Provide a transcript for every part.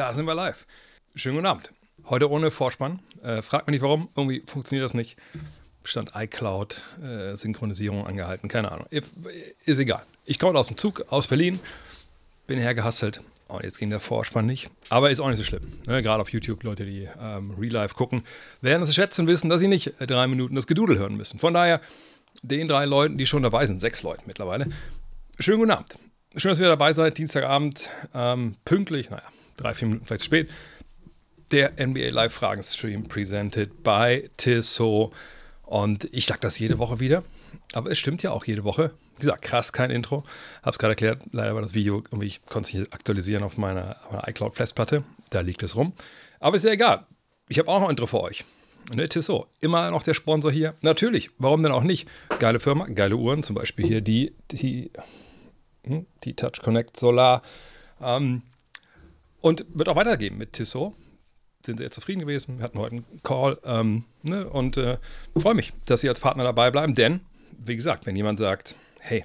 Da sind wir live. Schönen guten Abend. Heute ohne Vorspann. Äh, fragt mich nicht warum. Irgendwie funktioniert das nicht. Stand iCloud, äh, Synchronisierung angehalten. Keine Ahnung. Ist egal. Ich komme aus dem Zug aus Berlin. Bin hergehasselt. Und jetzt ging der Vorspann nicht. Aber ist auch nicht so schlimm. Ne? Gerade auf YouTube, Leute, die ähm, Real Life gucken, werden es schätzen wissen, dass sie nicht drei Minuten das Gedudel hören müssen. Von daher, den drei Leuten, die schon dabei sind, sechs Leuten mittlerweile, schönen guten Abend. Schön, dass ihr dabei seid. Dienstagabend, ähm, pünktlich, naja, drei, vier Minuten vielleicht zu spät. Der NBA Live Fragen Stream presented by Tissot. Und ich sage das jede Woche wieder, aber es stimmt ja auch jede Woche. Wie gesagt, krass, kein Intro. Hab's gerade erklärt, leider war das Video irgendwie, ich konnte es nicht aktualisieren auf meiner, meiner iCloud Festplatte. Da liegt es rum. Aber ist ja egal. Ich habe auch noch ein Intro für euch. Ne, Tissot, immer noch der Sponsor hier. Natürlich, warum denn auch nicht? Geile Firma, geile Uhren, zum Beispiel hier die, die, hm, die Touch Connect Solar. Ähm, und wird auch weitergeben mit Tissot. Sind sehr zufrieden gewesen. Wir hatten heute einen Call. Ähm, ne? Und äh, freue mich, dass Sie als Partner dabei bleiben. Denn, wie gesagt, wenn jemand sagt, hey,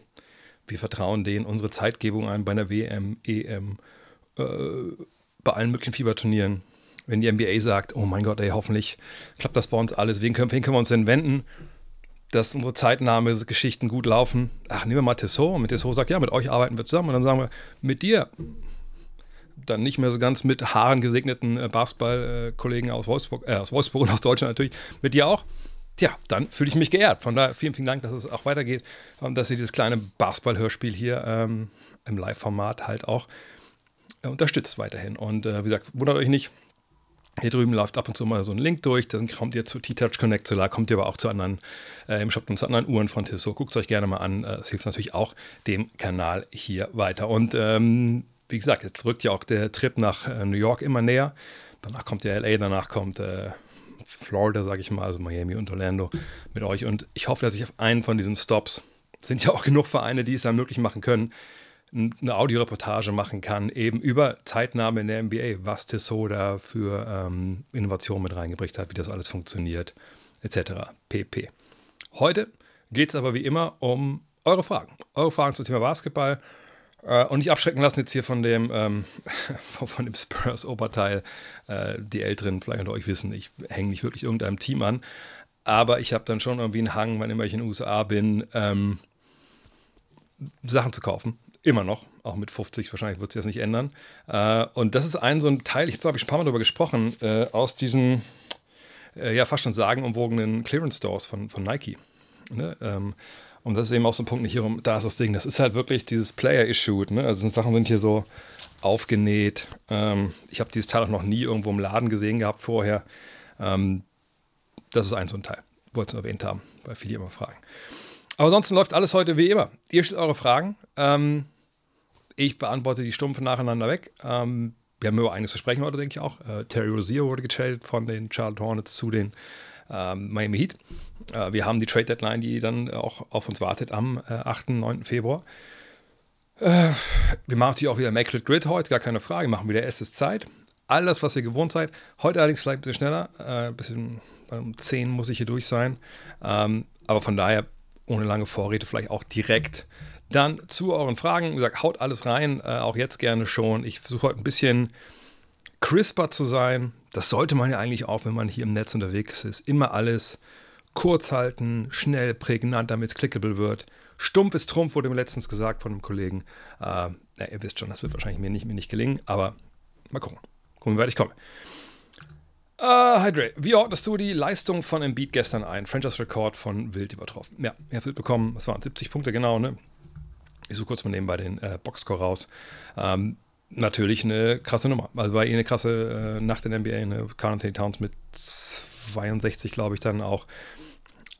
wir vertrauen denen unsere Zeitgebung ein bei einer WM, EM, äh, bei allen möglichen Fieberturnieren. Wenn die NBA sagt, oh mein Gott, ey, hoffentlich klappt das bei uns alles. Wen können, wen können wir uns denn wenden? dass unsere Zeitnahme-Geschichten gut laufen. Ach, nehmen wir mal Tissot. Und mit Tissot sagt, ja, mit euch arbeiten wir zusammen. Und dann sagen wir, mit dir dann nicht mehr so ganz mit Haaren gesegneten äh, Basketball-Kollegen aus Wolfsburg, äh, aus Wolfsburg und aus Deutschland natürlich, mit dir auch. Tja, dann fühle ich mich geehrt. Von daher vielen, vielen Dank, dass es auch weitergeht und dass ihr dieses kleine Basketball-Hörspiel hier ähm, im Live-Format halt auch äh, unterstützt weiterhin. Und äh, wie gesagt, wundert euch nicht, hier drüben läuft ab und zu mal so ein Link durch, dann kommt ihr zu T-Touch Connect Solar, kommt ihr aber auch zu anderen, äh, im Shop und zu anderen Uhren von Tissot. Guckt es euch gerne mal an. Äh, es hilft natürlich auch dem Kanal hier weiter. Und ähm, wie gesagt, jetzt rückt ja auch der Trip nach äh, New York immer näher. Danach kommt ja LA, danach kommt äh, Florida, sage ich mal, also Miami und Orlando mit euch. Und ich hoffe, dass ich auf einen von diesen Stops, sind ja auch genug Vereine, die es dann möglich machen können, eine Audioreportage machen kann, eben über Zeitnahme in der NBA, was Tissot da für ähm, Innovationen mit reingebracht hat, wie das alles funktioniert, etc. pp. Heute geht es aber wie immer um eure Fragen. Eure Fragen zum Thema Basketball. Äh, und nicht abschrecken lassen jetzt hier von dem, ähm, von dem Spurs-Oberteil. Äh, die Älteren vielleicht unter euch wissen, ich hänge nicht wirklich irgendeinem Team an. Aber ich habe dann schon irgendwie einen Hang, wann immer ich in den USA bin, ähm, Sachen zu kaufen. Immer noch, auch mit 50, wahrscheinlich wird sich das nicht ändern. Äh, und das ist ein so ein Teil, ich habe, ich, ein paar Mal darüber gesprochen, äh, aus diesen, äh, ja, fast schon sagenumwogenen Clearance-Stores von, von Nike. Ne? Ähm, und das ist eben auch so ein Punkt nicht hier da ist das Ding. Das ist halt wirklich dieses Player-Issue. Ne? Also Sachen sind hier so aufgenäht. Ähm, ich habe dieses Teil auch noch nie irgendwo im Laden gesehen gehabt vorher. Ähm, das ist ein so ein Teil. Wollte es erwähnt haben, weil viele immer fragen. Aber ansonsten läuft alles heute wie immer. Ihr stellt eure Fragen. Ähm, ich beantworte die stumpf nacheinander weg. Ähm, wir haben über einiges zu sprechen heute, denke ich auch. Äh, Terry Rozier wurde getradet von den Charlotte Hornets zu den ähm, Miami Heat. Äh, wir haben die Trade Deadline, die dann auch auf uns wartet am äh, 8., 9. Februar. Äh, wir machen natürlich auch wieder Immaculate Grid heute, gar keine Frage. Wir machen wieder erstes Zeit. Alles, was ihr gewohnt seid. Heute allerdings vielleicht ein bisschen schneller. Äh, bisschen, um 10 muss ich hier durch sein. Ähm, aber von daher, ohne lange Vorräte, vielleicht auch direkt dann zu euren Fragen. Wie gesagt, haut alles rein, äh, auch jetzt gerne schon. Ich versuche heute ein bisschen crisper zu sein. Das sollte man ja eigentlich auch, wenn man hier im Netz unterwegs ist. Immer alles kurz halten, schnell, prägnant, damit es clickable wird. Stumpf ist Trumpf, wurde mir letztens gesagt von einem Kollegen. Äh, ja, ihr wisst schon, das wird wahrscheinlich mir nicht, mir nicht gelingen, aber mal gucken. Gucken, wie weit ich komme. Uh, Hydre, wie ordnest du die Leistung von Embiid gestern ein? Franchise-Rekord von Wild übertroffen. Ja, ihr habt bekommen, was waren 70 Punkte genau, ne? Ich suche kurz mal nebenbei den äh, Boxscore raus. Ähm, natürlich eine krasse Nummer. Also war eh eine krasse äh, Nacht in der NBA, eine Carl Anthony Towns mit 62, glaube ich, dann auch.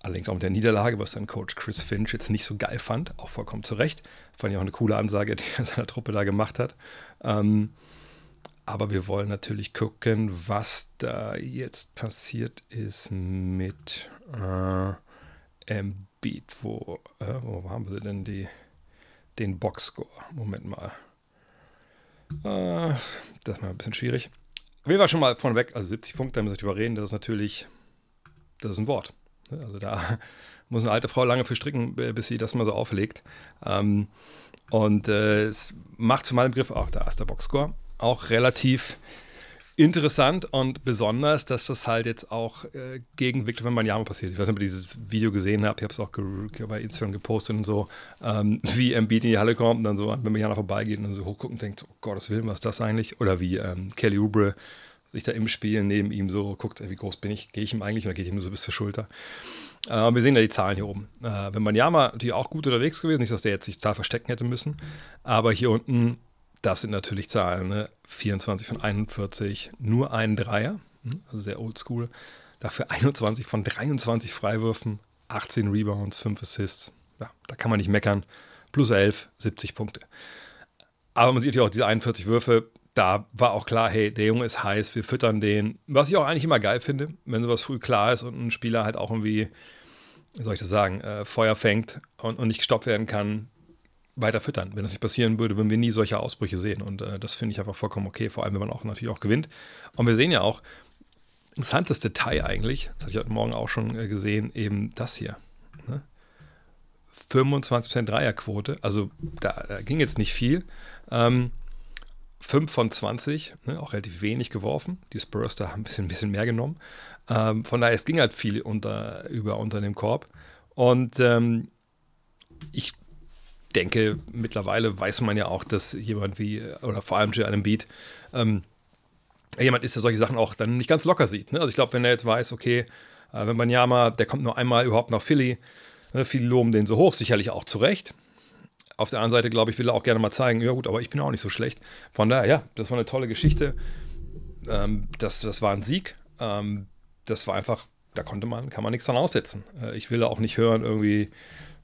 Allerdings auch mit der Niederlage, was dann Coach Chris Finch jetzt nicht so geil fand, auch vollkommen zu Recht. Fand ich auch eine coole Ansage, die er seiner Truppe da gemacht hat. Ähm, aber wir wollen natürlich gucken, was da jetzt passiert ist mit äh, Embiid. Wo, äh, wo haben wir denn die, den Boxscore? Moment mal. Äh, das ist mal ein bisschen schwierig. Wir war schon mal von weg, also 70 Punkte, da muss ich drüber reden, das ist natürlich, das ist ein Wort. Also da muss eine alte Frau lange für stricken, bis sie das mal so auflegt. Ähm, und äh, es macht zu meinem Begriff, auch der Boxscore, auch relativ interessant und besonders, dass das halt jetzt auch äh, gegen Victor Wembanyama passiert. Ich weiß nicht, ob ihr dieses Video gesehen habt. Ich habe es auch bei Instagram gepostet und so, ähm, wie Embiid in die Halle kommt und dann so an Wembanyama vorbeigeht und dann so hochguckt und denkt, oh Gottes Willen, was ist das eigentlich? Oder wie ähm, Kelly Oubre sich da im Spiel neben ihm so guckt, wie groß bin ich, gehe ich ihm eigentlich oder geht ihm nur so bis zur Schulter. Äh, wir sehen ja die Zahlen hier oben. Äh, Wembanyama natürlich auch gut unterwegs gewesen, nicht, dass der jetzt sich total verstecken hätte müssen, aber hier unten das sind natürlich Zahlen, ne? 24 von 41, nur ein Dreier, hm? also sehr oldschool. Dafür 21 von 23 Freiwürfen, 18 Rebounds, 5 Assists. Ja, da kann man nicht meckern. Plus 11, 70 Punkte. Aber man sieht ja auch diese 41 Würfe, da war auch klar, hey, der Junge ist heiß, wir füttern den. Was ich auch eigentlich immer geil finde, wenn sowas früh klar ist und ein Spieler halt auch irgendwie, wie soll ich das sagen, äh, Feuer fängt und, und nicht gestoppt werden kann, weiter füttern. Wenn das nicht passieren würde, würden wir nie solche Ausbrüche sehen. Und äh, das finde ich einfach vollkommen okay, vor allem wenn man auch natürlich auch gewinnt. Und wir sehen ja auch, interessantes Detail eigentlich, das habe ich heute Morgen auch schon äh, gesehen, eben das hier. Ne? 25% Dreierquote, also da, da, ging jetzt nicht viel. Ähm, 5 von 20, ne, auch relativ wenig geworfen. Die Spurs da haben ein bisschen, ein bisschen mehr genommen. Ähm, von daher, es ging halt viel unter, über unter dem Korb. Und ähm, ich denke, mittlerweile weiß man ja auch, dass jemand wie, oder vor allem Joel Embiid, ähm, jemand ist, der solche Sachen auch dann nicht ganz locker sieht. Ne? Also ich glaube, wenn er jetzt weiß, okay, äh, wenn Banyama, der kommt nur einmal überhaupt nach Philly, ne, viele loben den so hoch, sicherlich auch zu Recht. Auf der anderen Seite, glaube ich, will er auch gerne mal zeigen, ja gut, aber ich bin auch nicht so schlecht. Von daher, ja, das war eine tolle Geschichte. Ähm, das, das war ein Sieg. Ähm, das war einfach, da konnte man, kann man nichts dran aussetzen. Äh, ich will auch nicht hören, irgendwie,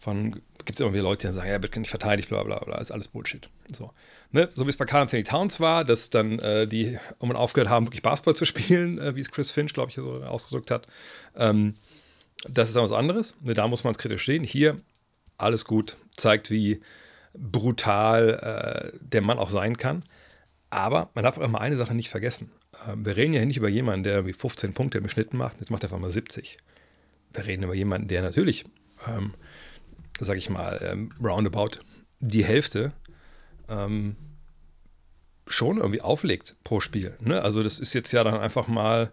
von, gibt es irgendwie Leute, die sagen, ja, wird nicht verteidigt, bla bla bla, ist alles Bullshit. So, ne? so wie es bei Carl Anthony Towns war, dass dann äh, die um und aufgehört haben, wirklich Basketball zu spielen, äh, wie es Chris Finch, glaube ich, so ausgedrückt hat. Ähm, das ist was anderes. Ne, da muss man es kritisch sehen. Hier alles gut, zeigt, wie brutal äh, der Mann auch sein kann. Aber man darf auch immer eine Sache nicht vergessen. Ähm, wir reden ja nicht über jemanden, der wie 15 Punkte im Schnitt macht, jetzt macht er einfach mal 70. Wir reden über jemanden, der natürlich ähm, sag ich mal, ähm, roundabout die Hälfte ähm, schon irgendwie auflegt pro Spiel. Ne? Also das ist jetzt ja dann einfach mal,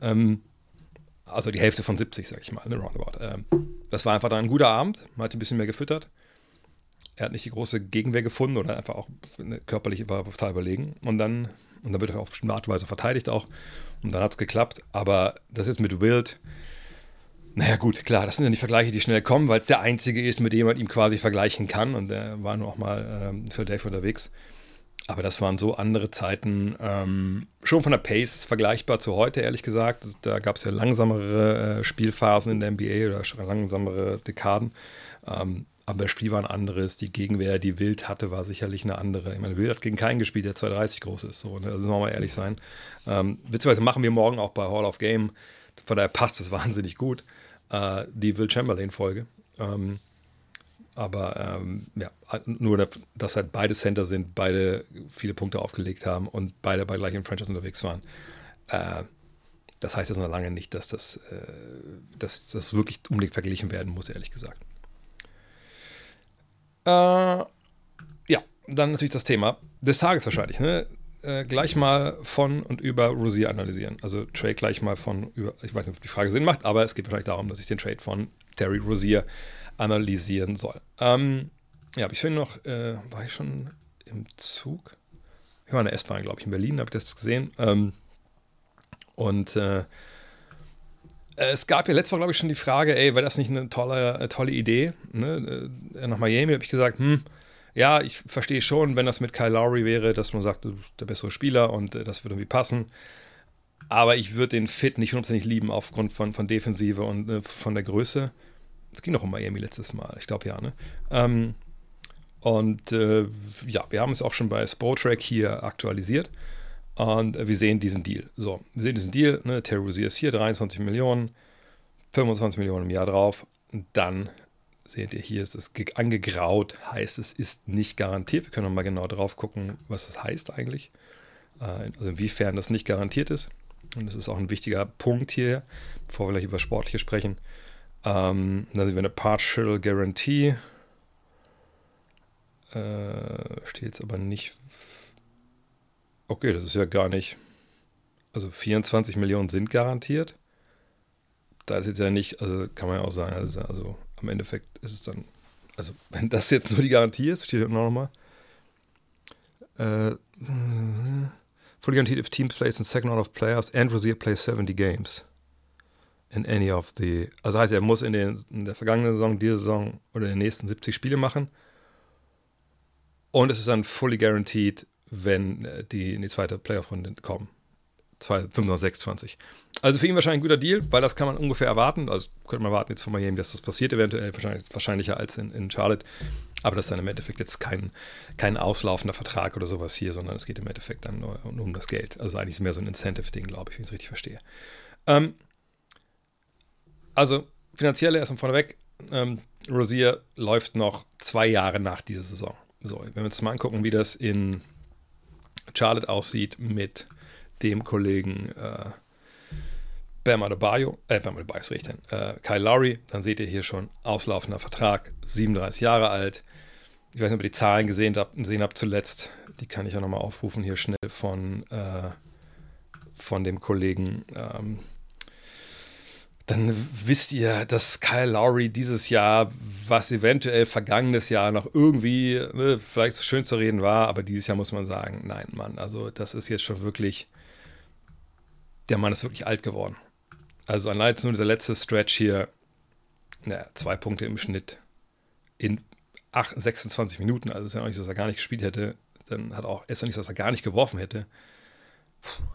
ähm, also die Hälfte von 70, sag ich mal, ne? roundabout. Ähm, das war einfach dann ein guter Abend, man hat ein bisschen mehr gefüttert. Er hat nicht die große Gegenwehr gefunden oder einfach auch körperlich war total überlegen. Und dann, und dann wird er auf bestimmte Art und Weise verteidigt auch. Und dann hat es geklappt. Aber das ist mit Wild, naja, gut, klar, das sind ja die Vergleiche, die schnell kommen, weil es der einzige ist, mit dem man ihm quasi vergleichen kann. Und der war nur auch mal ähm, für Dave unterwegs. Aber das waren so andere Zeiten, ähm, schon von der Pace vergleichbar zu heute, ehrlich gesagt. Da gab es ja langsamere äh, Spielphasen in der NBA oder langsamere Dekaden. Ähm, aber das Spiel war ein anderes. Die Gegenwehr, die Wild hatte, war sicherlich eine andere. Ich meine, Wild hat gegen keinen gespielt, der 230 groß ist. So, ne? Also mal ehrlich sein. Ähm, beziehungsweise machen wir morgen auch bei Hall of Game. Von daher passt es wahnsinnig gut äh, die Will Chamberlain-Folge. Ähm, aber ähm, ja, nur, dass halt beide Center sind, beide viele Punkte aufgelegt haben und beide bei gleichem Franchise unterwegs waren. Äh, das heißt jetzt noch lange nicht, dass das, äh, dass das wirklich unbedingt verglichen werden muss, ehrlich gesagt. Äh, ja, dann natürlich das Thema des Tages wahrscheinlich. Ne? Äh, gleich mal von und über Rosier analysieren. Also Trade gleich mal von über, ich weiß nicht, ob die Frage Sinn macht, aber es geht wahrscheinlich darum, dass ich den Trade von Terry Rosier analysieren soll. Ähm, ja, ich finde noch, äh, war ich schon im Zug? Ich war in der S-Bahn, glaube ich, in Berlin, habe ich das gesehen. Ähm, und äh, es gab ja letztes Mal, glaube ich, schon die Frage, ey, wäre das nicht eine tolle, äh, tolle Idee? Ne? Äh, nach Miami habe ich gesagt, hm, ja, ich verstehe schon, wenn das mit Kyle Lowry wäre, dass man sagt, du bist der bessere Spieler und äh, das würde irgendwie passen. Aber ich würde den Fit nicht hundertprozentig lieben aufgrund von, von Defensive und äh, von der Größe. Das ging doch um Miami letztes Mal, ich glaube ja, ne? Ähm, und äh, ja, wir haben es auch schon bei Sportrack hier aktualisiert. Und äh, wir sehen diesen Deal. So, wir sehen diesen Deal. Ne? Terry Rozier ist hier, 23 Millionen, 25 Millionen im Jahr drauf. Und dann seht ihr hier, ist es angegraut, heißt es ist nicht garantiert. Wir können noch mal genau drauf gucken, was das heißt eigentlich. Äh, also inwiefern das nicht garantiert ist. Und das ist auch ein wichtiger Punkt hier, bevor wir gleich über Sportliche sprechen. Ähm, da sehen wir eine Partial Guarantee. Äh, steht jetzt aber nicht. Okay, das ist ja gar nicht. Also 24 Millionen sind garantiert. Da ist jetzt ja nicht, also kann man ja auch sagen, also, also am Endeffekt ist es dann, also wenn das jetzt nur die Garantie ist, steht hier noch mal. Äh, fully guaranteed if team plays in second order of players and Rosier plays 70 games in any of the. Also heißt, er muss in, den, in der vergangenen Saison, dieser Saison oder in den nächsten 70 Spiele machen. Und es ist dann fully guaranteed, wenn äh, die in die zweite Playoff-Runde kommen. 2526. Also für ihn wahrscheinlich ein guter Deal, weil das kann man ungefähr erwarten. Also könnte man erwarten jetzt von Miami, dass das passiert, eventuell wahrscheinlich, wahrscheinlicher als in, in Charlotte. Aber das ist dann im Endeffekt jetzt kein, kein auslaufender Vertrag oder sowas hier, sondern es geht im Endeffekt dann nur, um das Geld. Also eigentlich ist es mehr so ein Incentive-Ding, glaube ich, wenn ich es richtig verstehe. Ähm, also finanziell erstmal vorneweg, ähm, Rosier läuft noch zwei Jahre nach dieser Saison. So, wenn wir uns mal angucken, wie das in Charlotte aussieht mit dem Kollegen äh, Bam Adebayo, äh, Bam Adebayo ist richtig, äh, Kyle Lowry, dann seht ihr hier schon auslaufender Vertrag, 37 Jahre alt. Ich weiß nicht, ob ihr die Zahlen gesehen habt, gesehen habt zuletzt. Die kann ich auch nochmal aufrufen hier schnell von, äh, von dem Kollegen ähm, dann wisst ihr, dass Kyle Lowry dieses Jahr, was eventuell vergangenes Jahr noch irgendwie ne, vielleicht so schön zu reden war, aber dieses Jahr muss man sagen, nein, Mann, also das ist jetzt schon wirklich, der Mann ist wirklich alt geworden. Also allein jetzt nur dieser letzte Stretch hier, naja, zwei Punkte im Schnitt in 8, 26 Minuten, also ist ja auch nicht so, dass er gar nicht gespielt hätte, dann hat auch, ist ja nicht so, dass er gar nicht geworfen hätte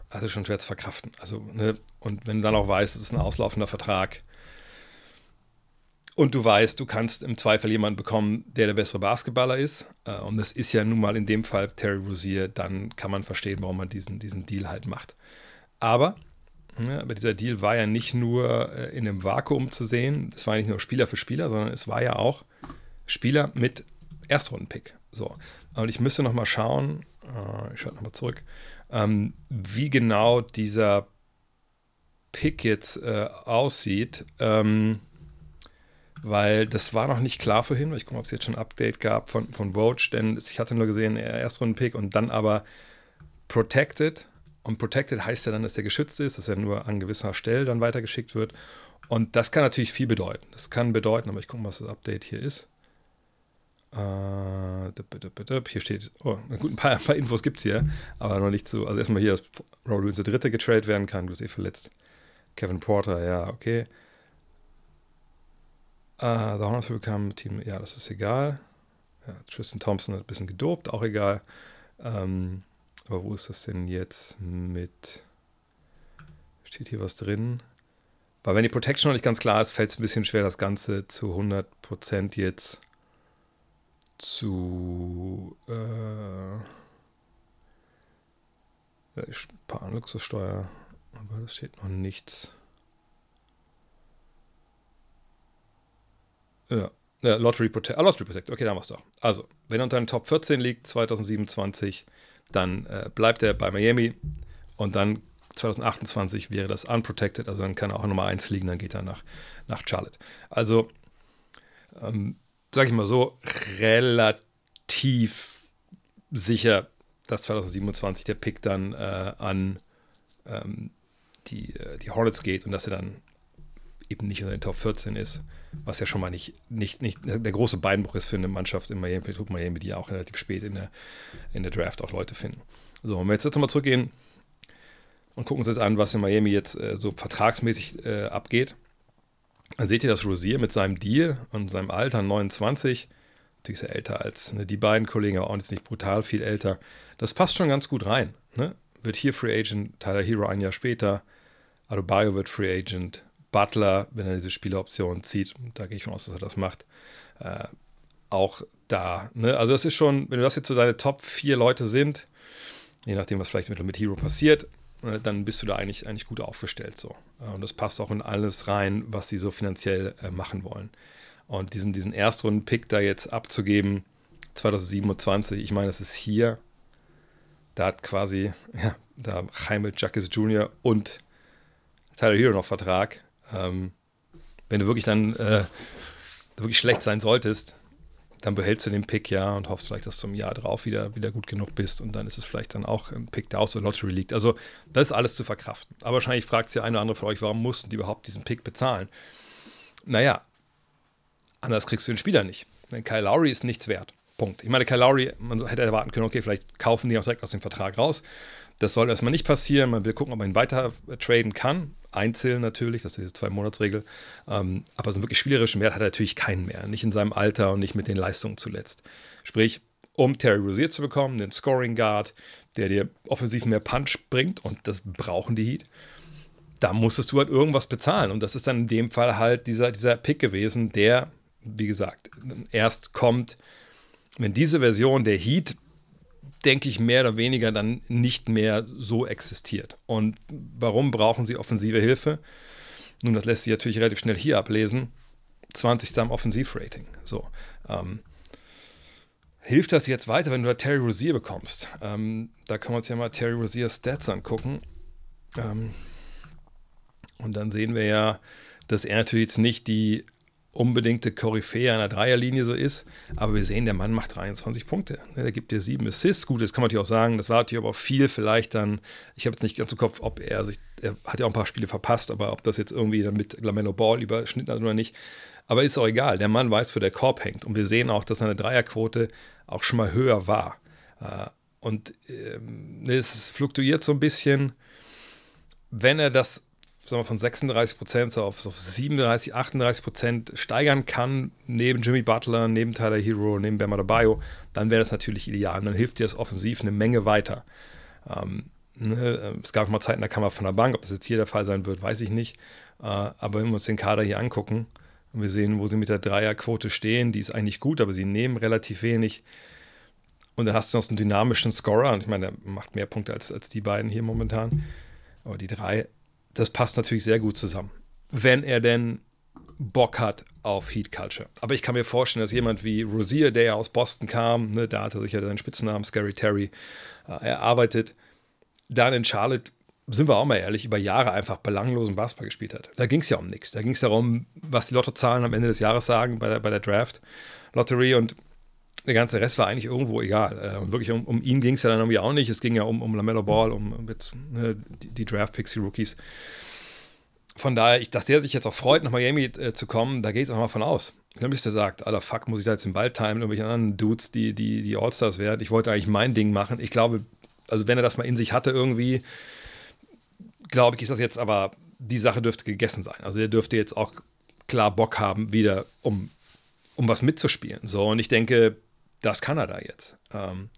also schon schwer zu verkraften. Also, ne? Und wenn du dann auch weißt, es ist ein auslaufender Vertrag und du weißt, du kannst im Zweifel jemanden bekommen, der der bessere Basketballer ist, äh, und das ist ja nun mal in dem Fall Terry Rozier, dann kann man verstehen, warum man diesen, diesen Deal halt macht. Aber, ne, aber dieser Deal war ja nicht nur äh, in einem Vakuum zu sehen, es war nicht nur Spieler für Spieler, sondern es war ja auch Spieler mit Erstrundenpick. So. Und ich müsste noch mal schauen, äh, ich schaue noch mal zurück, ähm, wie genau dieser Pick jetzt äh, aussieht. Ähm, weil das war noch nicht klar vorhin. Ich gucke ob es jetzt schon ein Update gab von, von Vogue, denn ich hatte nur gesehen, Erstrunden-Pick und dann aber Protected. Und Protected heißt ja dann, dass er geschützt ist, dass er nur an gewisser Stelle dann weitergeschickt wird. Und das kann natürlich viel bedeuten. Das kann bedeuten, aber ich gucke mal, was das Update hier ist. Äh, hier steht, oh, gut, ein paar, ein paar Infos gibt es hier, aber noch nicht so. Also erstmal hier, dass Robert Williams der Dritte getradet werden kann, du bist eh verletzt. Kevin Porter, ja, okay. Uh, the Hornets will become Team, ja, das ist egal. Ja, Tristan Thompson hat ein bisschen gedopt, auch egal. Ähm, aber wo ist das denn jetzt mit. Steht hier was drin? Weil wenn die Protection noch nicht ganz klar ist, fällt es ein bisschen schwer, das Ganze zu 100% jetzt zu äh, Luxussteuer, aber das steht noch nichts. Ja, ja Lottery Protect, ah, Lottery Protect, okay, da haben wir es doch. Also, wenn er unter den Top 14 liegt, 2027, dann äh, bleibt er bei Miami und dann 2028 wäre das unprotected, also dann kann er auch Nummer 1 liegen, dann geht er nach, nach Charlotte. Also, ähm, sage ich mal so, relativ sicher, dass 2027 der Pick dann äh, an ähm, die, äh, die Hornets geht und dass er dann eben nicht in den Top 14 ist, was ja schon mal nicht, nicht, nicht der große Beinbruch ist für eine Mannschaft in Miami, für Miami, die auch relativ spät in der, in der Draft auch Leute finden. So, wenn wir jetzt, jetzt nochmal zurückgehen und gucken uns jetzt an, was in Miami jetzt äh, so vertragsmäßig äh, abgeht, dann seht ihr, dass Rosier mit seinem Deal und seinem Alter 29, natürlich ist er älter als ne, die beiden Kollegen, aber auch nicht brutal viel älter, das passt schon ganz gut rein. Ne? Wird hier Free Agent, Tyler Hero ein Jahr später, Adebayo wird Free Agent, Butler, wenn er diese Spieleroption zieht, da gehe ich von aus, dass er das macht, äh, auch da. Ne? Also das ist schon, wenn du das jetzt so deine Top 4 Leute sind, je nachdem, was vielleicht mit, mit Hero passiert, äh, dann bist du da eigentlich, eigentlich gut aufgestellt so. Äh, und das passt auch in alles rein, was sie so finanziell äh, machen wollen. Und diesen, diesen Erstrunden-Pick da jetzt abzugeben, 2027, ich meine, das ist hier, da hat quasi, ja, da Jaime Jacques Jr. und Tyler Hero noch Vertrag. Ähm, wenn du wirklich dann äh, wirklich schlecht sein solltest, dann behältst du den Pick ja und hoffst vielleicht, dass du im Jahr drauf wieder, wieder gut genug bist und dann ist es vielleicht dann auch ein Pick, der aus der Lottery liegt. Also das ist alles zu verkraften. Aber wahrscheinlich fragt sich eine oder andere von euch, warum mussten die überhaupt diesen Pick bezahlen? Naja, anders kriegst du den Spieler nicht. Denn Kyle Lowry ist nichts wert. Punkt. Ich meine, Kyle Lowry, man hätte erwarten können, okay, vielleicht kaufen die auch direkt aus dem Vertrag raus. Das soll erstmal nicht passieren. Man will gucken, ob man ihn weiter traden kann. Einzeln natürlich, das ist die Zwei-Monats-Regel. Ähm, aber so einen wirklich spielerischen Wert hat er natürlich keinen mehr. Nicht in seinem Alter und nicht mit den Leistungen zuletzt. Sprich, um Terry Rozier zu bekommen, den Scoring Guard, der dir offensiv mehr Punch bringt, und das brauchen die Heat, da musstest du halt irgendwas bezahlen. Und das ist dann in dem Fall halt dieser, dieser Pick gewesen, der, wie gesagt, erst kommt, wenn diese Version der Heat denke ich, mehr oder weniger dann nicht mehr so existiert. Und warum brauchen sie offensive Hilfe? Nun, das lässt sich natürlich relativ schnell hier ablesen. 20. am Offensivrating. So. Ähm, hilft das jetzt weiter, wenn du da Terry Rozier bekommst? Ähm, da können wir uns ja mal Terry Roziers Stats angucken. Ähm, und dann sehen wir ja, dass er natürlich jetzt nicht die unbedingte Koryphäe einer Dreierlinie so ist. Aber wir sehen, der Mann macht 23 Punkte. Ne, der gibt dir sieben Assists. Gut, das kann man natürlich auch sagen. Das war natürlich aber viel vielleicht dann. Ich habe jetzt nicht ganz im Kopf, ob er sich, er hat ja auch ein paar Spiele verpasst, aber ob das jetzt irgendwie dann mit Lamello Ball überschnitten hat oder nicht. Aber ist auch egal. Der Mann weiß, wo der Korb hängt. Und wir sehen auch, dass seine Dreierquote auch schon mal höher war. Äh, und ähm, es fluktuiert so ein bisschen. Wenn er das sagen wir, von 36 Prozent auf, auf 37, 38 Prozent steigern kann, neben Jimmy Butler, neben Tyler Hero, neben Bam Adebayo, dann wäre das natürlich ideal. Und dann hilft dir das offensiv eine Menge weiter. Ähm, ne? Es gab mal Zeiten, da kam er von der Bank. Ob das jetzt hier der Fall sein wird, weiß ich nicht. Äh, aber wenn wir uns den Kader hier angucken und wir sehen, wo sie mit der Dreierquote stehen, die ist eigentlich gut, aber sie nehmen relativ wenig. Und dann hast du noch so einen dynamischen Scorer. Und ich meine, der macht mehr Punkte als, als die beiden hier momentan. Aber die drei das passt natürlich sehr gut zusammen. Wenn er denn Bock hat auf Heat Culture. Aber ich kann mir vorstellen, dass jemand wie Rosier, der ja aus Boston kam, ne, da hat er sich ja seinen Spitznamen Scary Terry äh, erarbeitet, dann in Charlotte, sind wir auch mal ehrlich, über Jahre einfach belanglosen Basketball gespielt hat. Da ging es ja um nichts. Da ging es darum, was die Lottozahlen am Ende des Jahres sagen bei der, bei der Draft Lottery und der ganze Rest war eigentlich irgendwo egal. Äh, und wirklich um, um ihn ging es ja dann irgendwie auch nicht. Es ging ja um, um Lamello Ball, um, um jetzt, ne, die, die Draft-Picks, die Rookies. Von daher, ich, dass der sich jetzt auch freut, nach Miami äh, zu kommen, da gehe ich auch mal von aus. Nämlich der sagt, Alter, fuck, muss ich da jetzt den Ball timen, irgendwelche anderen Dudes, die, die, die All-Stars werden. Ich wollte eigentlich mein Ding machen. Ich glaube, also wenn er das mal in sich hatte irgendwie, glaube ich, ist das jetzt aber, die Sache dürfte gegessen sein. Also er dürfte jetzt auch klar Bock haben, wieder um, um was mitzuspielen. So, und ich denke, das kann er da jetzt. Ähm,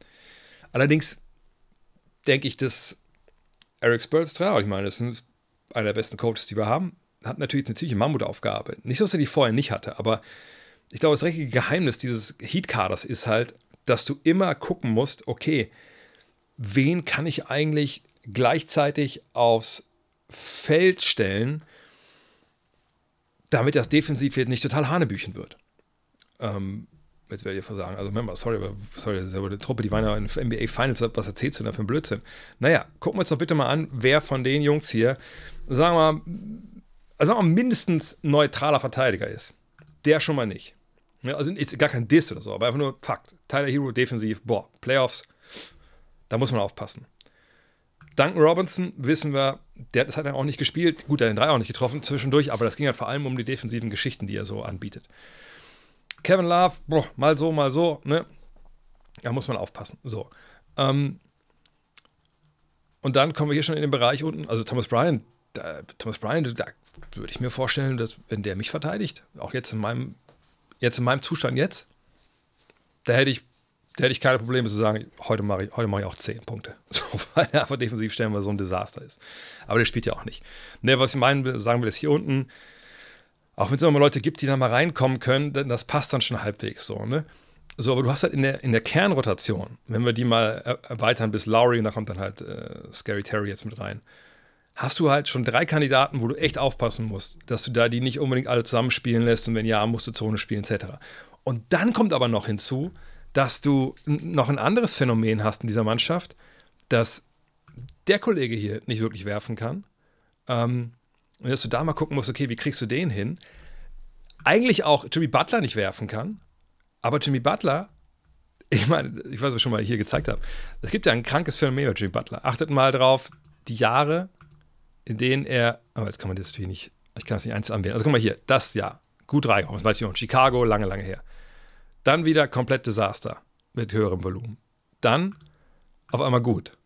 allerdings denke ich, dass Eric Spolstra, ich meine, das ist einer der besten Coaches, die wir haben, hat natürlich eine ziemliche Mammutaufgabe. Nicht so, dass er die vorher nicht hatte, aber ich glaube, das richtige Geheimnis dieses Heat-Kaders ist halt, dass du immer gucken musst, okay, wen kann ich eigentlich gleichzeitig aufs Feld stellen, damit das defensiv nicht total Hanebüchen wird. Ähm, jetzt werde ich versagen. Also, remember, sorry, aber sorry, das ist aber eine Truppe, die waren ja in NBA Finals, was erzählst du da für ein Blödsinn? Naja, gucken wir uns doch bitte mal an, wer von den Jungs hier, sagen wir mal, sagen wir mal mindestens neutraler Verteidiger ist. Der schon mal nicht. Ja, also gar kein Diss oder so, aber einfach nur Fakt. Tyler Hero defensiv, boah, Playoffs, da muss man aufpassen. Duncan Robinson, wissen wir, der das hat er auch nicht gespielt. Gut, er hat den Drei auch nicht getroffen zwischendurch, aber das ging halt vor allem um die defensiven Geschichten, die er so anbietet. Kevin Love, boah, mal so, mal so, ne? Da muss man aufpassen. So. Ähm, und dann kommen wir hier schon in den Bereich unten, also Thomas Bryant, da, Thomas Bryant, da würde ich mir vorstellen, dass wenn der mich verteidigt, auch jetzt in meinem, jetzt in meinem Zustand jetzt, da hätte ich, da hätte ich keine Probleme zu sagen, heute mache ich, heute mache ich auch 10 Punkte. So, weil er einfach defensiv stellen, weil so ein Desaster ist. Aber der spielt ja auch nicht. Ne, was ich meinen sagen will, ist hier unten, auch wenn es immer mal Leute gibt, die da mal reinkommen können, das passt dann schon halbwegs so, ne? So, aber du hast halt in der, in der Kernrotation, wenn wir die mal erweitern bis Lowry, und da kommt dann halt äh, Scary Terry jetzt mit rein, hast du halt schon drei Kandidaten, wo du echt aufpassen musst, dass du da die nicht unbedingt alle zusammenspielen lässt und wenn ja, musst du Zone spielen, etc. Und dann kommt aber noch hinzu, dass du noch ein anderes Phänomen hast in dieser Mannschaft, dass der Kollege hier nicht wirklich werfen kann. Ähm, und dass du da mal gucken musst, okay, wie kriegst du den hin? Eigentlich auch Jimmy Butler nicht werfen kann, Aber Jimmy Butler, ich meine, ich weiß, was ich schon mal hier gezeigt habe, es gibt ja ein krankes Phänomen bei Jimmy Butler. Achtet mal drauf, die Jahre, in denen er, aber jetzt kann man das natürlich nicht, ich kann es nicht einzeln anwählen. Also guck mal hier, das Jahr, gut reingekommen, das weiß ich noch, Chicago, lange, lange her. Dann wieder komplett Desaster mit höherem Volumen. Dann auf einmal gut.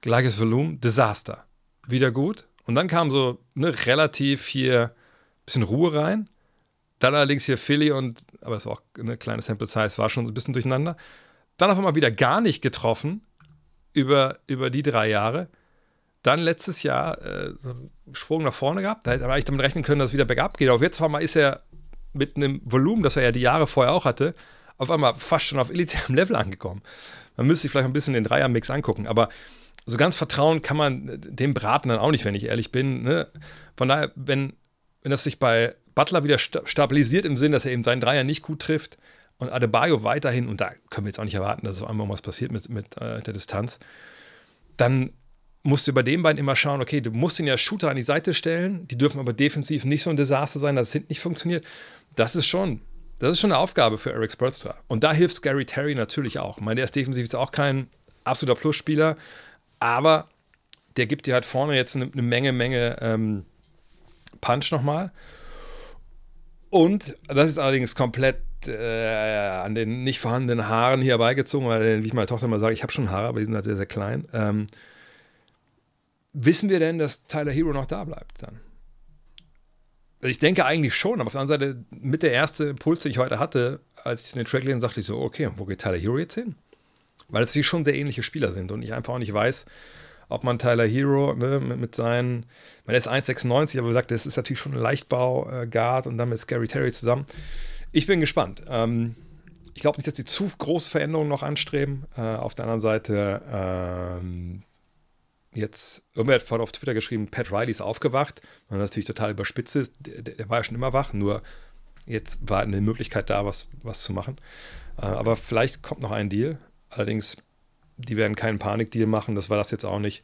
Gleiches Volumen, Desaster. Wieder gut. Und dann kam so ne, relativ hier ein bisschen Ruhe rein. Dann allerdings hier Philly und, aber es war auch eine kleine Sample Size, war schon ein bisschen durcheinander. Dann auf einmal wieder gar nicht getroffen über, über die drei Jahre. Dann letztes Jahr äh, so einen Sprung nach vorne gehabt. Da hätte man damit rechnen können, dass es wieder bergab geht. Aber jetzt auf einmal ist er mit einem Volumen, das er ja die Jahre vorher auch hatte, auf einmal fast schon auf elitärem Level angekommen. Man müsste sich vielleicht ein bisschen den Dreier-Mix angucken. Aber so ganz vertrauen kann man dem Braten dann auch nicht, wenn ich ehrlich bin. Ne? Von daher, wenn, wenn das sich bei Butler wieder stabilisiert im Sinn, dass er eben seinen Dreier nicht gut trifft und Adebayo weiterhin, und da können wir jetzt auch nicht erwarten, dass auf einmal was passiert mit, mit äh, der Distanz, dann musst du bei den beiden immer schauen, okay, du musst ihn ja Shooter an die Seite stellen, die dürfen aber defensiv nicht so ein Desaster sein, dass es hinten nicht funktioniert. Das ist schon, das ist schon eine Aufgabe für Eric Spolstra. Und da hilft Gary Terry natürlich auch. Ich meine, der ist defensiv jetzt auch kein absoluter Plusspieler, aber der gibt dir halt vorne jetzt eine, eine Menge, Menge ähm, Punch nochmal. Und das ist allerdings komplett äh, an den nicht vorhandenen Haaren hier beigezogen, weil, wie ich meiner Tochter mal sage, ich habe schon Haare, aber die sind halt sehr, sehr klein. Ähm, wissen wir denn, dass Tyler Hero noch da bleibt dann? Ich denke eigentlich schon, aber auf der anderen Seite, mit der erste Impuls, den ich heute hatte, als ich in den Track lesen, sagte ich so, okay, wo geht Tyler Hero jetzt hin? Weil es schon sehr ähnliche Spieler sind und ich einfach auch nicht weiß, ob man Tyler Hero ne, mit, mit, seinen, man ist 1,96, aber wie gesagt, das ist natürlich schon ein Leichtbau-Guard und dann mit Scary Terry zusammen. Ich bin gespannt. Ähm, ich glaube nicht, dass die zu große Veränderungen noch anstreben. Äh, auf der anderen Seite, ähm, jetzt, irgendwer hat auf Twitter geschrieben, Pat Riley ist aufgewacht. Man natürlich total überspitzt ist. Der, der, war ja schon immer wach, nur jetzt war eine Möglichkeit da, was, was zu machen. Äh, aber vielleicht kommt noch ein Deal. Allerdings die werden keinen Panikdeal machen, das war das jetzt auch nicht.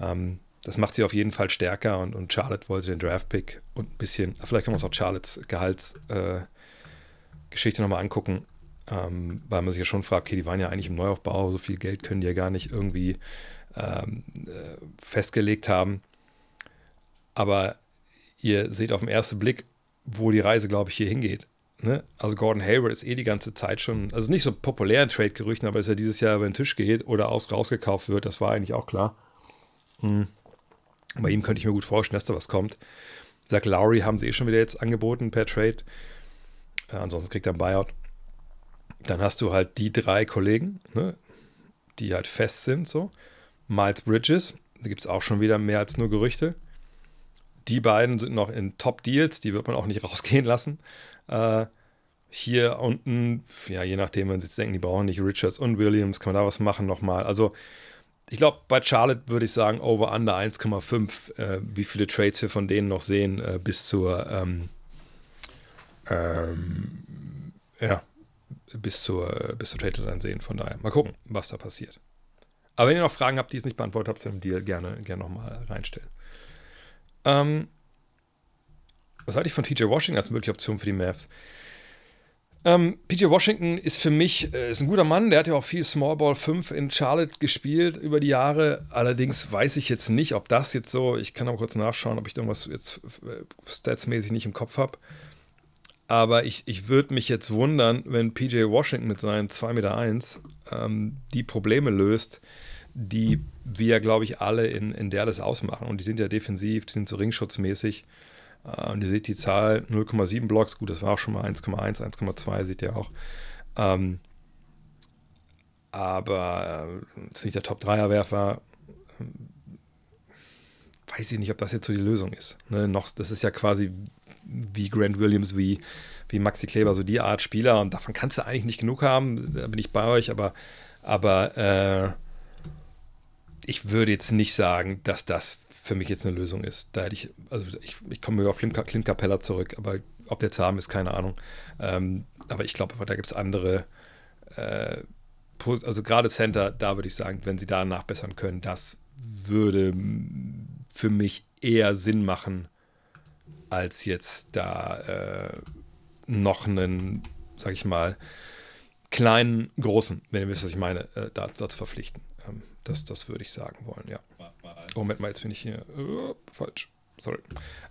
Ähm, das macht sie auf jeden Fall stärker und, und Charlotte wollte den Draftpick und ein bisschen, vielleicht können wir uns auch Charlottes Gehaltsgeschichte äh, nochmal angucken, ähm, weil man sich ja schon fragt, okay, die waren ja eigentlich im Neuaufbau, so viel Geld können die ja gar nicht irgendwie ähm, äh, festgelegt haben. Aber ihr seht auf den ersten Blick, wo die Reise, glaube ich, hier hingeht. Ne? Also Gordon Hayward ist eh die ganze Zeit schon, also nicht so populär in Trade-Gerüchten, aber dass er dieses Jahr über den Tisch geht oder aus rausgekauft wird, das war eigentlich auch klar. Hm. Bei ihm könnte ich mir gut vorstellen, dass da was kommt. Zach Lowry haben sie eh schon wieder jetzt angeboten per Trade. Äh, ansonsten kriegt er ein Buyout. Dann hast du halt die drei Kollegen, ne, die halt fest sind, so. Miles Bridges, da gibt es auch schon wieder mehr als nur Gerüchte. Die beiden sind noch in Top-Deals, die wird man auch nicht rausgehen lassen. Äh, hier unten, ja, je nachdem, wenn sie jetzt denken, die brauchen nicht Richards und Williams, kann man da was machen nochmal. Also, ich glaube, bei Charlotte würde ich sagen, over under 1,5, äh, wie viele Trades wir von denen noch sehen, äh, bis zur, ähm, ähm, ja, bis zur, bis zur Trade dann sehen. Von daher, mal gucken, was da passiert. Aber wenn ihr noch Fragen habt, die ich nicht beantwortet habe, dann Deal gerne, gerne nochmal reinstellen. Ähm, was halte ich von TJ Washington als mögliche Option für die Mavs? Ähm, PJ Washington ist für mich äh, ist ein guter Mann. Der hat ja auch viel Small Ball 5 in Charlotte gespielt über die Jahre. Allerdings weiß ich jetzt nicht, ob das jetzt so. Ich kann aber kurz nachschauen, ob ich irgendwas jetzt äh, statsmäßig nicht im Kopf habe. Aber ich, ich würde mich jetzt wundern, wenn PJ Washington mit seinen 2,1 Meter ähm, die Probleme löst, die wir, glaube ich, alle in, in Dallas ausmachen. Und die sind ja defensiv, die sind so ringschutzmäßig. Äh, und ihr seht die Zahl 0,7 Blocks, gut, das war auch schon mal 1,1, 1,2, seht ihr auch. Ähm, aber äh, ist nicht der Top-3er-Werfer. Weiß ich nicht, ob das jetzt so die Lösung ist. Ne, noch, das ist ja quasi wie Grant Williams, wie, wie Maxi Kleber, so die Art Spieler. Und davon kannst du eigentlich nicht genug haben. Da bin ich bei euch, aber, aber äh, ich würde jetzt nicht sagen, dass das für mich jetzt eine Lösung ist. Da hätte ich, also ich, ich komme über Clint Capella zurück, aber ob der zu haben ist, keine Ahnung. Ähm, aber ich glaube, da gibt es andere, äh, also gerade Center, da würde ich sagen, wenn sie da nachbessern können, das würde für mich eher Sinn machen, als jetzt da äh, noch einen, sag ich mal, kleinen, großen, wenn ihr wisst, was ich meine, äh, dazu verpflichten. Ähm, das, das würde ich sagen wollen, ja. Moment mal, jetzt bin ich hier uh, falsch. Sorry.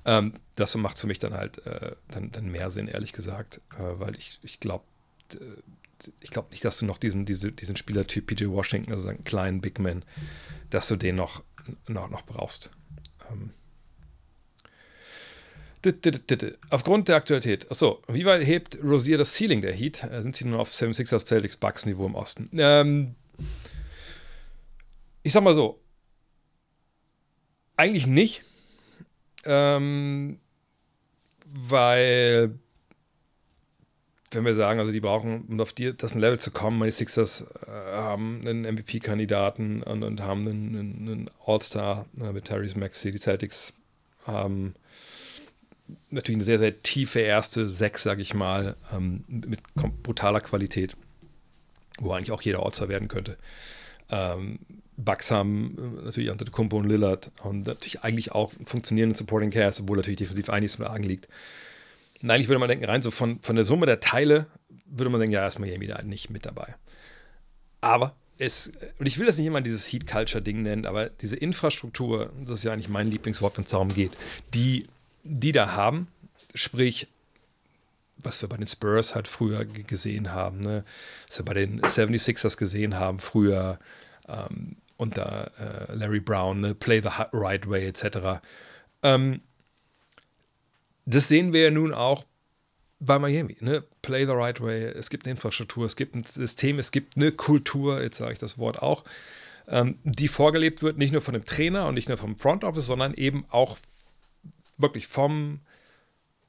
Ähm, das macht für mich dann halt äh, dann, dann mehr Sinn, ehrlich gesagt, äh, weil ich, ich glaube, ich glaube nicht, dass du noch diesen, diese, diesen Spielertyp PJ Washington, also einen kleinen Big Man, dass du den noch, noch, noch brauchst. Ähm. Aufgrund der Aktualität, achso, wie weit hebt Rosier das Ceiling der Heat? Äh, sind sie nur auf 76ers Celtics Bucks Niveau im Osten? Ähm, ich sag mal so, eigentlich nicht, ähm, weil wenn wir sagen, also die brauchen, um auf die, das Level zu kommen, die Sixers äh, haben einen MVP-Kandidaten und, und, haben einen, einen All-Star äh, mit Tyrese Maxey. Die Celtics haben natürlich eine sehr, sehr tiefe erste Sechs, sage ich mal, ähm, mit brutaler Qualität, wo eigentlich auch jeder All-Star werden könnte. Ähm, Bucks haben äh, natürlich unter Kumpo und Lillard und natürlich eigentlich auch funktionierenden Supporting Cast, obwohl natürlich defensiv einiges im Argen liegt. Und eigentlich würde man denken, rein so von, von der Summe der Teile würde man denken, ja, ist Miami da nicht mit dabei. Aber es, und ich will das nicht immer dieses Heat Culture Ding nennen, aber diese Infrastruktur, das ist ja eigentlich mein Lieblingswort, wenn es darum geht, die, die da haben, sprich, was wir bei den Spurs halt früher gesehen haben, ne? was wir bei den 76ers gesehen haben früher, ähm, unter äh, Larry Brown, ne? Play the Right Way etc. Ähm, das sehen wir ja nun auch bei Miami. Ne? Play the right way. Es gibt eine Infrastruktur, es gibt ein System, es gibt eine Kultur, jetzt sage ich das Wort auch, ähm, die vorgelebt wird, nicht nur von dem Trainer und nicht nur vom Front Office, sondern eben auch wirklich vom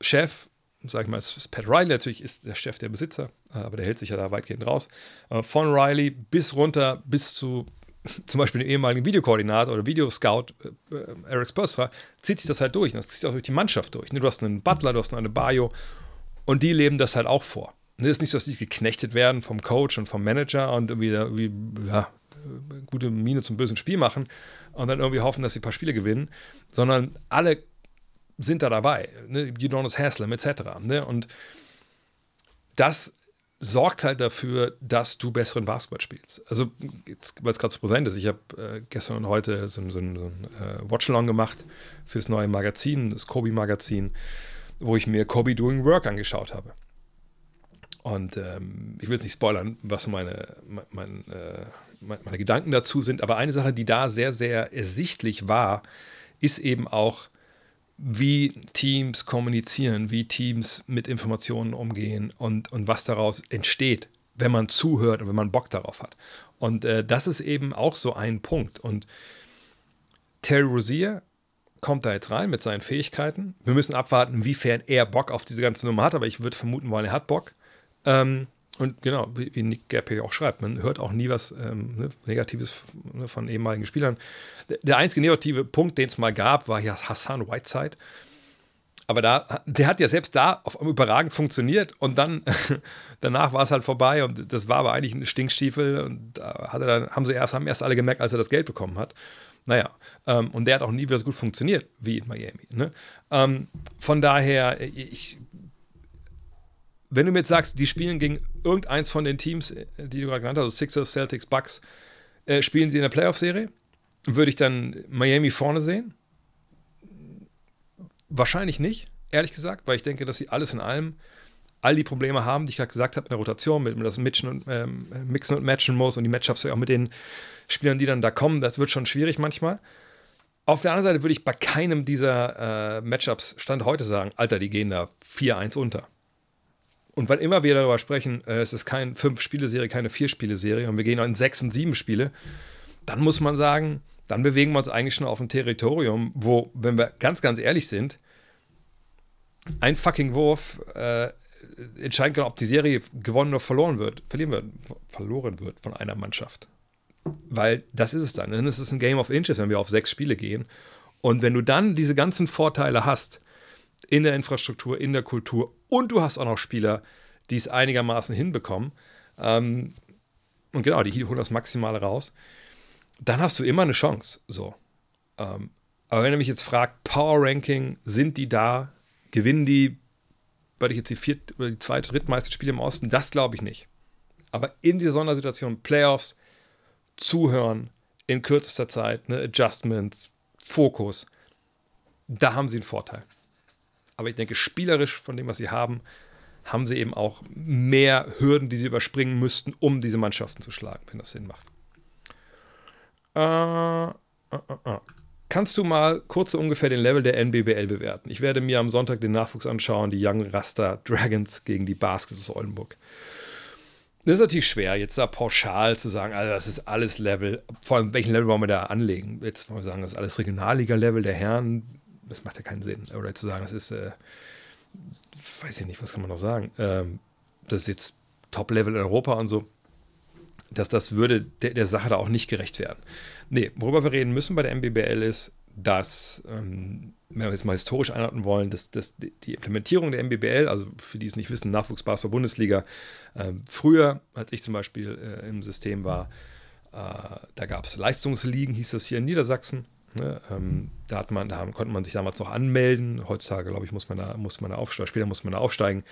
Chef. Sag ich mal, Pat Riley natürlich ist der Chef der Besitzer, aber der hält sich ja da weitgehend raus. Äh, von Riley bis runter bis zu zum Beispiel dem ehemaligen Videokoordinator oder Videoscout äh, äh, Eric Spurstra, zieht sich das halt durch. Das zieht auch durch die Mannschaft durch. Ne? Du hast einen Butler, du hast eine Bayo und die leben das halt auch vor. Es ist nicht so, dass die geknechtet werden vom Coach und vom Manager und irgendwie, irgendwie ja, gute Miene zum bösen Spiel machen und dann irgendwie hoffen, dass sie ein paar Spiele gewinnen, sondern alle sind da dabei. Ne? Udonis Haslam etc. Ne? Und das sorgt halt dafür, dass du besseren Basketball spielst. Also, weil es gerade so präsent ist, ich habe äh, gestern und heute so, so, so ein äh, Watchalong gemacht fürs neue Magazin, das Kobe-Magazin, wo ich mir Kobe Doing Work angeschaut habe. Und ähm, ich will jetzt nicht spoilern, was meine, mein, äh, meine Gedanken dazu sind, aber eine Sache, die da sehr, sehr ersichtlich war, ist eben auch, wie Teams kommunizieren, wie Teams mit Informationen umgehen und, und was daraus entsteht, wenn man zuhört und wenn man Bock darauf hat. Und äh, das ist eben auch so ein Punkt. Und Terry Rozier kommt da jetzt rein mit seinen Fähigkeiten. Wir müssen abwarten, inwiefern er Bock auf diese ganze Nummer hat, aber ich würde vermuten wollen, er hat Bock. Ähm, und genau, wie, Nick Gap hier auch schreibt, man hört auch nie was ähm, ne, Negatives ne, von ehemaligen Spielern. Der, der einzige negative Punkt, den es mal gab, war ja Hassan Whiteside. Aber da, der hat ja selbst da auf überragend funktioniert und dann danach war es halt vorbei und das war aber eigentlich ein Stinkstiefel und da hat er dann, haben sie erst, haben erst alle gemerkt, als er das Geld bekommen hat. Naja, ähm, und der hat auch nie wieder so gut funktioniert wie in Miami. Ne? Ähm, von daher, ich wenn du mir jetzt sagst, die spielen gegen irgendeins von den Teams, äh, die du gerade genannt hast, also Sixers, Celtics, Bucks, äh, spielen sie in der Playoff-Serie, würde ich dann Miami vorne sehen? Wahrscheinlich nicht, ehrlich gesagt, weil ich denke, dass sie alles in allem all die Probleme haben, die ich gerade gesagt habe, in der Rotation, mit das Mixen und, ähm, Mixen und Matchen muss und die Matchups auch mit den Spielern, die dann da kommen, das wird schon schwierig manchmal. Auf der anderen Seite würde ich bei keinem dieser äh, Matchups Stand heute sagen, Alter, die gehen da 4-1 unter. Und weil immer wir darüber sprechen, äh, es ist keine Fünf-Spiele-Serie, keine Vier-Spiele-Serie und wir gehen in sechs und sieben Spiele, dann muss man sagen, dann bewegen wir uns eigentlich schon auf ein Territorium, wo, wenn wir ganz, ganz ehrlich sind, ein fucking Wurf äh, entscheiden ob die Serie gewonnen oder verloren wird, verlieren wird, verloren wird von einer Mannschaft. Weil das ist es dann. Dann ist es ein Game of Inches, wenn wir auf sechs Spiele gehen. Und wenn du dann diese ganzen Vorteile hast, in der Infrastruktur, in der Kultur und du hast auch noch Spieler, die es einigermaßen hinbekommen. Ähm, und genau, die holen das Maximale raus. Dann hast du immer eine Chance. So. Ähm, aber wenn du mich jetzt fragt, Power Ranking, sind die da? Gewinnen die weil ich jetzt die, viert, die zweite, drittmeiste Spiele im Osten, das glaube ich nicht. Aber in dieser Sondersituation, Playoffs, zuhören in kürzester Zeit, ne, Adjustments, Fokus, da haben sie einen Vorteil. Aber ich denke, spielerisch von dem, was sie haben, haben sie eben auch mehr Hürden, die sie überspringen müssten, um diese Mannschaften zu schlagen, wenn das Sinn macht. Äh, äh, äh, äh. Kannst du mal kurz so ungefähr den Level der NBBL bewerten? Ich werde mir am Sonntag den Nachwuchs anschauen, die Young Rasta Dragons gegen die Baskets aus Oldenburg. Das ist natürlich schwer, jetzt da pauschal zu sagen, also das ist alles Level. Vor allem, welchen Level wollen wir da anlegen? Jetzt wollen wir sagen, das ist alles Regionalliga-Level der Herren. Das macht ja keinen Sinn. Oder zu sagen, das ist, äh, weiß ich nicht, was kann man noch sagen? Ähm, das ist jetzt Top-Level in Europa und so. Dass das würde der, der Sache da auch nicht gerecht werden. Nee, worüber wir reden müssen bei der MBBL ist, dass, ähm, wenn wir jetzt mal historisch einordnen wollen, dass, dass die Implementierung der MBBL, also für die es nicht wissen, Nachwuchsbasketball Bundesliga, äh, früher, als ich zum Beispiel äh, im System war, äh, da gab es Leistungsligen, hieß das hier in Niedersachsen. Ne? Ähm, da, hat man, da konnte man sich damals noch anmelden. Heutzutage, glaube ich, muss man da, muss man da aufsteigen, später muss man da aufsteigen.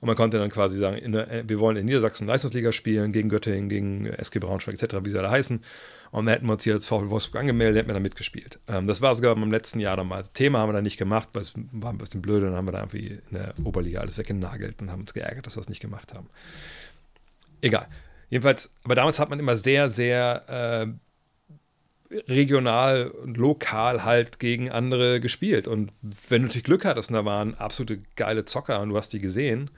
Und man konnte dann quasi sagen, der, wir wollen in Niedersachsen Leistungsliga spielen, gegen Göttingen, gegen SG Braunschweig etc., wie sie alle heißen. Und dann hätten wir uns hier als VfL Wolfsburg angemeldet, hätten wir da mitgespielt. Ähm, das war sogar im letzten Jahr damals. Thema haben wir da nicht gemacht, weil es war ein bisschen blöd. Dann haben wir da irgendwie in der Oberliga alles weggenagelt und haben uns geärgert, dass wir es nicht gemacht haben. Egal. Jedenfalls, aber damals hat man immer sehr, sehr äh, regional und lokal halt gegen andere gespielt. Und wenn du natürlich Glück hattest und da waren absolute geile Zocker und du hast die gesehen,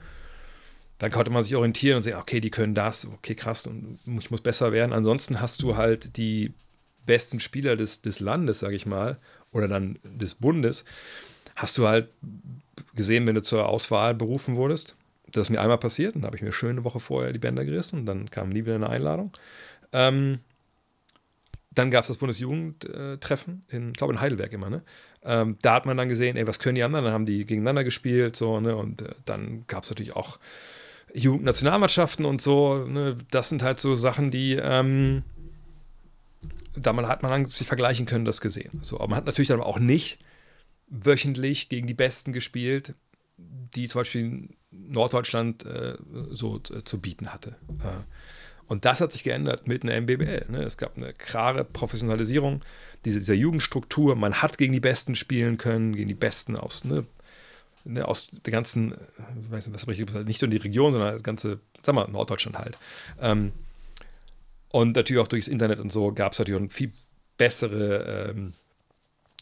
dann konnte man sich orientieren und sehen, okay, die können das, okay, krass, und ich muss besser werden. Ansonsten hast du halt die besten Spieler des, des Landes, sage ich mal, oder dann des Bundes, hast du halt gesehen, wenn du zur Auswahl berufen wurdest. Das ist mir einmal passiert, dann habe ich mir schön eine Woche vorher die Bänder gerissen und dann kam nie wieder eine Einladung. Ähm, dann gab es das Bundesjugendtreffen, in, ich glaube in Heidelberg immer, ne? Ähm, da hat man dann gesehen, ey, was können die anderen? Dann haben die gegeneinander gespielt, so, ne? Und äh, dann gab es natürlich auch Jugendnationalmannschaften und so, ne, das sind halt so Sachen, die ähm, da man hat man sich vergleichen können, das gesehen. So, aber man hat natürlich dann auch nicht wöchentlich gegen die Besten gespielt, die zum Beispiel Norddeutschland äh, so äh, zu bieten hatte. Äh, und das hat sich geändert mit einer MBBL. Ne? Es gab eine klare Professionalisierung dieser, dieser Jugendstruktur. Man hat gegen die Besten spielen können, gegen die Besten aus ne, ne, aus der ganzen, ich weiß nicht, was richtig nicht nur die Region, sondern das ganze, sag mal, Norddeutschland halt. Ähm, und natürlich auch durchs Internet und so gab es natürlich eine viel bessere ähm,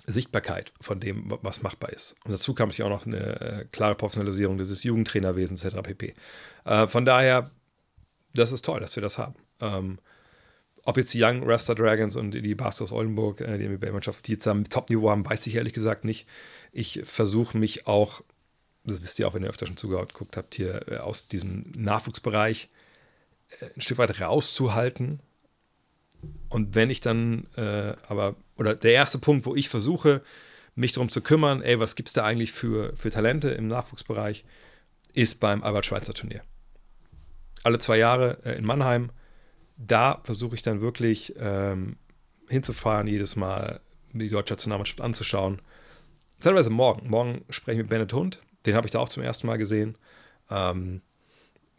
Sichtbarkeit von dem, was machbar ist. Und dazu kam natürlich auch noch eine äh, klare Professionalisierung dieses Jugendtrainerwesens etc. pp. Äh, von daher, das ist toll, dass wir das haben. Ähm, ob jetzt die Young Raster Dragons und die Bastos Oldenburg, äh, die NBA-Mannschaft, die jetzt am Top-Niveau haben, weiß ich ehrlich gesagt nicht. Ich versuche mich auch das wisst ihr auch, wenn ihr öfter schon zugeguckt habt, hier äh, aus diesem Nachwuchsbereich äh, ein Stück weit rauszuhalten. Und wenn ich dann, äh, aber, oder der erste Punkt, wo ich versuche, mich darum zu kümmern, ey, was gibt es da eigentlich für, für Talente im Nachwuchsbereich, ist beim Albert-Schweitzer-Turnier. Alle zwei Jahre äh, in Mannheim. Da versuche ich dann wirklich ähm, hinzufahren, jedes Mal die deutsche Nationalmannschaft anzuschauen. Teilweise morgen. Morgen spreche ich mit Bennett Hund, den habe ich da auch zum ersten Mal gesehen. Ähm,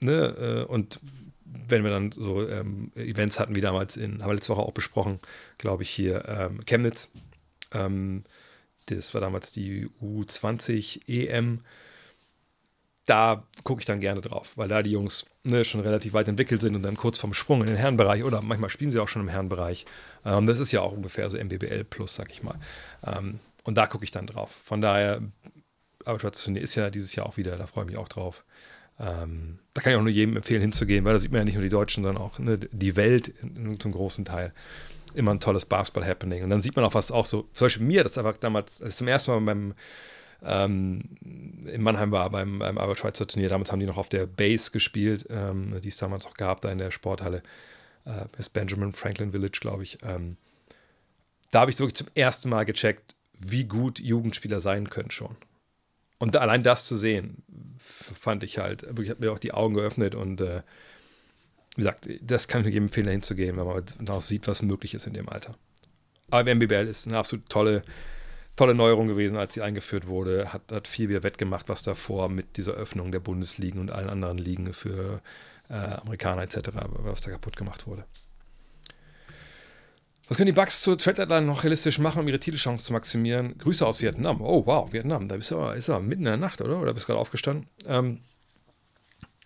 ne, äh, und wenn wir dann so ähm, Events hatten wie damals in, haben wir letzte Woche auch besprochen, glaube ich, hier ähm, Chemnitz. Ähm, das war damals die U20 EM. Da gucke ich dann gerne drauf, weil da die Jungs ne, schon relativ weit entwickelt sind und dann kurz vorm Sprung in den Herrenbereich oder manchmal spielen sie auch schon im Herrenbereich. Ähm, das ist ja auch ungefähr so MBBL plus, sag ich mal. Ähm, und da gucke ich dann drauf. Von daher aber Schwarzes Turnier ist ja dieses Jahr auch wieder, da freue ich mich auch drauf. Ähm, da kann ich auch nur jedem empfehlen, hinzugehen, weil da sieht man ja nicht nur die Deutschen, sondern auch ne, die Welt in, zum großen Teil. Immer ein tolles Basketball-Happening. Und dann sieht man auch, was auch so, zum Beispiel mir, das einfach damals, als ich zum ersten Mal beim ähm, in Mannheim war, beim, beim Albert-Schweitzer Turnier, damals haben die noch auf der Base gespielt, ähm, die es damals auch gab, da in der Sporthalle, äh, ist Benjamin Franklin Village, glaube ich. Ähm, da habe ich wirklich zum ersten Mal gecheckt, wie gut Jugendspieler sein können schon. Und allein das zu sehen, fand ich halt, wirklich hat mir auch die Augen geöffnet und äh, wie gesagt, das kann ich jedem empfehlen, dahin zu gehen, wenn man auch sieht, was möglich ist in dem Alter. Aber MBBL ist eine absolut tolle tolle Neuerung gewesen, als sie eingeführt wurde. Hat, hat viel wieder wettgemacht, was davor mit dieser Öffnung der Bundesligen und allen anderen Ligen für äh, Amerikaner etc., was da kaputt gemacht wurde. Was können die Bugs zur Trade Deadline noch realistisch machen, um ihre Titelchance zu maximieren? Grüße aus Vietnam. Oh, wow, Vietnam. Da bist du aber, ist aber mitten in der Nacht, oder? Oder bist du gerade aufgestanden? Ähm,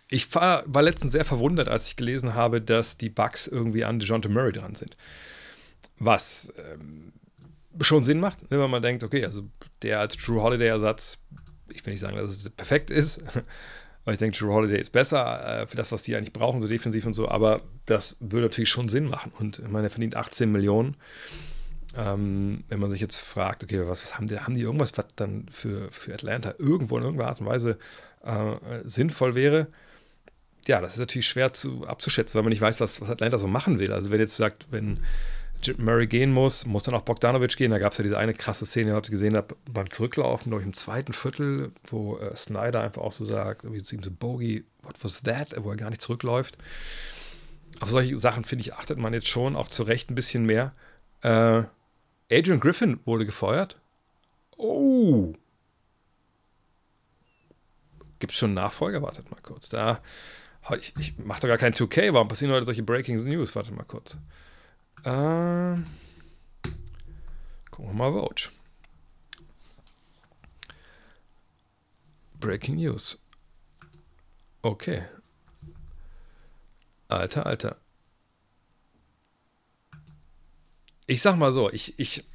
ich war, war letztens sehr verwundert, als ich gelesen habe, dass die Bugs irgendwie an DeJounte Murray dran sind. Was ähm, schon Sinn macht, wenn man denkt, okay, also der als Drew Holiday-Ersatz, ich will nicht sagen, dass es perfekt ist, weil ich denke, Drew Holiday ist besser äh, für das, was die eigentlich brauchen, so defensiv und so, aber das würde natürlich schon Sinn machen. Und ich meine, er verdient 18 Millionen. Ähm, wenn man sich jetzt fragt, okay, was, was, haben die, haben die irgendwas, was dann für, für Atlanta irgendwo in irgendeiner Art und Weise äh, sinnvoll wäre? Ja, das ist natürlich schwer zu, abzuschätzen, weil man nicht weiß, was, was Atlanta so machen will. Also wenn jetzt sagt, wenn Murray gehen muss, muss dann auch Bogdanovic gehen. Da gab es ja diese eine krasse Szene, die ich gesehen habe, beim Zurücklaufen, glaube ich, im zweiten Viertel, wo äh, Snyder einfach auch so sagt, wie zu ihm so, Bogey, what was that? Wo er gar nicht zurückläuft. Auf solche Sachen, finde ich, achtet man jetzt schon auch zu Recht ein bisschen mehr. Äh, Adrian Griffin wurde gefeuert. Oh. Gibt es schon einen Nachfolger? Wartet mal kurz. Da, ich, ich mache doch gar kein 2K. Warum passieren heute solche Breaking News? Wartet mal kurz. Äh, gucken wir mal Vogue. Breaking News. Okay. Alter, Alter. Ich sag mal so, ich, ich,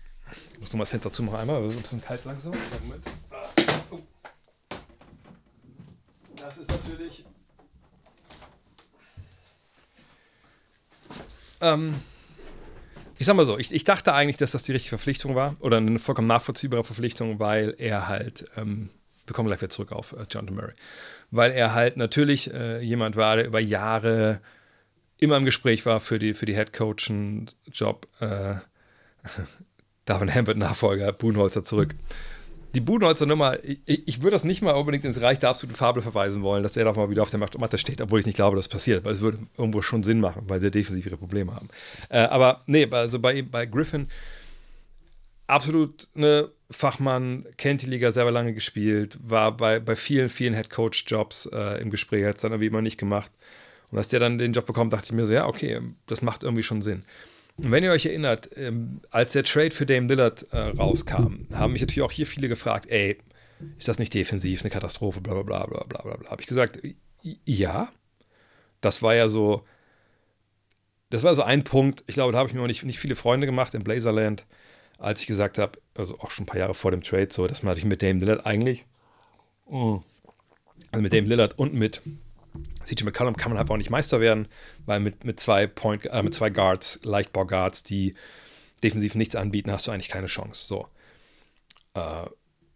ich muss noch mal das Fenster zumachen einmal, weil es ein bisschen kalt langsam. Moment. Oh. Das ist natürlich. Ähm, ich sag mal so, ich, ich, dachte eigentlich, dass das die richtige Verpflichtung war oder eine vollkommen nachvollziehbare Verpflichtung, weil er halt, ähm, wir kommen gleich wieder zurück auf äh, John Murray, weil er halt natürlich äh, jemand war, der über Jahre immer im Gespräch war für die, für die Head-Coachen-Job. Äh, Darwin Hambert Nachfolger, Buhnholzer zurück die Budenholzer Nummer, ich, ich würde das nicht mal unbedingt ins Reich der absoluten Fabel verweisen wollen, dass der doch mal wieder auf der Matte steht, obwohl ich nicht glaube, dass das passiert, weil es würde irgendwo schon Sinn machen, weil sie defensiv ihre Probleme haben. Äh, aber nee, also bei, bei Griffin absolut eine Fachmann, kennt die Liga selber lange gespielt, war bei, bei vielen, vielen Head-Coach-Jobs äh, im Gespräch, hat es dann irgendwie immer nicht gemacht. Und als der dann den Job bekommt, dachte ich mir so, ja, okay, das macht irgendwie schon Sinn. Und wenn ihr euch erinnert, ähm, als der Trade für Dame Lillard äh, rauskam, haben mich natürlich auch hier viele gefragt, ey, ist das nicht defensiv, eine Katastrophe, bla bla bla bla bla bla. Habe ich gesagt, ja. Das war ja so, das war so ein Punkt, ich glaube, da habe ich mir auch nicht, nicht viele Freunde gemacht im Blazerland, als ich gesagt habe, also auch schon ein paar Jahre vor dem Trade, so, dass man natürlich mit Dame Lillard eigentlich, mm, also mit Dame Lillard und mit CJ McCollum kann man halt auch nicht Meister werden, weil mit, mit, zwei, Point, äh, mit zwei Guards, Leichtbau-Guards, die defensiv nichts anbieten, hast du eigentlich keine Chance. So. Äh,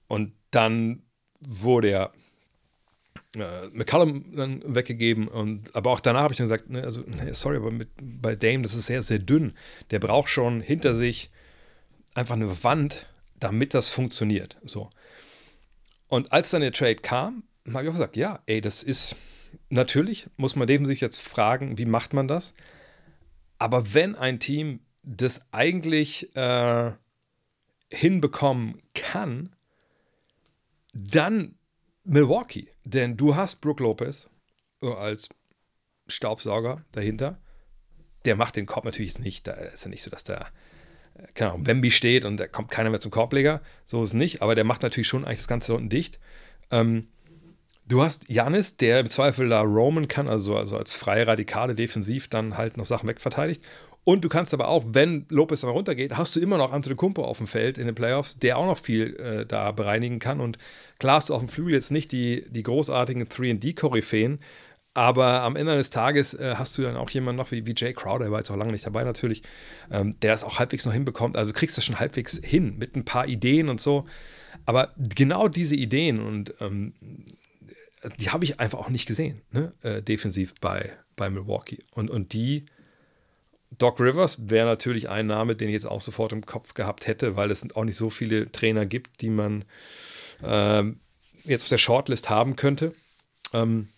und dann wurde er äh, McCollum dann weggegeben und aber auch danach habe ich dann gesagt, ne, also nee, sorry, aber mit, bei Dame, das ist sehr, sehr dünn. Der braucht schon hinter sich einfach eine Wand, damit das funktioniert. So. Und als dann der Trade kam, habe ich auch gesagt, ja, ey, das ist natürlich muss man sich jetzt fragen, wie macht man das? Aber wenn ein Team das eigentlich äh, hinbekommen kann, dann Milwaukee. Denn du hast Brook Lopez äh, als Staubsauger dahinter. Der macht den Korb natürlich nicht. Da ist ja nicht so, dass da, äh, keine Ahnung, Wemby steht und da kommt keiner mehr zum Korbleger. So ist es nicht. Aber der macht natürlich schon eigentlich das Ganze unten dicht. Ähm, Du hast Janis, der im Zweifel da roamen kann, also, also als freie Radikale defensiv dann halt noch Sachen wegverteidigt. Und du kannst aber auch, wenn Lopez dann runtergeht, hast du immer noch Antetokounmpo auf dem Feld in den Playoffs, der auch noch viel äh, da bereinigen kann. Und klar hast du auf dem Flügel jetzt nicht die, die großartigen 3D-Koryphäen, aber am Ende des Tages äh, hast du dann auch jemanden noch wie, wie Jay Crowder, der war jetzt auch lange nicht dabei natürlich, ähm, der das auch halbwegs noch hinbekommt. Also du kriegst das schon halbwegs hin mit ein paar Ideen und so. Aber genau diese Ideen und ähm, die habe ich einfach auch nicht gesehen, ne? äh, defensiv bei, bei Milwaukee. Und, und die, Doc Rivers wäre natürlich ein Name, den ich jetzt auch sofort im Kopf gehabt hätte, weil es auch nicht so viele Trainer gibt, die man ähm, jetzt auf der Shortlist haben könnte. Ähm,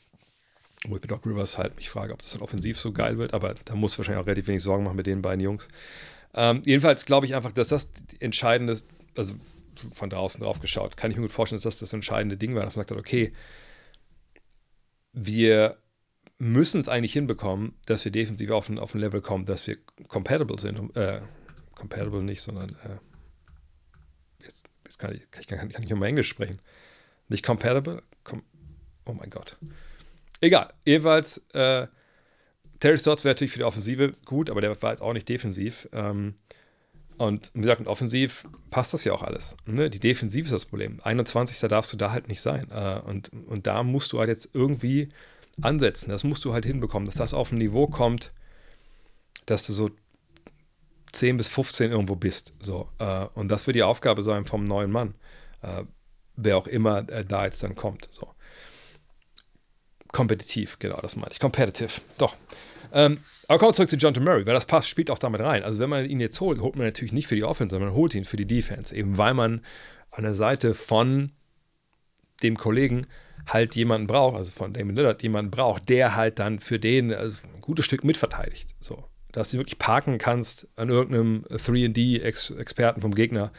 wo ich bei Doc Rivers halt mich frage, ob das dann offensiv so geil wird, aber da muss wahrscheinlich auch relativ wenig Sorgen machen mit den beiden Jungs. Ähm, jedenfalls glaube ich einfach, dass das entscheidend ist, also von draußen drauf geschaut, kann ich mir gut vorstellen, dass das das entscheidende Ding war, dass man hat, okay, wir müssen es eigentlich hinbekommen, dass wir defensiv auf ein, auf ein Level kommen, dass wir compatible sind. Äh, compatible nicht, sondern äh, jetzt, jetzt, kann ich, kann, ich, kann ich immer Englisch sprechen. Nicht compatible? Com oh mein Gott. Egal. Jedenfalls, äh, Terry Stotts wäre natürlich für die Offensive gut, aber der war jetzt auch nicht defensiv. Ähm, und wie gesagt, offensiv passt das ja auch alles. Ne? Die Defensive ist das Problem. 21. darfst du da halt nicht sein. Äh, und, und da musst du halt jetzt irgendwie ansetzen. Das musst du halt hinbekommen, dass das auf ein Niveau kommt, dass du so 10 bis 15 irgendwo bist. So, äh, und das wird die Aufgabe sein vom neuen Mann. Äh, wer auch immer da jetzt dann kommt. So. Kompetitiv, genau, das meine ich. Competitive, doch. Ähm, aber kommen wir zurück zu John Murray, weil das passt, spielt auch damit rein. Also wenn man ihn jetzt holt, holt man natürlich nicht für die Offense, sondern man holt ihn für die Defense, eben weil man an der Seite von dem Kollegen halt jemanden braucht, also von Damon Lillard jemanden braucht, der halt dann für den also ein gutes Stück mitverteidigt. So, dass du wirklich parken kannst an irgendeinem 3D-Experten vom Gegner,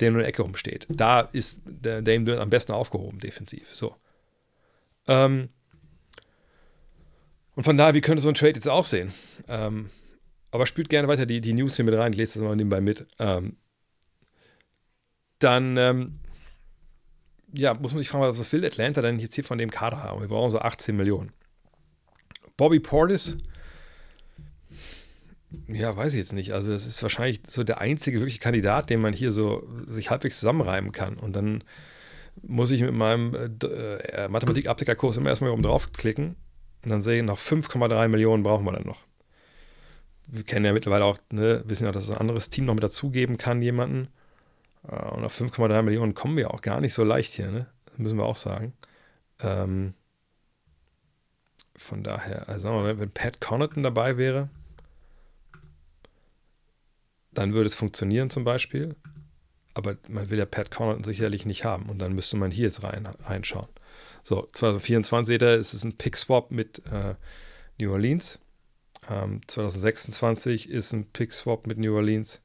der nur in der Ecke rumsteht. Da ist der Damon Lillard am besten aufgehoben, defensiv. So. Ähm, und von daher, wie könnte so ein Trade jetzt aussehen? Ähm, aber spielt gerne weiter die, die News hier mit rein. Ich lese das mal nebenbei mit. Ähm, dann, ähm, ja, muss man sich fragen, was will Atlanta denn jetzt hier von dem Kader haben? Wir brauchen so 18 Millionen. Bobby Portis, ja, weiß ich jetzt nicht. Also, das ist wahrscheinlich so der einzige wirkliche Kandidat, den man hier so sich halbwegs zusammenreimen kann. Und dann muss ich mit meinem äh, äh Mathematik-Abdeckerkurs immer erstmal oben drauf klicken und dann sehe ich, noch 5,3 Millionen brauchen wir dann noch. Wir kennen ja mittlerweile auch, ne, wissen ja, dass ein anderes Team noch mit dazugeben kann, jemanden. Äh, und auf 5,3 Millionen kommen wir auch gar nicht so leicht hier, ne? Das müssen wir auch sagen. Ähm, von daher, also sagen wir mal, wenn Pat Connaughton dabei wäre, dann würde es funktionieren zum Beispiel. Aber man will ja Pat Connaughton sicherlich nicht haben. Und dann müsste man hier jetzt rein, reinschauen. So, 2024 ist es ein Pick-Swap mit äh, New Orleans. Ähm, 2026 ist ein Pick-Swap mit New Orleans.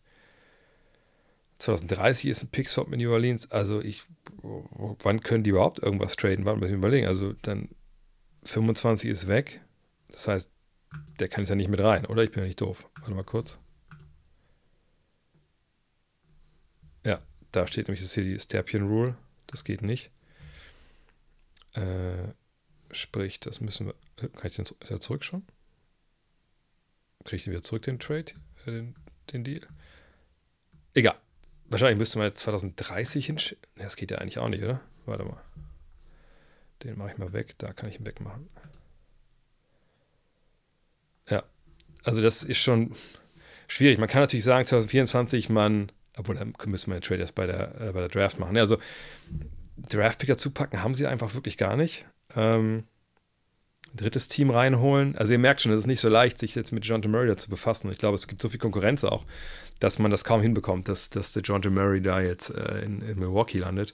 2030 ist ein Pick-Swap mit New Orleans. Also ich, wann können die überhaupt irgendwas traden? Wann müssen wir überlegen? Also dann 25 ist weg. Das heißt, der kann jetzt ja nicht mit rein, oder? Ich bin ja nicht doof. Warte mal kurz. Ja, da steht nämlich das hier die Sterpion Rule. Das geht nicht. Äh, sprich, das müssen wir. Äh, kann ich den, ist er zurück schon? Kriege ich den wieder zurück, den Trade, äh, den, den Deal? Egal. Wahrscheinlich müsste man jetzt 2030 hinschicken. Das geht ja eigentlich auch nicht, oder? Warte mal. Den mache ich mal weg. Da kann ich ihn wegmachen. Ja. Also, das ist schon schwierig. Man kann natürlich sagen, 2024, man. Obwohl, dann müssen wir den Trade erst bei der, äh, bei der Draft machen. Also, Draftpicker zupacken haben sie einfach wirklich gar nicht. Ähm, drittes Team reinholen. Also ihr merkt schon, es ist nicht so leicht, sich jetzt mit John Murray zu befassen. Ich glaube, es gibt so viel Konkurrenz auch, dass man das kaum hinbekommt, dass, dass der John Murray da jetzt äh, in, in, Milwaukee landet.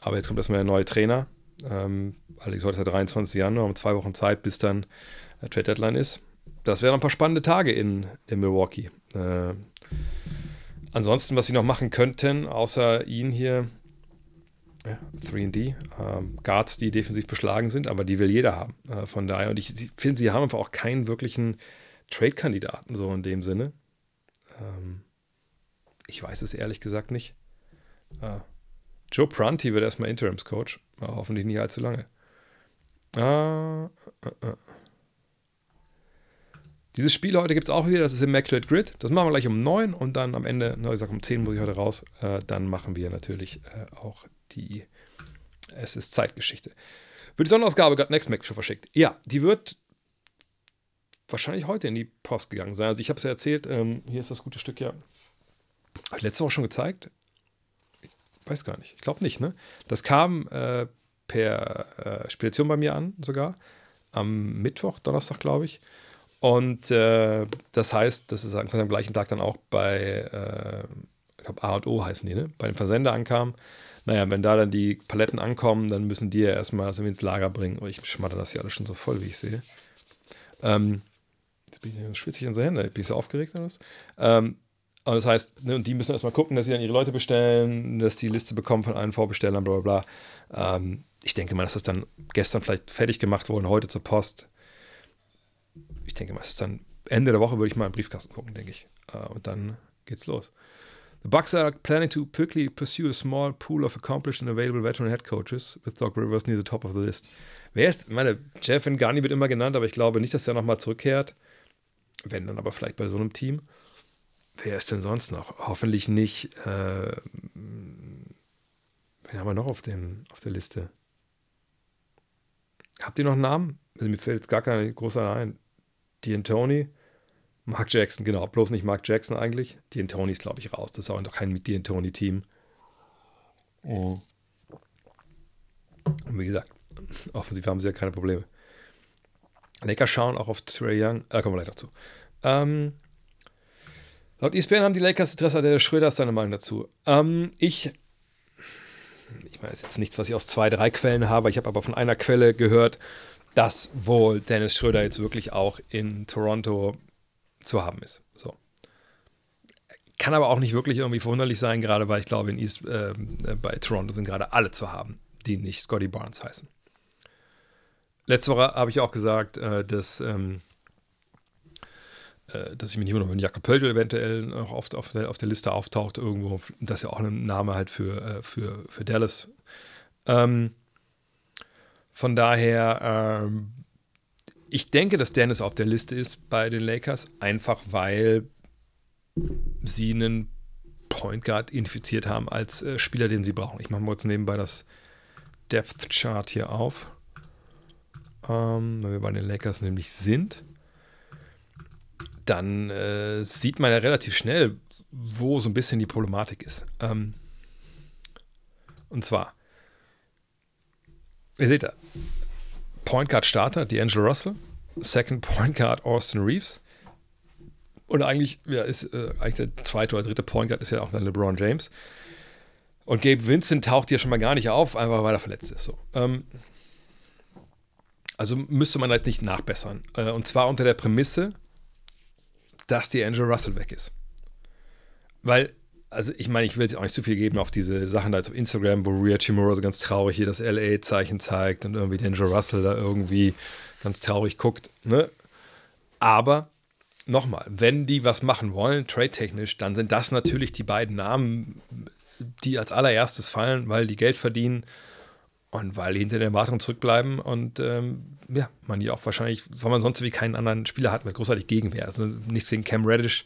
Aber jetzt kommt erstmal der neue Trainer. Ähm, allerdings heute ist der 23. Januar, um zwei Wochen Zeit, bis dann äh, Trade Deadline ist. Das wären ein paar spannende Tage in, in Milwaukee. Äh, ansonsten, was sie noch machen könnten, außer ihn hier, ja, 3D, ähm, Guards, die defensiv beschlagen sind, aber die will jeder haben. Äh, von daher, und ich finde, sie haben einfach auch keinen wirklichen Trade-Kandidaten, so in dem Sinne. Ähm, ich weiß es ehrlich gesagt nicht. Äh, Joe Prunty wird erstmal Interims-Coach, hoffentlich nicht allzu lange. Ah, äh. Dieses Spiel heute gibt es auch wieder, das ist Immaculate Grid. Das machen wir gleich um 9 und dann am Ende, ich sag um 10 muss ich heute raus. Äh, dann machen wir natürlich äh, auch die Es ist Zeitgeschichte. Wird die Sonderausgabe gerade Next Mac schon verschickt? Ja, die wird wahrscheinlich heute in die Post gegangen sein. Also ich habe es ja erzählt, ähm, hier ist das gute Stück ja. Habe ich letzte Woche schon gezeigt? Ich weiß gar nicht. Ich glaube nicht, ne? Das kam äh, per äh, Spedition bei mir an, sogar. Am Mittwoch, Donnerstag, glaube ich. Und äh, das heißt, das ist am gleichen Tag dann auch bei, äh, ich glaube, A und O heißen die, ne? Bei dem Versender ankam. Naja, wenn da dann die Paletten ankommen, dann müssen die ja erstmal so ins Lager bringen. Oh, ich schmatter das hier alles schon so voll, wie ich sehe. Ähm, jetzt bin ich schwitzig in so Hände. Bin ich so aufgeregt oder was? Ähm, Und das heißt, ne, und die müssen erstmal gucken, dass sie dann ihre Leute bestellen, dass die Liste bekommen von allen Vorbestellern, bla bla bla. Ähm, ich denke mal, dass das dann gestern vielleicht fertig gemacht wurde, heute zur Post. Ich denke mal, es ist dann Ende der Woche würde ich mal im Briefkasten gucken, denke ich. Äh, und dann geht's los. The Bucks are planning to quickly pursue a small pool of accomplished and available veteran head coaches with Doc Rivers near the top of the list. Wer ist, meine, Jeff Garni wird immer genannt, aber ich glaube nicht, dass er nochmal zurückkehrt. Wenn dann aber vielleicht bei so einem Team. Wer ist denn sonst noch? Hoffentlich nicht. Äh, wen haben wir noch auf, den, auf der Liste? Habt ihr noch einen Namen? Also mir fällt jetzt gar kein großer ein. D'Antoni. Mark Jackson, genau, bloß nicht Mark Jackson eigentlich. D'Antoni ist, glaube ich, raus. Das ist auch noch kein D'Antoni-Team. Oh. Und wie gesagt, offensiv haben sie ja keine Probleme. Lakers schauen auch auf Trey Young. Da äh, kommen wir gleich dazu. Ähm, laut ESPN haben die Lakers Interesse an der Schröder. Ist deine Meinung dazu? Ähm, ich, ich meine, das ist jetzt nichts, was ich aus zwei, drei Quellen habe. Ich habe aber von einer Quelle gehört, dass wohl Dennis Schröder jetzt wirklich auch in Toronto zu haben ist. So. Kann aber auch nicht wirklich irgendwie verwunderlich sein, gerade weil ich glaube, in East, äh, bei Toronto sind gerade alle zu haben, die nicht Scotty Barnes heißen. Letzte Woche habe ich auch gesagt, äh, dass, ähm, äh, dass ich mich nicht wundere, wenn Jakob Pöltl eventuell noch oft auf der, auf der Liste auftaucht irgendwo. Das ist ja auch ein Name halt für, äh, für, für Dallas. Ähm, von daher ähm, ich denke, dass Dennis auf der Liste ist bei den Lakers, einfach weil sie einen Point Guard identifiziert haben als äh, Spieler, den sie brauchen. Ich mache mal jetzt nebenbei das Depth Chart hier auf, ähm, wenn wir bei den Lakers nämlich sind. Dann äh, sieht man ja relativ schnell, wo so ein bisschen die Problematik ist. Ähm, und zwar, ihr seht da, Point Guard Starter, D'Angelo Russell. Second Point Guard, Austin Reeves. Und eigentlich, ja, ist äh, eigentlich der zweite oder dritte Point Guard ist ja auch dann LeBron James. Und Gabe Vincent taucht hier schon mal gar nicht auf, einfach weil er verletzt ist. So. Ähm, also müsste man halt nicht nachbessern. Äh, und zwar unter der Prämisse, dass die Angel Russell weg ist. Weil also ich meine, ich will jetzt auch nicht zu viel geben auf diese Sachen da jetzt auf Instagram, wo Rhea Chimura so ganz traurig hier das LA-Zeichen zeigt und irgendwie D'Angelo Russell da irgendwie ganz traurig guckt. Ne? Aber nochmal, wenn die was machen wollen, trade-technisch, dann sind das natürlich die beiden Namen, die als allererstes fallen, weil die Geld verdienen und weil die hinter den Erwartungen zurückbleiben und ähm, ja, man die auch wahrscheinlich, weil man sonst wie keinen anderen Spieler hat mit großartig Gegenwehr. Also nichts gegen Cam Reddish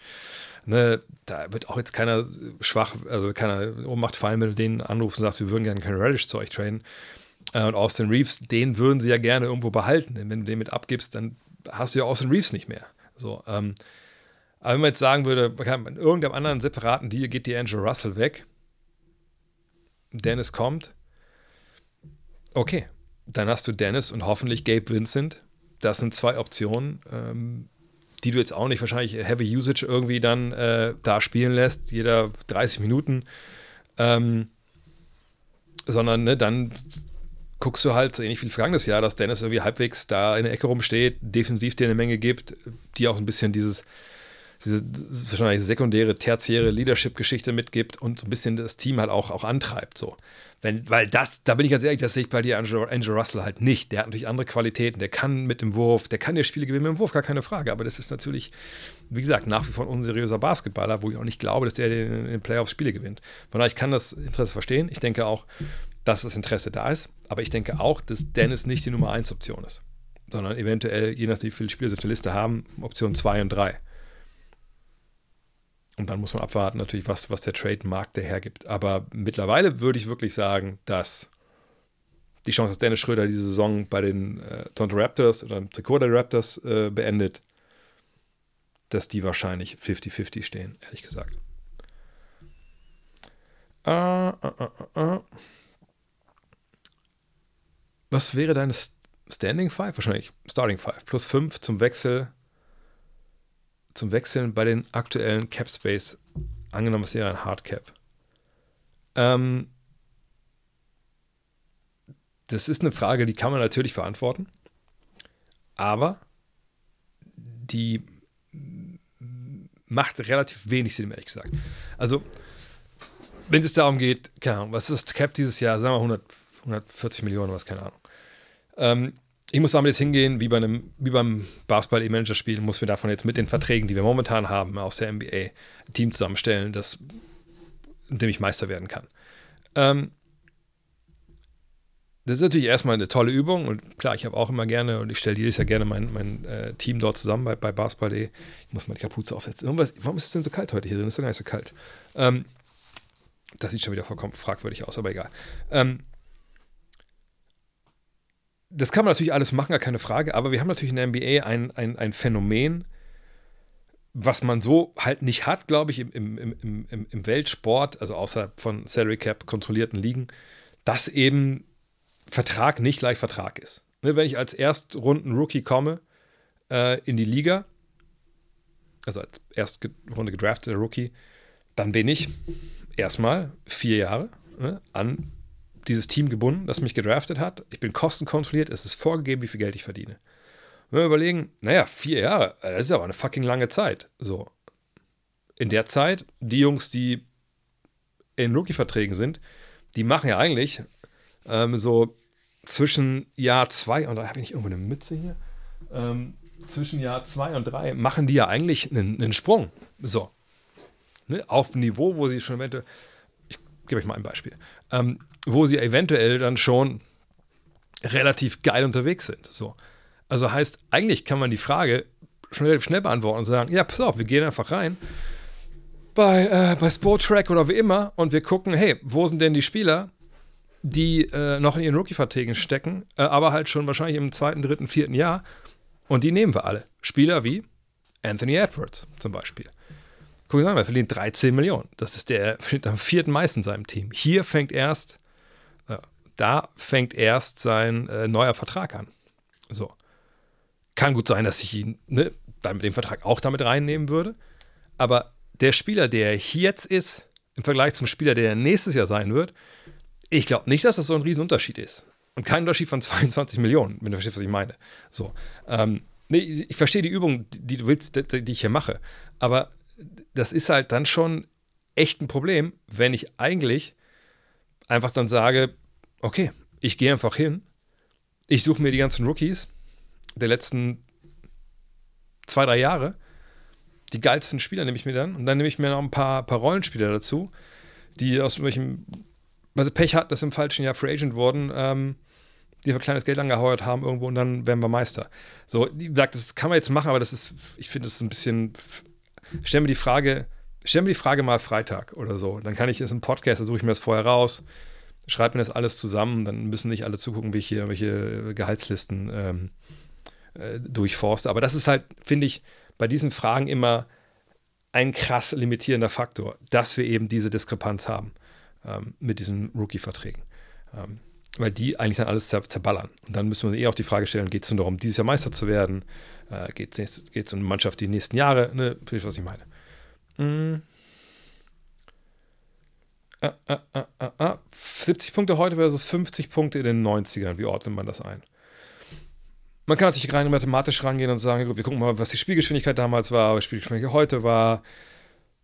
ne, da wird auch jetzt keiner schwach, also keiner Ohnmacht fallen, wenn du den anrufst und sagst, wir würden gerne keinen Relish zu euch trainen. Äh, und Austin Reeves, den würden sie ja gerne irgendwo behalten. Denn wenn du den mit abgibst, dann hast du ja Austin Reeves nicht mehr. So, ähm, aber wenn man jetzt sagen würde, in irgendeinem anderen separaten Deal geht die Angel Russell weg, Dennis kommt, okay, dann hast du Dennis und hoffentlich Gabe Vincent. Das sind zwei Optionen. Ähm, die du jetzt auch nicht wahrscheinlich Heavy Usage irgendwie dann äh, da spielen lässt, jeder 30 Minuten, ähm, sondern ne, dann guckst du halt so ähnlich wie vergangenes Jahr, dass Dennis irgendwie halbwegs da in der Ecke rumsteht, defensiv dir eine Menge gibt, die auch ein bisschen dieses diese wahrscheinlich sekundäre, tertiäre Leadership-Geschichte mitgibt und so ein bisschen das Team halt auch, auch antreibt. So. Wenn, weil das, da bin ich ganz ehrlich, das sehe ich bei dir Angelo, Angelo Russell halt nicht. Der hat natürlich andere Qualitäten, der kann mit dem Wurf, der kann dir Spiele gewinnen mit dem Wurf, gar keine Frage. Aber das ist natürlich, wie gesagt, nach wie vor ein unseriöser Basketballer, wo ich auch nicht glaube, dass der in den Playoffs Spiele gewinnt. Von daher, ich kann das Interesse verstehen. Ich denke auch, dass das Interesse da ist. Aber ich denke auch, dass Dennis nicht die Nummer 1 Option ist. Sondern eventuell, je nachdem, wie viele Spiele sie auf der Liste haben, Option 2 und 3. Und dann muss man abwarten, natürlich, was, was der Trade-Markt hergibt. Aber mittlerweile würde ich wirklich sagen, dass die Chance, dass Dennis Schröder diese Saison bei den äh, Toronto Raptors oder Dakota Raptors äh, beendet, dass die wahrscheinlich 50-50 stehen, ehrlich gesagt. Uh, uh, uh, Was wäre deine Standing Five? Wahrscheinlich Starting Five. Plus 5 zum Wechsel zum Wechseln bei den aktuellen Cap Space, angenommen es wäre ein Hard Cap. Ähm, das ist eine Frage, die kann man natürlich beantworten, aber die macht relativ wenig Sinn, ehrlich gesagt. Also, wenn es darum geht, keine Ahnung, was ist das Cap dieses Jahr? Sagen wir 100, 140 Millionen, was, keine Ahnung. Ähm, ich muss damit jetzt hingehen, wie, bei einem, wie beim Basketball-E-Manager-Spiel, muss mir davon jetzt mit den Verträgen, die wir momentan haben, aus der NBA, ein Team zusammenstellen, das, in dem ich Meister werden kann. Ähm, das ist natürlich erstmal eine tolle Übung und klar, ich habe auch immer gerne und ich stelle jedes Jahr gerne mein, mein äh, Team dort zusammen bei, bei Basketball.de. Ich muss mal die Kapuze aufsetzen. Irgendwas, warum ist es denn so kalt heute hier drin? Ist doch gar nicht so kalt. Ähm, das sieht schon wieder vollkommen fragwürdig aus, aber egal. Ähm, das kann man natürlich alles machen, gar keine Frage, aber wir haben natürlich in der NBA ein, ein, ein Phänomen, was man so halt nicht hat, glaube ich, im, im, im, im, Weltsport, also außer von Salary Cap kontrollierten Ligen, dass eben Vertrag nicht gleich Vertrag ist. Ne, wenn ich als Erstrunden-Rookie komme äh, in die Liga, also als Erstrunde gedrafteter Rookie, dann bin ich erstmal vier Jahre ne, an dieses Team gebunden, das mich gedraftet hat. Ich bin kostenkontrolliert, es ist vorgegeben, wie viel Geld ich verdiene. Wenn wir überlegen, naja, vier Jahre, das ist aber eine fucking lange Zeit. So. In der Zeit, die Jungs, die in Rookie-Verträgen sind, die machen ja eigentlich ähm, so zwischen Jahr zwei und da habe ich nicht irgendwo eine Mütze hier. Ähm, zwischen Jahr zwei und drei machen die ja eigentlich einen, einen Sprung. So. Ne? Auf ein Niveau, wo sie schon eventuell. Gebe euch mal ein Beispiel. Ähm, wo sie eventuell dann schon relativ geil unterwegs sind. So. Also heißt, eigentlich kann man die Frage schon relativ schnell beantworten und sagen, ja, pass auf, wir gehen einfach rein bei, äh, bei Sportrack oder wie immer und wir gucken, hey, wo sind denn die Spieler, die äh, noch in ihren Rookie-Verträgen stecken, äh, aber halt schon wahrscheinlich im zweiten, dritten, vierten Jahr und die nehmen wir alle. Spieler wie Anthony Edwards zum Beispiel. Guck mal, er verdient 13 Millionen. Das ist der, verdient am vierten meisten in seinem Team. Hier fängt erst da fängt erst sein äh, neuer Vertrag an. So. Kann gut sein, dass ich ihn ne, dann mit dem Vertrag auch damit reinnehmen würde. Aber der Spieler, der jetzt ist, im Vergleich zum Spieler, der nächstes Jahr sein wird, ich glaube nicht, dass das so ein Riesenunterschied ist. Und kein Unterschied von 22 Millionen, wenn du verstehst, was ich meine. So. Ähm, nee, ich verstehe die Übung, die du willst, die, die ich hier mache. Aber das ist halt dann schon echt ein Problem, wenn ich eigentlich einfach dann sage, okay, ich gehe einfach hin, ich suche mir die ganzen Rookies der letzten zwei, drei Jahre, die geilsten Spieler nehme ich mir dann und dann nehme ich mir noch ein paar, paar Rollenspieler dazu, die aus welchem, sie Pech hatten, dass im falschen Jahr Free Agent wurden, ähm, die für kleines Geld angeheuert haben irgendwo und dann werden wir Meister. So, wie gesagt, das kann man jetzt machen, aber das ist, ich finde, das ist ein bisschen, stell mir die Frage, stell mir die Frage mal Freitag oder so, dann kann ich das im Podcast, da suche ich mir das vorher raus, schreibe mir das alles zusammen, dann müssen nicht alle zugucken, wie ich hier welche Gehaltslisten ähm, äh, durchforste. Aber das ist halt, finde ich, bei diesen Fragen immer ein krass limitierender Faktor, dass wir eben diese Diskrepanz haben ähm, mit diesen Rookie-Verträgen. Ähm, weil die eigentlich dann alles zer zerballern. Und dann müssen wir eh auch die Frage stellen, geht es nur darum, dieses Jahr Meister zu werden? Äh, geht es um eine Mannschaft die nächsten Jahre? Ne? Verstehst was ich meine? Mm. 70 Punkte heute versus 50 Punkte in den 90ern. Wie ordnet man das ein? Man kann natürlich rein mathematisch rangehen und sagen, wir gucken mal, was die Spielgeschwindigkeit damals war, was die Spielgeschwindigkeit heute war.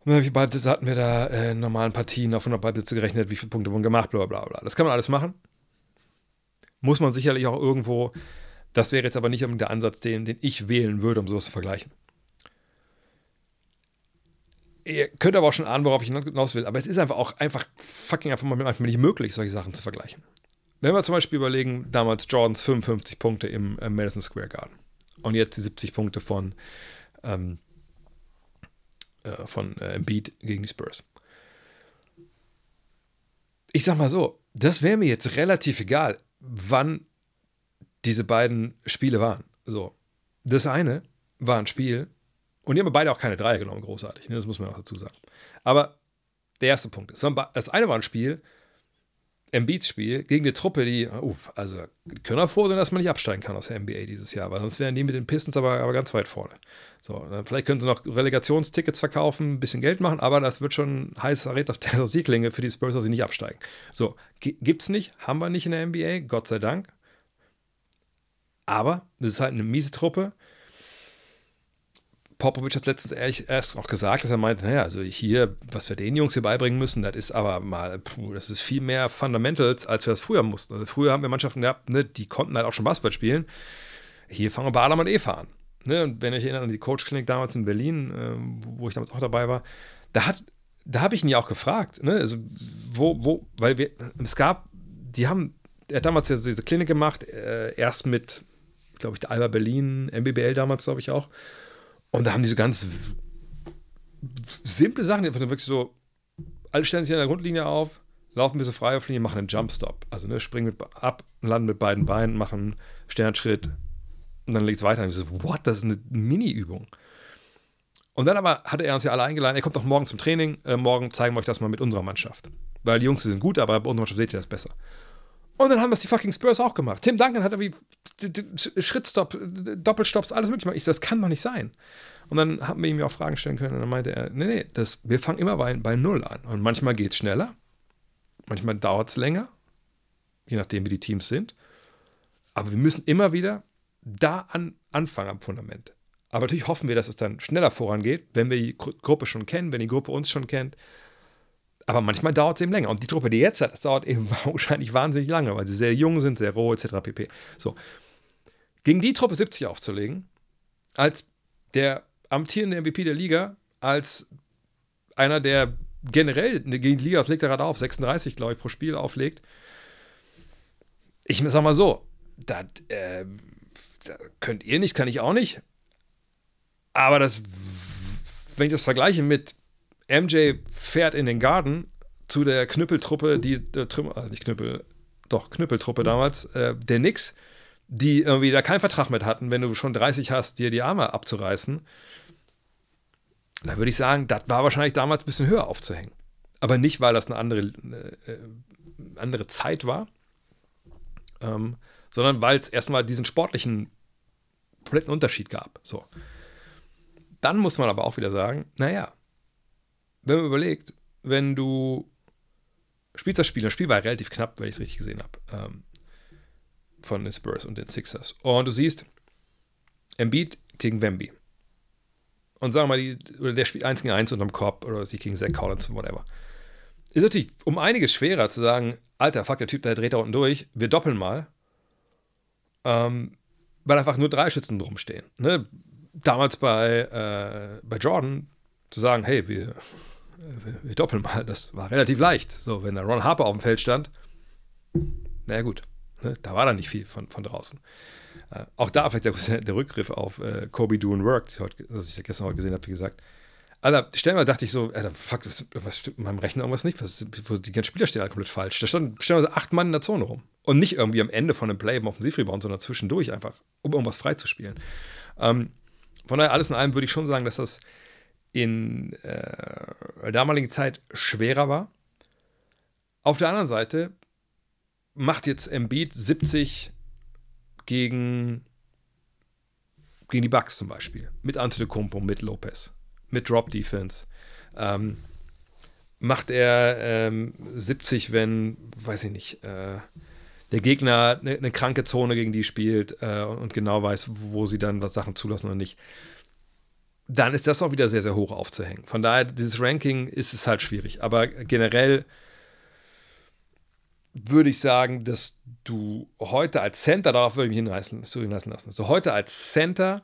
Wie viele hatten wir da äh, in normalen Partien auf 100 Ballbesitze gerechnet, wie viele Punkte wurden gemacht, bla bla bla. Das kann man alles machen. Muss man sicherlich auch irgendwo, das wäre jetzt aber nicht der Ansatz, den, den ich wählen würde, um sowas zu vergleichen. Ihr könnt aber auch schon ahnen, worauf ich hinaus will. Aber es ist einfach auch einfach fucking einfach manchmal nicht möglich, solche Sachen zu vergleichen. Wenn wir zum Beispiel überlegen, damals Jordans 55 Punkte im äh, Madison Square Garden und jetzt die 70 Punkte von, ähm, äh, von äh, Embiid gegen die Spurs. Ich sag mal so, das wäre mir jetzt relativ egal, wann diese beiden Spiele waren. So, das eine war ein Spiel, und die haben beide auch keine Dreier genommen, großartig. Ne? Das muss man auch dazu sagen. Aber der erste Punkt ist, das eine war ein Spiel, Embiids Spiel gegen eine Truppe, die, uh, also können auch froh sein, dass man nicht absteigen kann aus der NBA dieses Jahr, weil sonst wären die mit den Pistons aber, aber ganz weit vorne. So, vielleicht können sie noch Relegationstickets verkaufen, ein bisschen Geld machen, aber das wird schon heißer Red auf der Sieglinge für die Spurs, dass sie nicht absteigen. So, gibt's nicht, haben wir nicht in der NBA, Gott sei Dank. Aber das ist halt eine miese Truppe Popovic hat letztens ehrlich erst noch gesagt, dass er meinte, naja, also hier, was wir den Jungs hier beibringen müssen, das ist aber mal, puh, das ist viel mehr Fundamentals, als wir das früher mussten. Also früher haben wir Mannschaften gehabt, ne, die konnten halt auch schon Basketball spielen. Hier fangen wir bei Adam und Eva an. Ne? Und wenn ihr euch erinnert an die Coach-Klinik damals in Berlin, äh, wo ich damals auch dabei war, da hat, da habe ich ihn ja auch gefragt, ne? Also, wo, wo, weil wir, es gab, die haben, er hat damals ja diese Klinik gemacht, äh, erst mit, glaube ich, der Alba Berlin, MBBL damals, glaube ich auch. Und da haben die so ganz simple Sachen, die einfach wirklich so, alle stellen sich an der Grundlinie auf, laufen ein bisschen frei auf Linie, machen einen Jumpstop. Also ne, springen mit, ab, landen mit beiden Beinen, machen Sternschritt und dann legt es weiter. Und ich so, what, das ist eine Mini-Übung. Und dann aber hatte er uns ja alle eingeladen, er kommt doch morgen zum Training, äh, morgen zeigen wir euch das mal mit unserer Mannschaft. Weil die Jungs die sind gut, aber bei unserer Mannschaft seht ihr das besser. Und dann haben das die fucking Spurs auch gemacht. Tim Duncan hat irgendwie Schrittstopp, Doppelstopps, alles mögliche. Ich so, das kann doch nicht sein. Und dann haben wir ihm ja auch Fragen stellen können und dann meinte er, nee, nee, das, wir fangen immer bei, bei Null an. Und manchmal geht es schneller, manchmal dauert es länger, je nachdem, wie die Teams sind. Aber wir müssen immer wieder da an, anfangen am Fundament. Aber natürlich hoffen wir, dass es dann schneller vorangeht, wenn wir die Gruppe schon kennen, wenn die Gruppe uns schon kennt aber manchmal dauert es eben länger. Und die Truppe, die jetzt hat, das dauert eben wahrscheinlich wahnsinnig lange, weil sie sehr jung sind, sehr roh, etc. pp. So. Gegen die Truppe 70 aufzulegen, als der amtierende MVP der Liga, als einer, der generell gegen die Liga, legt er gerade auf, 36, glaube ich, pro Spiel auflegt. Ich sag mal so, das, äh, könnt ihr nicht, kann ich auch nicht. Aber das, wenn ich das vergleiche mit MJ fährt in den Garten zu der Knüppeltruppe, die, äh, also nicht Knüppel, doch Knüppeltruppe damals, äh, der Knicks, die irgendwie da keinen Vertrag mit hatten, wenn du schon 30 hast, dir die Arme abzureißen. Da würde ich sagen, das war wahrscheinlich damals ein bisschen höher aufzuhängen. Aber nicht, weil das eine andere, äh, äh andere Zeit war, ähm, sondern weil es erstmal diesen sportlichen kompletten Unterschied gab. So. Dann muss man aber auch wieder sagen, naja, wenn man überlegt, wenn du spielst das Spiel, das Spiel war relativ knapp, wenn ich es richtig gesehen habe, ähm, von den Spurs und den Sixers. Und du siehst, Embiid gegen Wemby. Und sagen wir mal, die, oder der spielt 1 gegen 1 unterm Korb oder sie gegen Zach Collins, whatever. Ist natürlich um einiges schwerer zu sagen, Alter, fuck, der Typ, der dreht da unten durch, wir doppeln mal. Ähm, weil einfach nur drei Schützen rumstehen. Ne? Damals bei, äh, bei Jordan zu sagen, hey, wir wir doppeln mal, das war relativ leicht. So, wenn da Ron Harper auf dem Feld stand, naja gut, ne, da war dann nicht viel von, von draußen. Äh, auch da vielleicht der, der Rückgriff auf äh, Kobe Doing Work, was ich gestern heute gesehen habe, wie gesagt. Alter, stellenweise dachte ich so, Alter, fuck, was, was stimmt mit meinem Rechner irgendwas nicht? Was, die ganzen Spieler stehen halt komplett falsch. Da standen stellenweise acht Mann in der Zone rum. Und nicht irgendwie am Ende von einem Play im Offensivrebound, sondern zwischendurch einfach, um irgendwas freizuspielen. Ähm, von daher, alles in allem würde ich schon sagen, dass das in äh, damaligen Zeit schwerer war. Auf der anderen Seite macht jetzt Embiid 70 gegen, gegen die Bucks zum Beispiel. Mit Antetokounmpo, mit Lopez, mit Drop Defense. Ähm, macht er ähm, 70, wenn, weiß ich nicht, äh, der Gegner eine, eine, kranke Zone gegen die spielt äh, und genau weiß, wo sie dann was Sachen zulassen oder nicht dann ist das auch wieder sehr, sehr hoch aufzuhängen. Von daher, dieses Ranking ist es halt schwierig. Aber generell würde ich sagen, dass du heute als Center, darauf würde ich mich hinreißen, hinreißen lassen, dass du heute als Center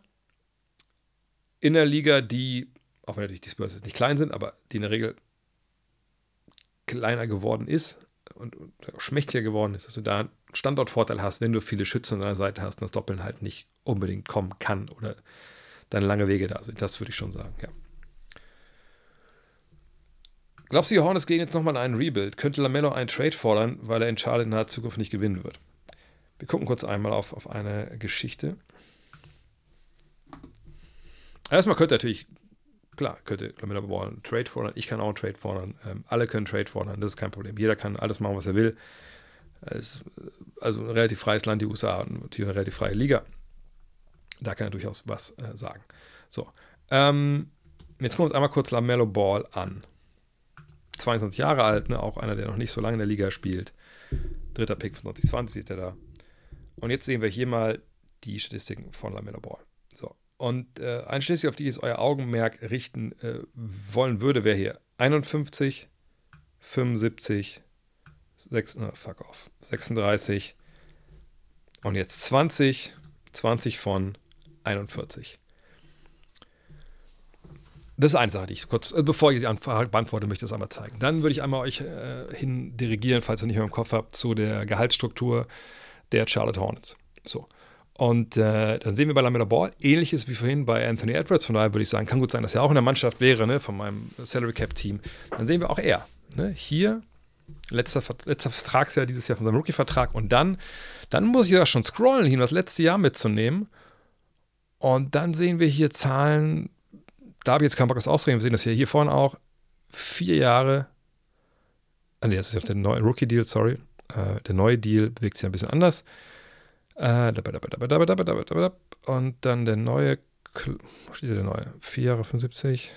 in der Liga, die, auch wenn natürlich die Spurs jetzt nicht klein sind, aber die in der Regel kleiner geworden ist und, und schmächtiger geworden ist, dass du da einen Standortvorteil hast, wenn du viele Schützen an deiner Seite hast und das Doppeln halt nicht unbedingt kommen kann oder dann lange Wege da sind. Das würde ich schon sagen, ja. Glaubst du, Hornets gehen jetzt nochmal in einen Rebuild? Könnte Lamello einen Trade fordern, weil er in Charlotte in naher Zukunft nicht gewinnen wird? Wir gucken kurz einmal auf, auf eine Geschichte. Erstmal könnte natürlich, klar, könnte Lamello Ball einen Trade fordern. Ich kann auch einen Trade fordern. Ähm, alle können Trade fordern. Das ist kein Problem. Jeder kann alles machen, was er will. Es ist also ein relativ freies Land, die USA, und natürlich eine relativ freie Liga. Da kann er durchaus was äh, sagen. So. Ähm, jetzt gucken wir uns einmal kurz Lamello Ball an. 22 Jahre alt, ne? auch einer, der noch nicht so lange in der Liga spielt. Dritter Pick von 2020 sieht er da. Und jetzt sehen wir hier mal die Statistiken von Lamello Ball. So. Und äh, einschließlich, auf die ich euer Augenmerk richten äh, wollen würde, wäre hier 51, 75, 6, oh, fuck off, 36 und jetzt 20, 20 von 41. Das ist eine Sache, die ich kurz, äh, bevor ich Anfrage beantworte, möchte ich das einmal zeigen. Dann würde ich einmal euch äh, hin dirigieren, falls ihr nicht mehr im Kopf habt, zu der Gehaltsstruktur der Charlotte Hornets. So. Und äh, dann sehen wir bei Lamella Ball ähnliches wie vorhin bei Anthony Edwards. Von daher würde ich sagen, kann gut sein, dass er auch in der Mannschaft wäre, ne, von meinem Salary Cap Team. Dann sehen wir auch er. Ne, hier, letzter, letzter Vertragsjahr dieses Jahr von seinem Rookie-Vertrag. Und dann, dann muss ich ja schon scrollen, hier das letzte Jahr mitzunehmen. Und dann sehen wir hier Zahlen, da habe ich jetzt keinen Bock, das ausreden. Wir sehen das hier, hier vorne auch. Vier Jahre. Ah, nee, das ist ja der neue Rookie-Deal, sorry. Äh, der neue Deal bewegt sich ein bisschen anders. Äh, und dann der neue. Wo steht der neue? 4 Jahre 75.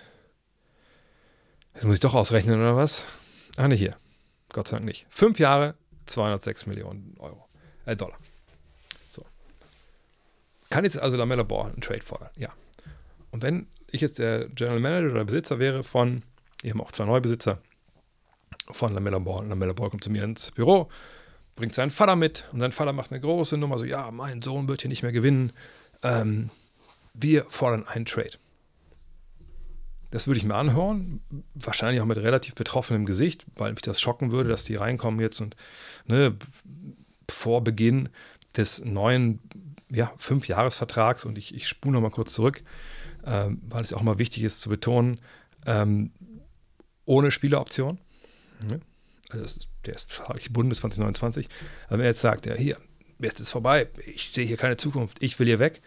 Jetzt muss ich doch ausrechnen, oder was? Ah, ne, hier. Gott sei Dank nicht. Fünf Jahre, 206 Millionen Euro. Äh, Dollar. Kann jetzt also Lamella Ball einen Trade fordern? Ja. Und wenn ich jetzt der General Manager oder Besitzer wäre von, wir haben auch zwei Neubesitzer von Lamella Ball. Lamella Ball kommt zu mir ins Büro bringt seinen Vater mit und sein Vater macht eine große Nummer, so, ja, mein Sohn wird hier nicht mehr gewinnen. Ähm, wir fordern einen Trade. Das würde ich mir anhören, wahrscheinlich auch mit relativ betroffenem Gesicht, weil mich das schocken würde, dass die reinkommen jetzt und ne, vor Beginn des neuen ja, Fünf-Jahres-Vertrags und ich, ich spule nochmal kurz zurück, ähm, weil es ja auch mal wichtig ist zu betonen, ähm, ohne Spieleroption. Ne? also ist, der ist gebunden bis 2029. Aber wenn er jetzt sagt, ja, hier, jetzt ist vorbei, ich sehe hier keine Zukunft, ich will hier weg,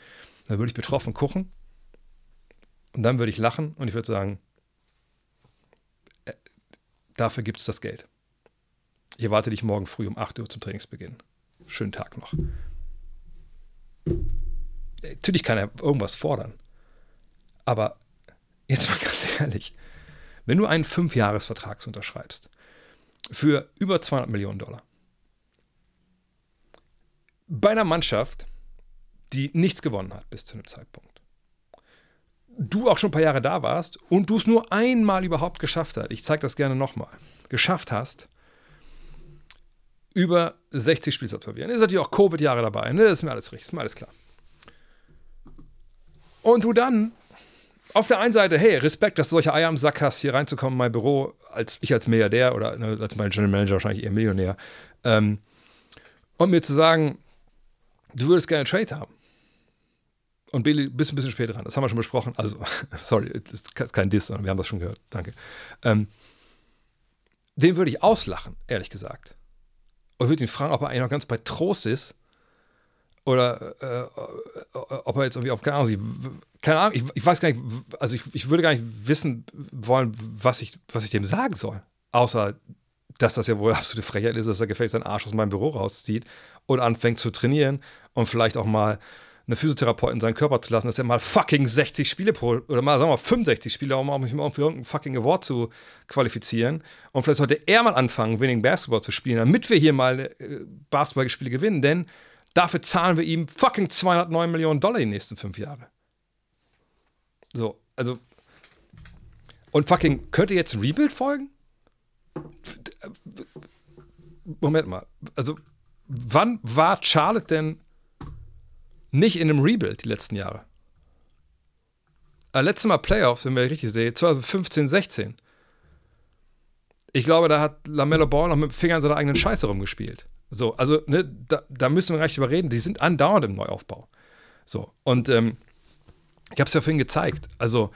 dann würde ich betroffen gucken und dann würde ich lachen und ich würde sagen, äh, dafür gibt es das Geld. Ich erwarte dich morgen früh um 8 Uhr zum Trainingsbeginn. Schönen Tag noch. Natürlich kann er irgendwas fordern. Aber jetzt mal ganz ehrlich, wenn du einen Fünfjahresvertrag unterschreibst für über 200 Millionen Dollar. Bei einer Mannschaft, die nichts gewonnen hat bis zu einem Zeitpunkt. Du auch schon ein paar Jahre da warst und du es nur einmal überhaupt geschafft hast, ich zeige das gerne nochmal, geschafft hast, über 60 Spiele zu absolvieren. Ist natürlich auch Covid-Jahre dabei, ne? ist mir alles richtig, ist mir alles klar. Und du dann auf der einen Seite, hey, Respekt, dass du solche Eier am Sack hast, hier reinzukommen in mein Büro, als ich als Milliardär oder ne, als mein General Manager wahrscheinlich eher Millionär. Ähm, und mir zu sagen, du würdest gerne einen Trade haben. Und Billy, bist ein bisschen später dran. Das haben wir schon besprochen. Also, sorry, das ist kein Diss, sondern wir haben das schon gehört. Danke. Ähm, den würde ich auslachen, ehrlich gesagt. Und würde ihn fragen, ob er eigentlich noch ganz bei Trost ist oder äh, ob er jetzt irgendwie auf, keine Ahnung, keine Ahnung, ich, ich, weiß gar nicht, also ich, ich würde gar nicht wissen wollen, was ich, was ich dem sagen soll. Außer, dass das ja wohl absolute Frechheit ist, dass er gefälligst seinen Arsch aus meinem Büro rauszieht und anfängt zu trainieren und vielleicht auch mal eine Physiotherapeutin in seinen Körper zu lassen, dass er mal fucking 60 Spiele pro, oder mal, sagen wir mal, 65 Spiele, um sich mal für irgendeinen fucking Award zu qualifizieren. Und vielleicht sollte er mal anfangen, Winning Basketball zu spielen, damit wir hier mal äh, Basketballspiele gewinnen, denn Dafür zahlen wir ihm fucking 209 Millionen Dollar die nächsten fünf Jahre. So, also. Und fucking, könnte jetzt ein Rebuild folgen? Moment mal. Also, wann war Charlotte denn nicht in einem Rebuild die letzten Jahre? Äh, letztes Mal Playoffs, wenn wir richtig sehen, 2015, 16. Ich glaube, da hat Lamello Ball noch mit dem Finger in seiner eigenen Scheiße rumgespielt. So, also, ne, da, da müssen wir gar nicht drüber reden. Die sind andauernd im Neuaufbau. So, und ähm, ich habe es ja vorhin gezeigt. Also,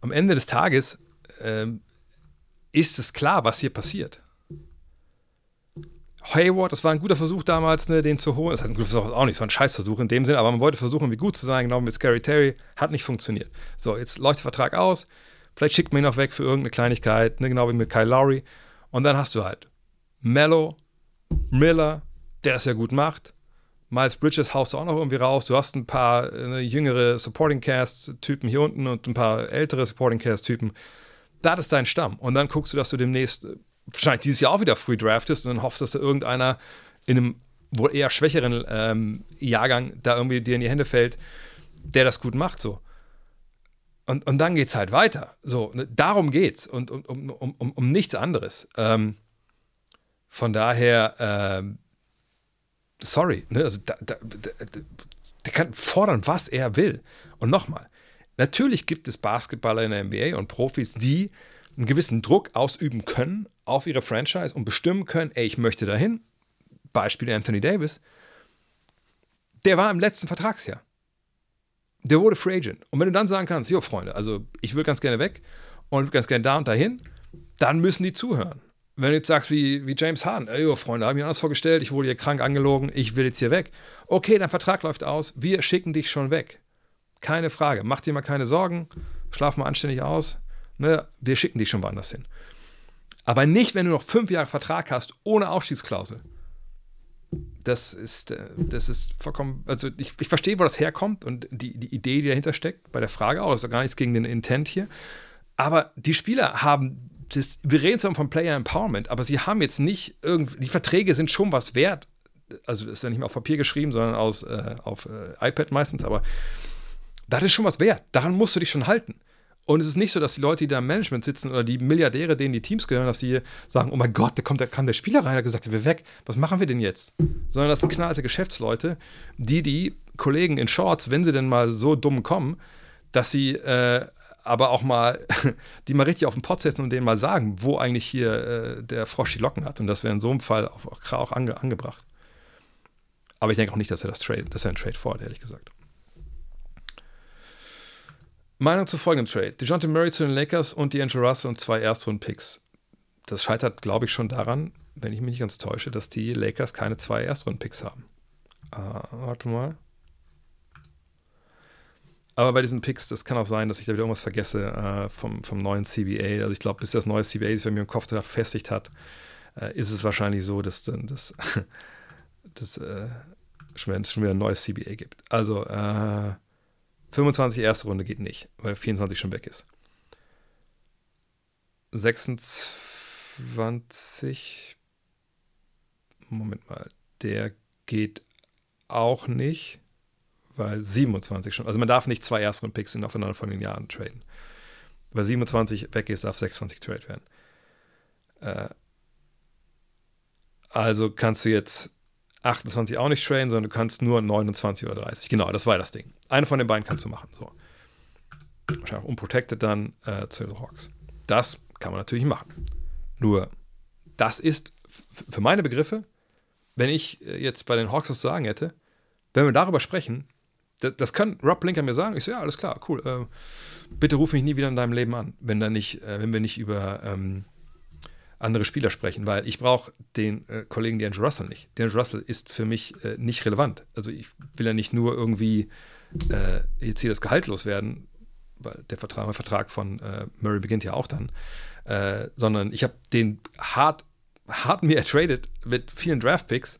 am Ende des Tages ähm, ist es klar, was hier passiert. Hayward, das war ein guter Versuch damals, ne, den zu holen. Das heißt, ein guter Versuch auch nicht, es war ein Scheißversuch in dem Sinn, aber man wollte versuchen, wie gut zu sein, genau mit Scary Terry. Hat nicht funktioniert. So, jetzt läuft der Vertrag aus. Vielleicht schickt man ihn noch weg für irgendeine Kleinigkeit, ne, genau wie mit Kyle Lowry. Und dann hast du halt Mellow, Miller, der das ja gut macht. Miles Bridges haust du auch noch irgendwie raus. Du hast ein paar äh, jüngere Supporting Cast-Typen hier unten und ein paar ältere Supporting Cast-Typen. Das ist dein Stamm. Und dann guckst du, dass du demnächst wahrscheinlich dieses Jahr auch wieder free draftest und dann hoffst, dass da irgendeiner in einem wohl eher schwächeren ähm, Jahrgang da irgendwie dir in die Hände fällt, der das gut macht. So. Und, und dann geht es halt weiter. So, ne, darum geht's und um, um, um, um nichts anderes. Ähm, von daher, ähm, sorry, ne, also da, da, da, der kann fordern, was er will. Und nochmal, natürlich gibt es Basketballer in der NBA und Profis, die einen gewissen Druck ausüben können auf ihre Franchise und bestimmen können, ey, ich möchte dahin. Beispiel Anthony Davis. Der war im letzten Vertragsjahr. Der wurde Free Agent. Und wenn du dann sagen kannst, jo, Freunde, also ich will ganz gerne weg und ganz gerne da und dahin, dann müssen die zuhören. Wenn du jetzt sagst, wie, wie James Harden, ey, jo, Freunde, habe ich mir anders vorgestellt, ich wurde hier krank angelogen, ich will jetzt hier weg. Okay, dein Vertrag läuft aus, wir schicken dich schon weg. Keine Frage. Mach dir mal keine Sorgen, schlaf mal anständig aus. Ne? Wir schicken dich schon woanders hin. Aber nicht, wenn du noch fünf Jahre Vertrag hast, ohne Aufstiegsklausel das ist, äh, das ist vollkommen, also ich, ich verstehe, wo das herkommt und die, die Idee, die dahinter steckt, bei der Frage auch, ist gar nichts gegen den Intent hier. Aber die Spieler haben, das, wir reden zwar von Player Empowerment, aber sie haben jetzt nicht irgendwie, die Verträge sind schon was wert. Also das ist ja nicht mehr auf Papier geschrieben, sondern aus, äh, auf äh, iPad meistens, aber das ist schon was wert. Daran musst du dich schon halten. Und es ist nicht so, dass die Leute, die da im Management sitzen oder die Milliardäre, denen die Teams gehören, dass die sagen, oh mein Gott, da kommt, da kam der Spieler rein, der gesagt, wir weg, was machen wir denn jetzt? Sondern das sind knallte Geschäftsleute, die die Kollegen in Shorts, wenn sie denn mal so dumm kommen, dass sie äh, aber auch mal, die mal richtig auf den Pott setzen und denen mal sagen, wo eigentlich hier äh, der Frosch die Locken hat. Und das wäre in so einem Fall auch, auch ange, angebracht. Aber ich denke auch nicht, dass er das Trade, dass er einen Trade vorhat, ehrlich gesagt. Meinung zu folgendem Trade. DeJounte Murray zu den Lakers und D'Angelo Russell und zwei Erstrunden-Picks. Das scheitert, glaube ich, schon daran, wenn ich mich nicht ganz täusche, dass die Lakers keine zwei Erstrunden-Picks haben. Uh, warte mal. Aber bei diesen Picks, das kann auch sein, dass ich da wieder irgendwas vergesse äh, vom, vom neuen CBA. Also ich glaube, bis das neue CBA sich bei mir im Kopf verfestigt hat, äh, ist es wahrscheinlich so, dass dann das, das äh, schon, wieder ein neues CBA gibt. Also äh, 25 erste Runde geht nicht, weil 24 schon weg ist. 26. Moment mal. Der geht auch nicht, weil 27 schon. Also man darf nicht zwei Erstrunden-Picks in aufeinander von den Jahren traden. Weil 27 weg ist, darf 26 trade werden. Äh, also kannst du jetzt 28 auch nicht traden, sondern du kannst nur 29 oder 30. Genau, das war das Ding. Eine von den beiden kannst du machen. So. Wahrscheinlich unprotected dann äh, zu den Hawks. Das kann man natürlich machen. Nur, das ist für meine Begriffe, wenn ich äh, jetzt bei den Hawks was zu sagen hätte, wenn wir darüber sprechen, das, das kann Rob Blinker mir sagen. Ich so, ja, alles klar, cool. Äh, bitte ruf mich nie wieder in deinem Leben an, wenn, da nicht, äh, wenn wir nicht über ähm, andere Spieler sprechen, weil ich brauche den äh, Kollegen D'Angelo Russell nicht. D'Angelo Russell ist für mich äh, nicht relevant. Also ich will ja nicht nur irgendwie äh, jetzt hier das Gehalt loswerden, weil der Vertrag, der Vertrag von äh, Murray beginnt ja auch dann, äh, sondern ich habe den hart, hart mir ertradet mit vielen Draftpicks.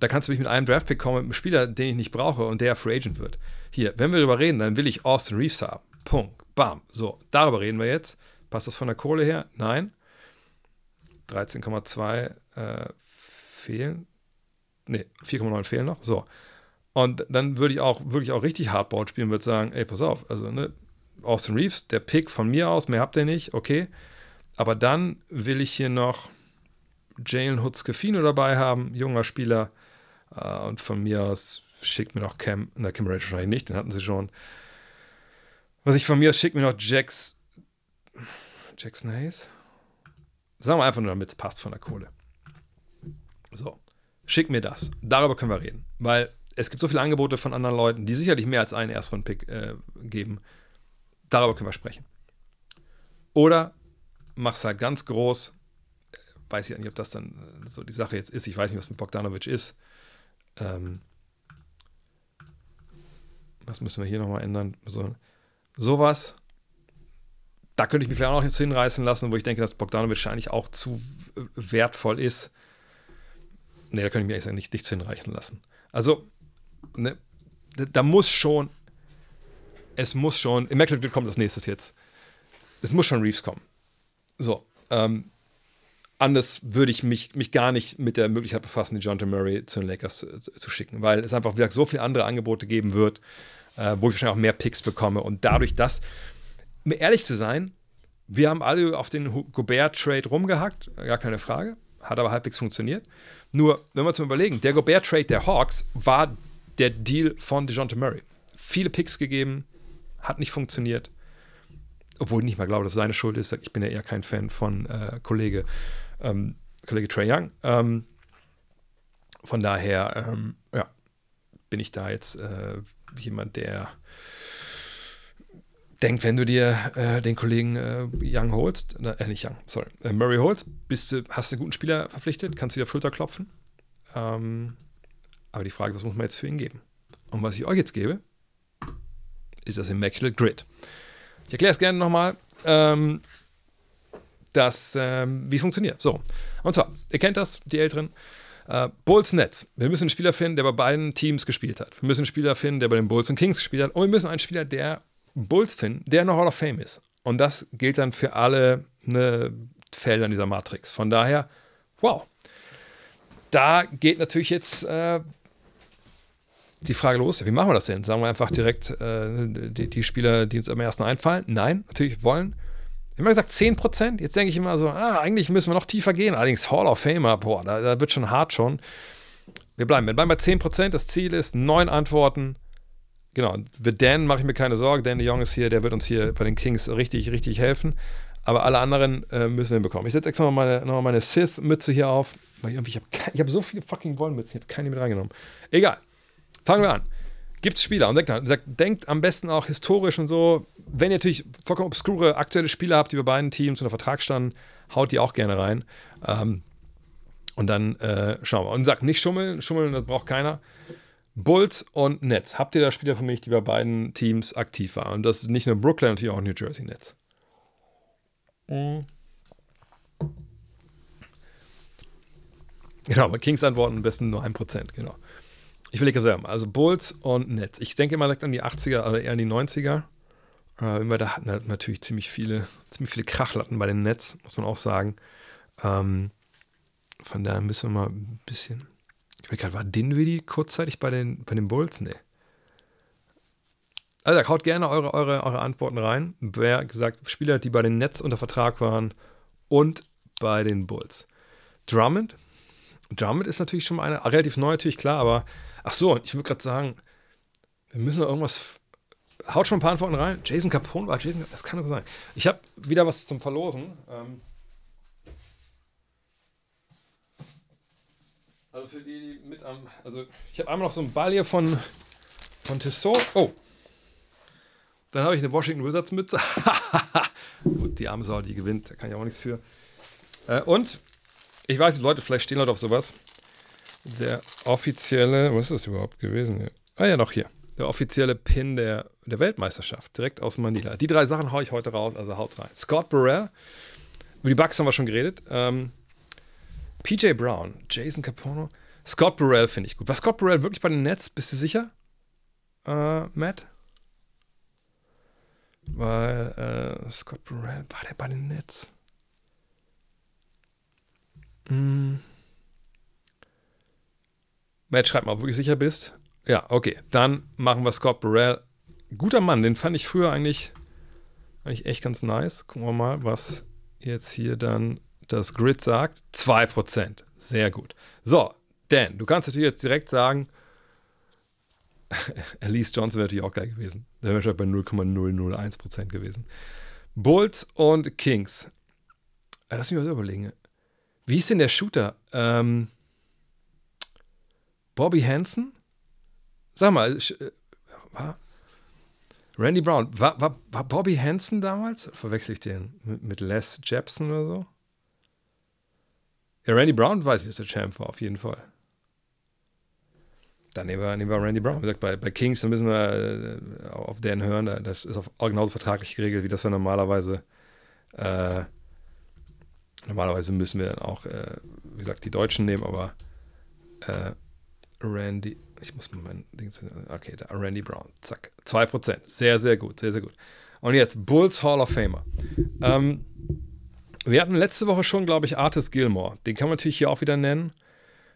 Da kannst du mich mit einem Draftpick kommen, mit einem Spieler, den ich nicht brauche und der Free Agent wird. Hier, wenn wir darüber reden, dann will ich Austin Reeves haben. Punkt. Bam. So, darüber reden wir jetzt. Passt das von der Kohle her? Nein. 13,2 äh, fehlen. Ne, 4,9 fehlen noch. So. Und dann würde ich auch wirklich auch richtig Hardboard spielen und würde sagen, ey, pass auf, also ne, Austin Reeves, der Pick von mir aus, mehr habt ihr nicht, okay. Aber dann will ich hier noch Jalen Hutzkefino dabei haben, junger Spieler. Äh, und von mir aus schickt mir noch Cam, na, Cam Rage wahrscheinlich nicht, den hatten sie schon. Was ich von mir aus schickt mir noch Jax, Jackson Hayes? Sagen wir einfach nur, damit es passt von der Kohle. So, schick mir das. Darüber können wir reden. Weil es gibt so viele Angebote von anderen Leuten, die sicherlich mehr als einen Erstrunden-Pick äh, geben. Darüber können wir sprechen. Oder mach's halt ganz groß. Weiß ich nicht, ob das dann äh, so die Sache jetzt ist. Ich weiß nicht, was mit Bogdanovic ist. Ähm, was müssen wir hier nochmal ändern? So, sowas da könnte ich mich vielleicht auch noch jetzt hinreißen lassen, wo ich denke, dass Bogdanovic eigentlich auch zu äh, wertvoll ist. Nee, da könnte ich mich eigentlich nicht, nicht zu hinreichen lassen. Also, ne, da muss schon, es muss schon, im Immaculate kommt das nächstes jetzt. Es muss schon Reeves kommen. So, ähm, anders würde ich mich, mich gar nicht mit der Möglichkeit befassen, die John Murray zu den Lakers zu, zu schicken, weil es einfach wieder so viele andere Angebote geben wird, äh, wo ich wahrscheinlich auch mehr Picks bekomme und dadurch, dass um ehrlich zu sein, wir haben alle auf den Gobert-Trade rumgehackt, gar keine Frage. Hat aber halbwegs funktioniert. Nur, wenn wir uns mal überlegen, der Gobert-Trade der Hawks war der Deal von DeJounte Murray. Viele Picks gegeben, hat nicht funktioniert. Obwohl ich nicht mal glaube, dass es seine Schuld ist. Ich bin ja eher kein Fan von äh, Kollege, ähm, Kollege Trey Young. Ähm, von daher, ähm, ja, bin ich da jetzt äh, jemand, der denkt, wenn du dir äh, den Kollegen äh, Young holst, äh, nicht Young, sorry, äh, Murray holst, bist du, hast du einen guten Spieler verpflichtet, kannst du dir auf Schulter klopfen. Ähm, aber die Frage, was muss man jetzt für ihn geben? Und was ich euch jetzt gebe, ist das Immaculate Grid. Ich erkläre es gerne nochmal, ähm, das, ähm, wie es funktioniert. So, und zwar, ihr kennt das, die Älteren. Uh, Bulls Nets. Wir müssen einen Spieler finden, der bei beiden Teams gespielt hat. Wir müssen einen Spieler finden, der bei den Bulls und Kings gespielt hat. Und wir müssen einen Spieler, der Bulls finden, der noch Hall of Fame ist. Und das gilt dann für alle ne, Felder in dieser Matrix. Von daher, wow. Da geht natürlich jetzt äh, die Frage los, wie machen wir das denn? Sagen wir einfach direkt äh, die, die, Spieler, die uns am ersten einfallen? Nein, natürlich wollen. Immer gesagt 10%. Jetzt denke ich immer so, ah, eigentlich müssen wir noch tiefer gehen. Allerdings Hall of Famer, boah, da, da wird schon hart schon. Wir bleiben, wir bleiben bei 10%. Das Ziel ist neun Antworten. Genau, für Dan mache ich mir keine Sorgen. Dan de Jong ist hier, der wird uns hier bei den Kings richtig, richtig helfen. Aber alle anderen äh, müssen wir bekommen. Ich setze extra noch meine, noch meine Sith-Mütze hier auf. Ich habe hab so viele fucking Wollmützen, ich habe keine mit reingenommen. Egal. Fangen wir an. Gibt es Spieler und sagt, denkt am besten auch historisch und so. Wenn ihr natürlich vollkommen obskure aktuelle Spieler habt, die bei beiden Teams unter Vertrag standen, haut die auch gerne rein. Ähm, und dann äh, schauen wir. Und sagt nicht schummeln, schummeln, das braucht keiner. Bulls und Nets. Habt ihr da Spieler für mich, die bei beiden Teams aktiv waren? Und das ist nicht nur Brooklyn, natürlich auch New Jersey Nets. Mhm. Genau, bei Kings antworten am besten nur 1%, genau. Ich will selber. Also Bulls und Nets. Ich denke mal direkt an die 80er, also eher an die 90er. Äh, da hatten halt natürlich ziemlich viele, ziemlich viele Krachlatten bei den Nets, muss man auch sagen. Ähm, von daher müssen wir mal ein bisschen. Ich weiß gerade, war Dinwiddie kurzzeitig bei den, bei den Bulls? Nee. Also haut gerne eure, eure, eure Antworten rein. Wer gesagt, Spieler, die bei den Nets unter Vertrag waren und bei den Bulls. Drummond. Drummond ist natürlich schon eine, relativ neu natürlich, klar, aber Ach so, ich würde gerade sagen, wir müssen irgendwas. Haut schon ein paar Antworten rein. Jason Capone war Jason. Das kann doch sein. Ich habe wieder was zum Verlosen. Ähm also für die, die mit am. Also ich habe einmal noch so einen Ball hier von, von Tissot. Oh. Dann habe ich eine Washington Wizards Mütze. Gut, die arme Sau, die gewinnt. Da kann ich auch nichts für. Äh, und ich weiß, die Leute, vielleicht stehen Leute auf sowas der offizielle, was ist das überhaupt gewesen? Ah ja, noch hier. Der offizielle Pin der, der Weltmeisterschaft, direkt aus Manila. Die drei Sachen haue ich heute raus, also haut rein. Scott Burrell, über die Bugs haben wir schon geredet. Ähm, PJ Brown, Jason Capono, Scott Burrell finde ich gut. War Scott Burrell wirklich bei den Nets? Bist du sicher, äh, Matt? Weil äh, Scott Burrell, war der bei den Nets? Hm. Matt, schreib mal, ob du wirklich sicher bist. Ja, okay. Dann machen wir Scott Burrell. Guter Mann, den fand ich früher eigentlich, eigentlich echt ganz nice. Gucken wir mal, was jetzt hier dann das Grid sagt. 2%. Sehr gut. So, Dan, du kannst natürlich jetzt direkt sagen, Elise Johnson wäre natürlich auch geil gewesen. Der wäre schon bei 0,001% gewesen. Bulls und Kings. Äh, lass mich mal überlegen. Wie ist denn der Shooter? Ähm, Bobby Hansen? Sag mal, äh, war Randy Brown, war, war, war Bobby Hansen damals? Verwechsel ich den mit, Les Jepson oder so? Ja, Randy Brown weiß ich, dass der Champ war, auf jeden Fall. Dann nehmen wir, nehmen wir Randy Brown. Wie gesagt, bei, bei Kings, müssen wir äh, auf den hören. Das ist auch genauso vertraglich geregelt, wie das wir normalerweise. Äh, normalerweise müssen wir dann auch, äh, wie gesagt, die Deutschen nehmen, aber äh, Randy, ich muss mal mein Ding, okay, da, Randy Brown, zack, 2%, sehr, sehr gut, sehr, sehr gut. Und jetzt Bulls Hall of Famer. Ähm, wir hatten letzte Woche schon, glaube ich, Artis Gilmore. Den kann man natürlich hier auch wieder nennen.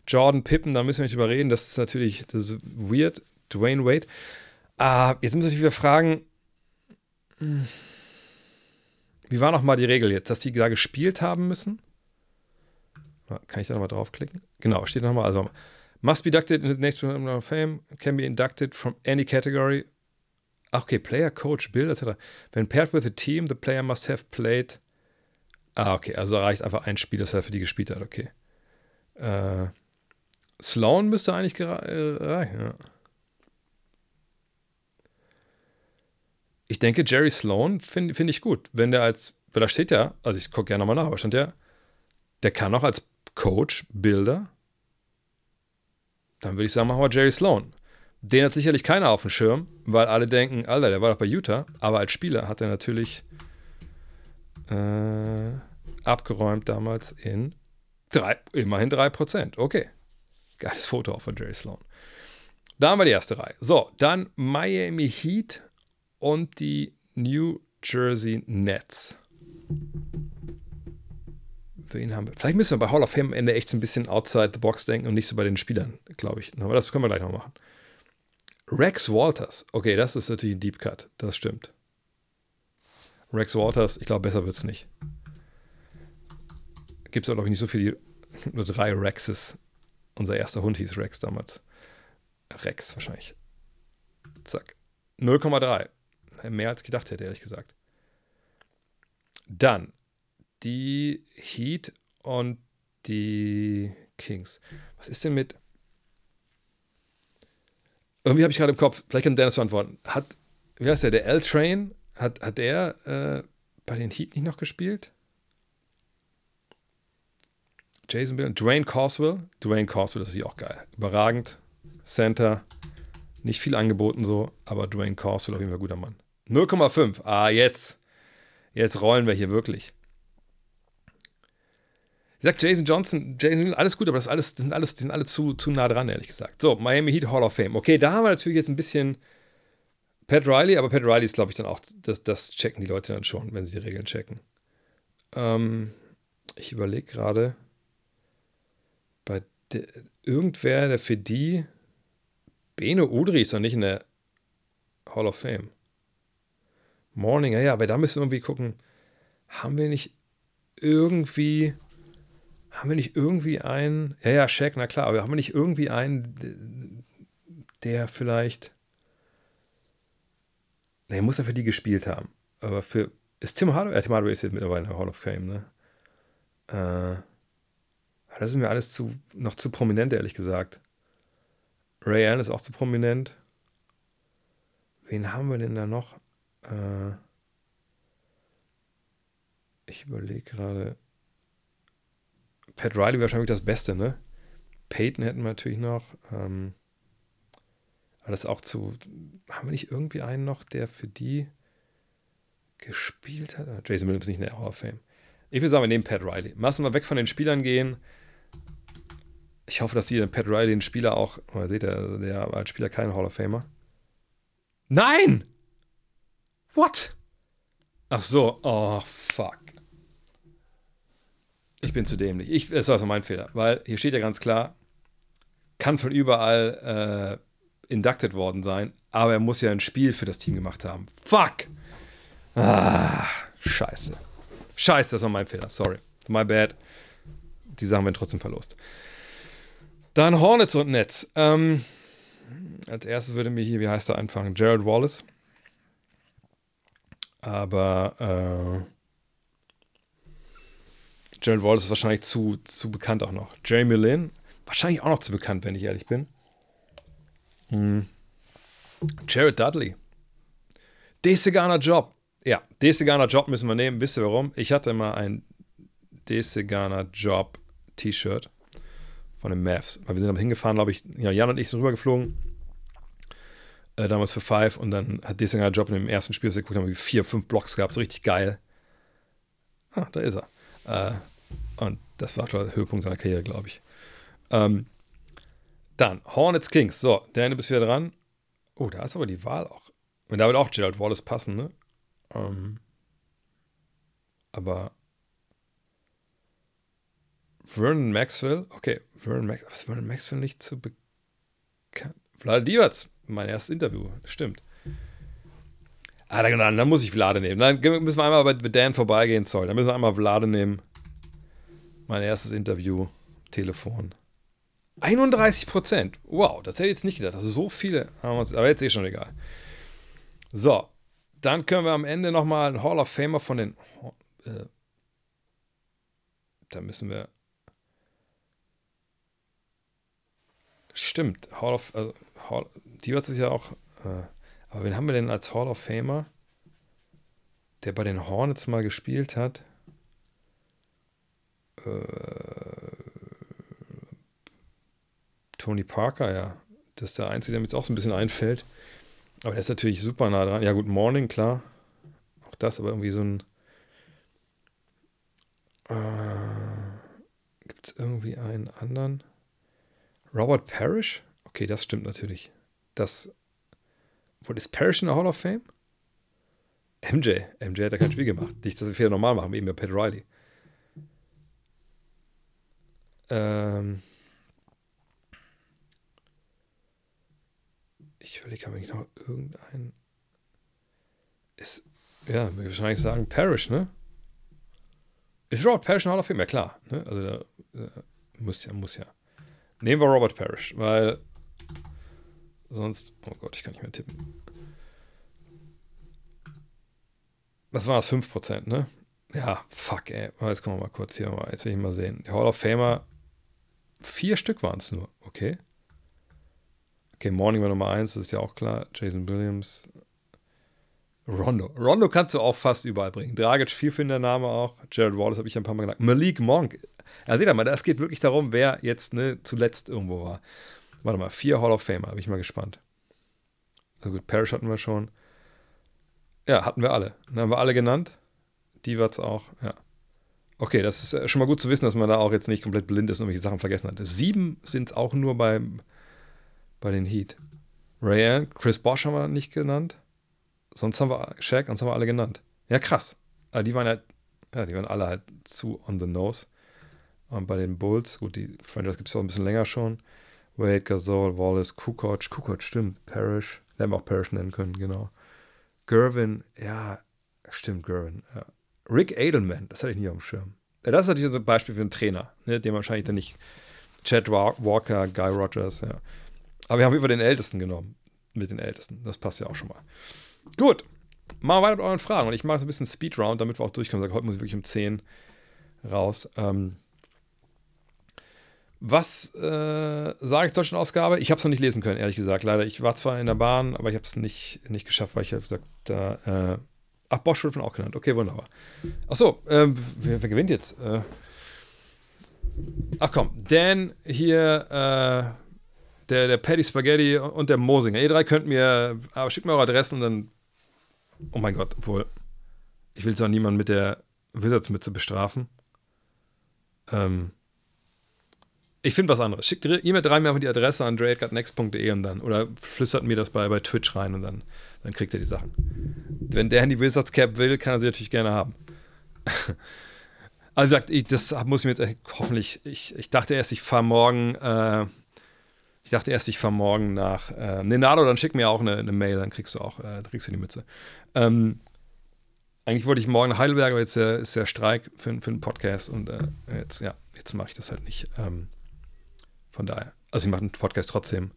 Jordan Pippen, da müssen wir nicht überreden. Das ist natürlich das ist weird. Dwayne Wade. Uh, jetzt müssen wir sich wieder fragen. Hm. Wie war nochmal die Regel jetzt, dass die da gespielt haben müssen? Kann ich da nochmal draufklicken? Genau, steht nochmal. Also, must be inducted in the next Hall of Fame, can be inducted from any category. Okay, Player, Coach, Bill, etc. When paired with a team, the player must have played. Ah, okay, also reicht einfach ein Spiel, das er für die gespielt hat, okay. Äh, Sloan müsste eigentlich äh, reichen, ja. Ich denke, Jerry Sloan finde find ich gut. Wenn der als, weil da steht ja, also ich gucke gerne nochmal nach, aber stand ja, der kann auch als Coach, Bilder. Dann würde ich sagen, machen wir Jerry Sloan. Den hat sicherlich keiner auf dem Schirm, weil alle denken, Alter, der war doch bei Utah. Aber als Spieler hat er natürlich äh, abgeräumt damals in drei, immerhin 3%. Okay. Geiles Foto auch von Jerry Sloan. Da haben wir die erste Reihe. So, dann Miami Heat und die New Jersey Nets. Wen haben wir? Vielleicht müssen wir bei Hall of Fame am Ende echt so ein bisschen outside the box denken und nicht so bei den Spielern, glaube ich. Aber das können wir gleich noch machen. Rex Walters. Okay, das ist natürlich ein Deep Cut. Das stimmt. Rex Walters, ich glaube, besser wird es nicht. Gibt es glaube ich, nicht so viele, nur drei Rexes. Unser erster Hund hieß Rex damals. Rex wahrscheinlich. Zack. 0,3. Mehr als gedacht hätte, ehrlich gesagt. Dann die Heat und die Kings. Was ist denn mit. Irgendwie habe ich gerade im Kopf, vielleicht kann Dennis beantworten. Hat, wie heißt der, der L-Train, hat, hat der äh, bei den Heat nicht noch gespielt? Jason Bill, Dwayne Carswell. Dwayne Carswell, das ist auch geil. Überragend. Center. Nicht viel angeboten so, aber Dwayne Carswell auf jeden Fall guter Mann. 0,5. Ah, jetzt. Jetzt rollen wir hier wirklich. Ich sag Jason Johnson, Jason, alles gut, aber das, alles, das sind alles, die sind alle zu, zu nah dran, ehrlich gesagt. So, Miami Heat Hall of Fame. Okay, da haben wir natürlich jetzt ein bisschen Pat Riley, aber Pat Riley ist, glaube ich, dann auch, das, das checken die Leute dann schon, wenn sie die Regeln checken. Ähm, ich überlege gerade, bei de, irgendwer, der für die Bene Udrich ist doch nicht in der Hall of Fame. Morning, ja, ja, aber da müssen wir irgendwie gucken, haben wir nicht irgendwie haben wir nicht irgendwie einen, ja, ja, Shaq, na klar, aber haben wir nicht irgendwie einen, der vielleicht, ne, muss er für die gespielt haben. Aber für, ist Tim Hardaway, ja, Tim Hardaway ist jetzt mittlerweile in der Hall of Fame, ne? Äh, das ist mir alles zu, noch zu prominent, ehrlich gesagt. Ray Allen ist auch zu prominent. Wen haben wir denn da noch? Äh, ich überlege gerade. Pat Riley wahrscheinlich das Beste, ne? Peyton hätten wir natürlich noch. Ähm, aber das auch zu. Haben wir nicht irgendwie einen noch, der für die gespielt hat? Ah, Jason Williams nicht in der Hall of Fame. Ich würde sagen, wir nehmen Pat Riley. Lassen wir weg von den Spielern gehen. Ich hoffe, dass die Pat Riley den Spieler auch. Oh, seht ihr, der war als Spieler kein Hall of Famer. Nein! What? Ach so, oh fuck. Ich bin zu dämlich. Ich, das ist also mein Fehler, weil hier steht ja ganz klar, kann von überall äh, inducted worden sein, aber er muss ja ein Spiel für das Team gemacht haben. Fuck! Ah, scheiße. Scheiße, das war mein Fehler. Sorry. My bad. Die Sachen werden trotzdem verlost. Dann Hornets und Nets. Ähm, als erstes würde mir hier, wie heißt er, anfangen? Gerald Wallace. Aber äh, Gerald Wallace ist wahrscheinlich zu, zu bekannt auch noch. Jeremy Lin, wahrscheinlich auch noch zu bekannt, wenn ich ehrlich bin. Hm. Jared Dudley. Desegana Job. Ja, Desegana Job müssen wir nehmen. Wisst ihr warum? Ich hatte mal ein Desegana Job T-Shirt von den Mavs. Weil wir sind aber hingefahren, glaube ich. Ja, Jan und ich sind rübergeflogen. Äh, damals für Five. Und dann hat Desegana Job in dem ersten Spiel, das wir geguckt haben, vier, fünf Blocks gehabt. So richtig geil. Ah, da ist er. Äh, und das war der Höhepunkt seiner Karriere, glaube ich. Ähm, dann Hornets Kings. So, der Ende bist wieder dran. Oh, da ist aber die Wahl auch. Und da wird auch Gerald Wallace passen, ne? Ähm, aber Vernon Maxwell, okay, Vernon Maxwell, ist Vernon Maxwell nicht zu bekannt? Vlad Divac, mein erstes Interview, stimmt. Ah, dann, dann muss ich Vlade nehmen. Dann müssen wir einmal bei Dan vorbeigehen, sorry. Dann müssen wir einmal Vlade nehmen. Mein erstes Interview, Telefon. 31 Prozent. Wow, das hätte ich jetzt nicht gedacht. Also so viele aber jetzt eh schon egal. So, dann können wir am Ende nochmal einen Hall of Famer von den. Äh, da müssen wir. Stimmt, Hall of. Also Hall, die wird es ja auch. Äh, aber wen haben wir denn als Hall of Famer, der bei den Hornets mal gespielt hat? Äh, Tony Parker, ja. Das ist der Einzige, der mir jetzt auch so ein bisschen einfällt. Aber der ist natürlich super nah dran. Ja, gut, Morning, klar. Auch das, aber irgendwie so ein. Äh, Gibt es irgendwie einen anderen? Robert Parrish? Okay, das stimmt natürlich. Das. Ist Parrish in der Hall of Fame? MJ. MJ hat da kein Spiel gemacht. Nicht, dass wir Fehler normal machen, wie eben bei Pat Riley. Ähm. Ich überlege, habe ich noch irgendeinen. Ist, ja, würde ich wahrscheinlich sagen, Parrish, ne? Ist Robert Parrish ein Hall of Fame? Ja, klar. Ne? Also, da, da, muss ja, muss ja. Nehmen wir Robert Parrish, weil sonst. Oh Gott, ich kann nicht mehr tippen. Was war das? 5%, ne? Ja, fuck, ey. Jetzt kommen wir mal kurz hier mal. Jetzt will ich mal sehen. Die Hall of Famer, vier Stück waren es nur, okay? Okay, Morning war Nummer 1, das ist ja auch klar. Jason Williams. Rondo. Rondo kannst du auch fast überall bringen. Dragic, Vielfinder-Name auch. Jared Wallace habe ich ein paar Mal gesagt. Malik Monk. Ja, seht ihr mal, es geht wirklich darum, wer jetzt ne, zuletzt irgendwo war. Warte mal, vier Hall of Famer, bin ich mal gespannt. Also gut, Parrish hatten wir schon. Ja, hatten wir alle. Dann haben wir alle genannt. Die es auch, ja. Okay, das ist äh, schon mal gut zu wissen, dass man da auch jetzt nicht komplett blind ist und irgendwelche Sachen vergessen hat. Sieben sind es auch nur beim bei den Heat. Ray Chris Bosch haben wir nicht genannt. Sonst haben wir Shaq, sonst haben wir alle genannt. Ja, krass. Aber die waren ja, ja, die waren alle halt zu on the nose. Und bei den Bulls, gut, die Franchise gibt es auch ein bisschen länger schon. Wade, Gasol, Wallace, Kukoc, Kukoc, stimmt, Parrish. Wir haben auch Parrish nennen können, genau. Gervin, ja, stimmt, Gervin. Ja. Rick Edelman, das hatte ich nie auf dem Schirm. Ja, das ist natürlich so ein Beispiel für einen Trainer, ne, den wahrscheinlich dann nicht Chad Walker, Guy Rogers, ja. Aber wir haben über den Ältesten genommen. Mit den Ältesten. Das passt ja auch schon mal. Gut. Machen wir weiter mit euren Fragen. Und ich mache so ein bisschen Speedround, damit wir auch durchkommen. Ich sage, heute muss ich wirklich um 10 raus. Ähm, was äh, sage ich Deutschland-Ausgabe? Ich habe es noch nicht lesen können, ehrlich gesagt. Leider. Ich war zwar in der Bahn, aber ich habe es nicht, nicht geschafft, weil ich habe gesagt, da. Äh, ach, Bosch wird von auch genannt. Okay, wunderbar. Achso, äh, wer, wer, gewinnt jetzt? Äh, ach komm, Dan hier äh, der, der Patty Spaghetti und der Mosinger. Ihr drei könnt mir, aber schickt mir eure Adressen und dann. Oh mein Gott, obwohl. Ich will zwar niemanden mit der Wizards-Mütze bestrafen. Ähm, ich finde was anderes. Schickt mir drei mir einfach die Adresse an dreadgutnext.de und dann, oder flüstert mir das bei, bei Twitch rein und dann, dann kriegt ihr die Sachen. Wenn der die Wizards Cap will, kann er sie natürlich gerne haben. also sagt, ich, das muss ich mir jetzt hoffentlich, ich, ich dachte erst, ich fahre morgen äh, ich dachte erst, ich fahre morgen nach äh, Nenado, dann schick mir auch eine, eine, Mail, dann kriegst du auch, äh, kriegst du die Mütze. Ähm, eigentlich wollte ich morgen nach Heidelberg, aber jetzt äh, ist der Streik für, für einen Podcast und äh, jetzt, ja, jetzt mache ich das halt nicht. Ähm, von daher, also ich mache einen Podcast trotzdem.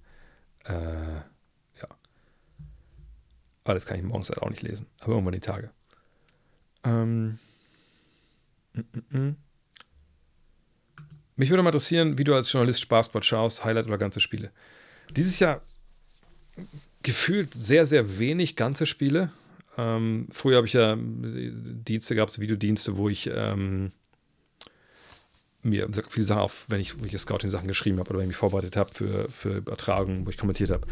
Äh, ja. Aber das kann ich morgens halt auch nicht lesen, aber irgendwann die Tage. Ähm, m -m -m. Mich würde mal interessieren, wie du als Journalist Spaßbot schaust, Highlight oder ganze Spiele. Dieses Jahr gefühlt sehr, sehr wenig ganze Spiele. Ähm, früher habe ich ja Dienste gehabt, so Videodienste, wo ich ähm, mir viele Sachen auf, wenn ich, ich Scouting-Sachen geschrieben habe oder wenn ich mich vorbereitet habe für, für Übertragungen, wo ich kommentiert habe.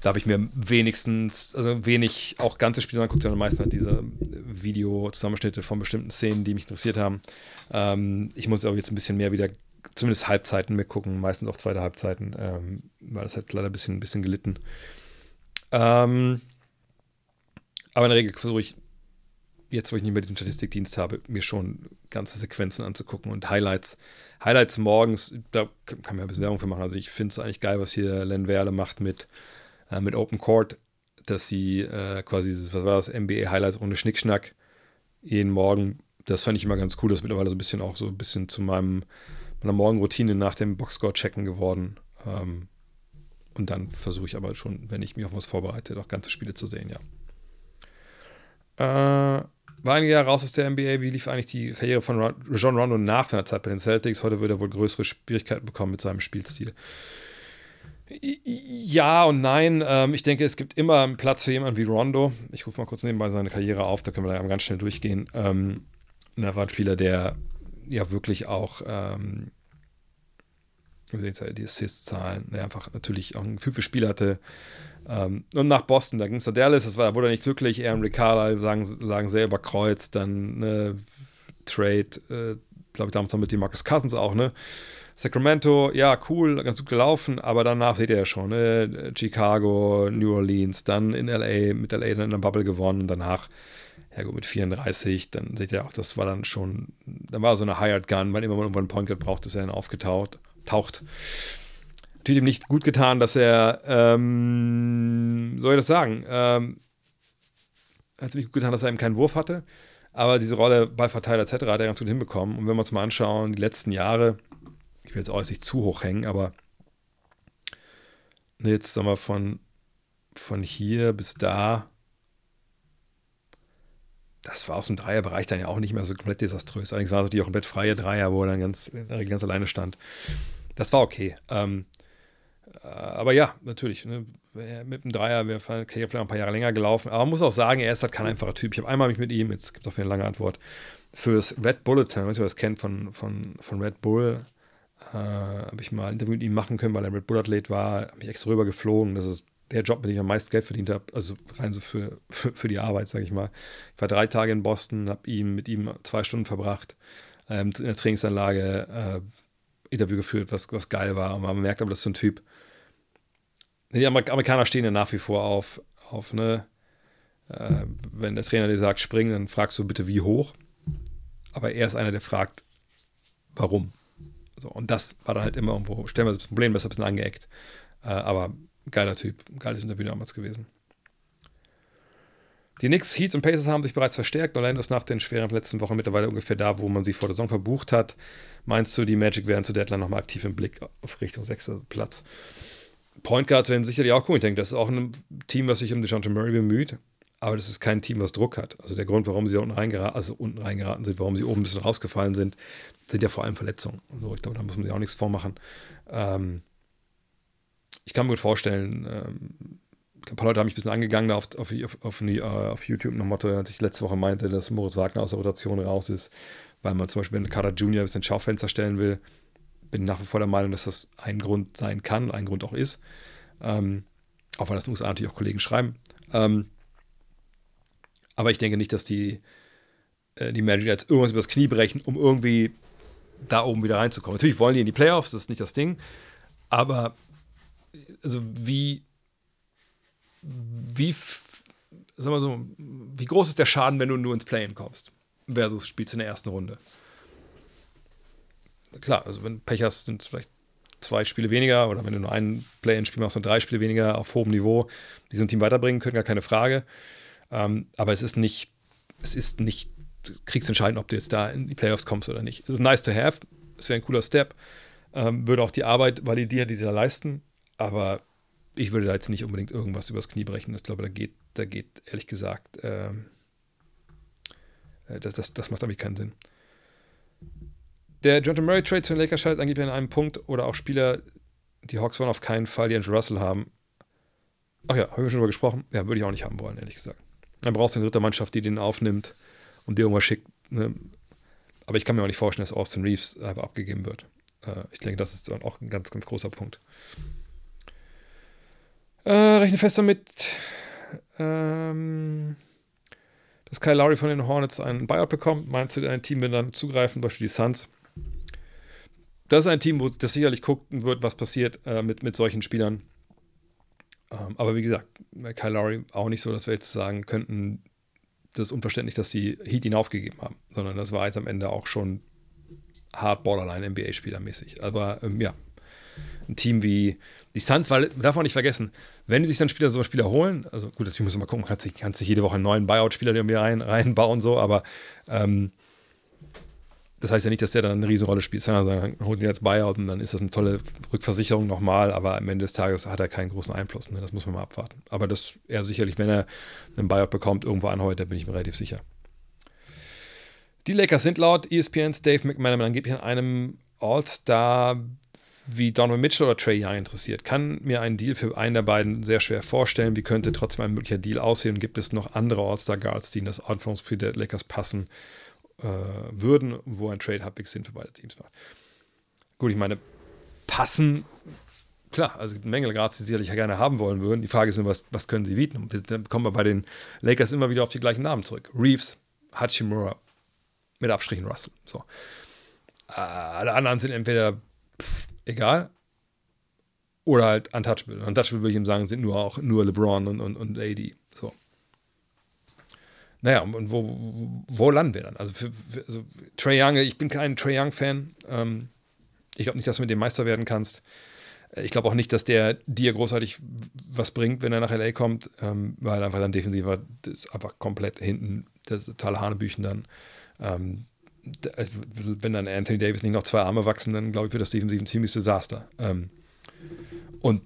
Da habe ich mir wenigstens, also wenig auch ganze Spiele angeguckt, sondern meistens halt diese Video-Zusammenschnitte von bestimmten Szenen, die mich interessiert haben. Ähm, ich muss aber jetzt ein bisschen mehr wieder zumindest Halbzeiten mitgucken, meistens auch zweite Halbzeiten, ähm, weil das hat leider ein bisschen, ein bisschen gelitten. Ähm, aber in der Regel versuche ich, jetzt wo ich nicht mehr diesen Statistikdienst habe, mir schon ganze Sequenzen anzugucken und Highlights. Highlights morgens, da kann man ja ein bisschen Werbung für machen. Also ich finde es eigentlich geil, was hier Len Werle macht mit, äh, mit Open Court. dass sie äh, quasi, dieses, was war das, NBA Highlights ohne Schnickschnack jeden Morgen, das fand ich immer ganz cool, das ist mittlerweile so ein bisschen auch so ein bisschen zu meinem, meiner Morgenroutine nach dem Boxscore-Checken geworden. Ähm, und dann versuche ich aber schon, wenn ich mich auf was vorbereite, auch ganze Spiele zu sehen, ja. Äh, war einige Jahre raus aus der NBA. Wie lief eigentlich die Karriere von Rajon Rondo nach seiner Zeit bei den Celtics? Heute würde er wohl größere Schwierigkeiten bekommen mit seinem Spielstil. Ja und nein. Ähm, ich denke, es gibt immer einen Platz für jemanden wie Rondo. Ich rufe mal kurz nebenbei seine Karriere auf, da können wir da ganz schnell durchgehen. Ähm, ein Spieler, der ja wirklich auch ähm, die Assists-Zahlen, der einfach natürlich auch ein Gefühl für Spiel hatte, ähm, und nach Boston, da ging es zu Dallas, das war, da wurde er nicht glücklich. Aaron Ricardo sagen, sagen sehr überkreuzt, dann ne, Trade, äh, glaube ich, damals noch mit dem Marcus Cousins auch, ne? Sacramento, ja, cool, ganz gut gelaufen, aber danach seht ihr ja schon, ne? Chicago, New Orleans, dann in LA, mit LA dann in der Bubble gewonnen danach, ja gut, mit 34, dann seht ihr auch, das war dann schon, dann war so eine Hired Gun, weil immer man irgendwann einen Point braucht, ist er dann aufgetaucht, taucht natürlich ihm nicht gut getan, dass er, ähm, soll ich das sagen, ähm, hat es nicht gut getan, dass er eben keinen Wurf hatte, aber diese Rolle Ballverteiler etc. hat er ganz gut hinbekommen. Und wenn wir uns mal anschauen, die letzten Jahre, ich will jetzt auch nicht zu hoch hängen, aber jetzt sagen wir von, von hier bis da, das war aus dem Dreierbereich dann ja auch nicht mehr so komplett desaströs. Allerdings war es natürlich auch komplett freie Dreier, wo er dann ganz, ganz alleine stand. Das war okay. Ähm, äh, aber ja, natürlich. Ne, mit dem Dreier wäre vielleicht ein paar Jahre länger gelaufen. Aber man muss auch sagen, er ist halt kein einfacher Typ. Ich habe einmal mich mit ihm, jetzt gibt es auch eine lange Antwort, fürs Red Bulletin, weiß nicht, wer das kennt von, von, von Red Bull, äh, habe ich mal ein Interview mit ihm machen können, weil er Red Bull-Athlet war, habe mich extra rüber geflogen. Das ist der Job, mit dem ich am meisten Geld verdient habe, also rein so für, für, für die Arbeit, sage ich mal. Ich war drei Tage in Boston, habe ihm mit ihm zwei Stunden verbracht, ähm, in der Trainingsanlage äh, Interview geführt, was, was geil war. Und man merkt aber, das ist so ein Typ, die Amerikaner stehen ja nach wie vor auf, auf ne, äh, wenn der Trainer dir sagt, springen, dann fragst du bitte, wie hoch. Aber er ist einer, der fragt, warum. So, und das war dann halt immer irgendwo, stellen wir das Problem, das ist ein bisschen angeeckt. Äh, aber geiler Typ, geiles Interview damals gewesen. Die Knicks, Heat und Pacers haben sich bereits verstärkt. Orlando ist nach den schweren letzten Wochen mittlerweile ungefähr da, wo man sie vor der Saison verbucht hat. Meinst du, die Magic wären zu Deadline nochmal aktiv im Blick auf Richtung sechster Platz? Point Guard werden sicherlich auch cool. Ich denke, das ist auch ein Team, was sich um DeJounte Murray bemüht. Aber das ist kein Team, was Druck hat. Also der Grund, warum sie unten reingeraten, also unten reingeraten sind, warum sie oben ein bisschen rausgefallen sind, sind ja vor allem Verletzungen. Also ich glaube, da muss man sich auch nichts vormachen. Ähm, ich kann mir gut vorstellen, ähm, ein paar Leute haben mich ein bisschen angegangen auf, auf, auf, auf, uh, auf YouTube Motto, als ich letzte Woche meinte, dass Moritz Wagner aus der Rotation raus ist, weil man zum Beispiel, wenn Carter Junior ein bisschen Schaufenster stellen will, bin nach wie vor der Meinung, dass das ein Grund sein kann, ein Grund auch ist. Ähm, auch weil das in den USA natürlich auch Kollegen schreiben. Ähm, aber ich denke nicht, dass die, äh, die Magic jetzt irgendwas übers Knie brechen, um irgendwie da oben wieder reinzukommen. Natürlich wollen die in die Playoffs, das ist nicht das Ding. Aber also wie, wie, sag mal so, wie groß ist der Schaden, wenn du nur ins Play-In kommst? Versus spielst in der ersten Runde klar, also wenn Pech hast, sind es vielleicht zwei Spiele weniger oder wenn du nur ein Play-in-Spiel machst und drei Spiele weniger auf hohem Niveau, die so ein Team weiterbringen können, gar keine Frage. Ähm, aber es ist nicht, es ist nicht kriegsentscheidend, ob du jetzt da in die Playoffs kommst oder nicht. Es ist nice to have, es wäre ein cooler Step, ähm, würde auch die Arbeit validieren, die sie da leisten, aber ich würde da jetzt nicht unbedingt irgendwas übers Knie brechen. Ich glaube, da geht, da geht ehrlich gesagt, ähm, äh, das, das, das macht damit keinen Sinn. Der Jonathan Murray Trade zu den Lakers scheitert angeblich an einem Punkt oder auch Spieler, die Hawks wollen auf keinen Fall die Andrew Russell haben. Ach ja, haben wir schon drüber gesprochen? Ja, würde ich auch nicht haben wollen, ehrlich gesagt. Dann brauchst du eine dritte Mannschaft, die den aufnimmt und dir irgendwas schickt. Ne? Aber ich kann mir auch nicht vorstellen, dass Austin Reeves einfach abgegeben wird. Äh, ich denke, das ist dann auch ein ganz, ganz großer Punkt. Äh, rechne fest damit, ähm, dass Kyle Lowry von den Hornets einen Buyout bekommt. Meinst du, dein Team wird dann zugreifen, beispielsweise die Suns? Das ist ein Team, wo das sicherlich gucken wird, was passiert äh, mit, mit solchen Spielern. Ähm, aber wie gesagt, Kyle Lowry auch nicht so, dass wir jetzt sagen könnten, das ist unverständlich, dass die Heat ihn aufgegeben haben, sondern das war jetzt am Ende auch schon hart Borderline NBA-Spieler mäßig. Aber ähm, ja, ein Team wie die Suns, weil, darf man nicht vergessen, wenn die sich dann Spieler so Spieler holen, also gut, natürlich muss man mal gucken, kannst sich, kannst jede Woche einen neuen Buyout-Spieler irgendwie rein, reinbauen, so, aber ähm, das heißt ja nicht, dass der dann eine Riesenrolle spielt, sondern sagen, holt ihn jetzt Buyout und dann ist das eine tolle Rückversicherung nochmal, aber am Ende des Tages hat er keinen großen Einfluss. Ne? Das muss man mal abwarten. Aber das er sicherlich, wenn er einen Buyout bekommt, irgendwo anheuert, da bin ich mir relativ sicher. Die Lakers sind laut ESPNs Dave McManaman angeblich an einem All-Star wie Donovan Mitchell oder Trey Young interessiert. Kann mir einen Deal für einen der beiden sehr schwer vorstellen. Wie könnte trotzdem ein möglicher Deal aussehen? Gibt es noch andere All-Star-Guards, die in das Anforderungsprofil der Lakers passen äh, würden, wo ein Trade halbwegs Sinn für beide Teams macht? Gut, ich meine, passen, klar, also es gibt eine Menge Guards, die sicherlich gerne haben wollen würden. Die Frage ist nur, was, was können sie bieten? Dann kommen wir bei den Lakers immer wieder auf die gleichen Namen zurück. Reeves, Hachimura, mit Abstrichen Russell. So. Äh, alle anderen sind entweder pff, egal. Oder halt untouchable. Untouchable würde ich ihm sagen, sind nur auch nur LeBron und, und, und AD. So. Naja, und wo, wo landen wir dann? Also, für, für also Trey Young, ich bin kein Trey Young-Fan. Ähm, ich glaube nicht, dass du mit dem Meister werden kannst. Ich glaube auch nicht, dass der dir großartig was bringt, wenn er nach LA kommt, ähm, weil einfach dann defensiver ist einfach komplett hinten, das total Hanebüchen dann. Ähm, also, wenn dann Anthony Davis nicht noch zwei Arme wachsen, dann glaube ich, wird das defensiv ein ziemliches Desaster. Ähm, und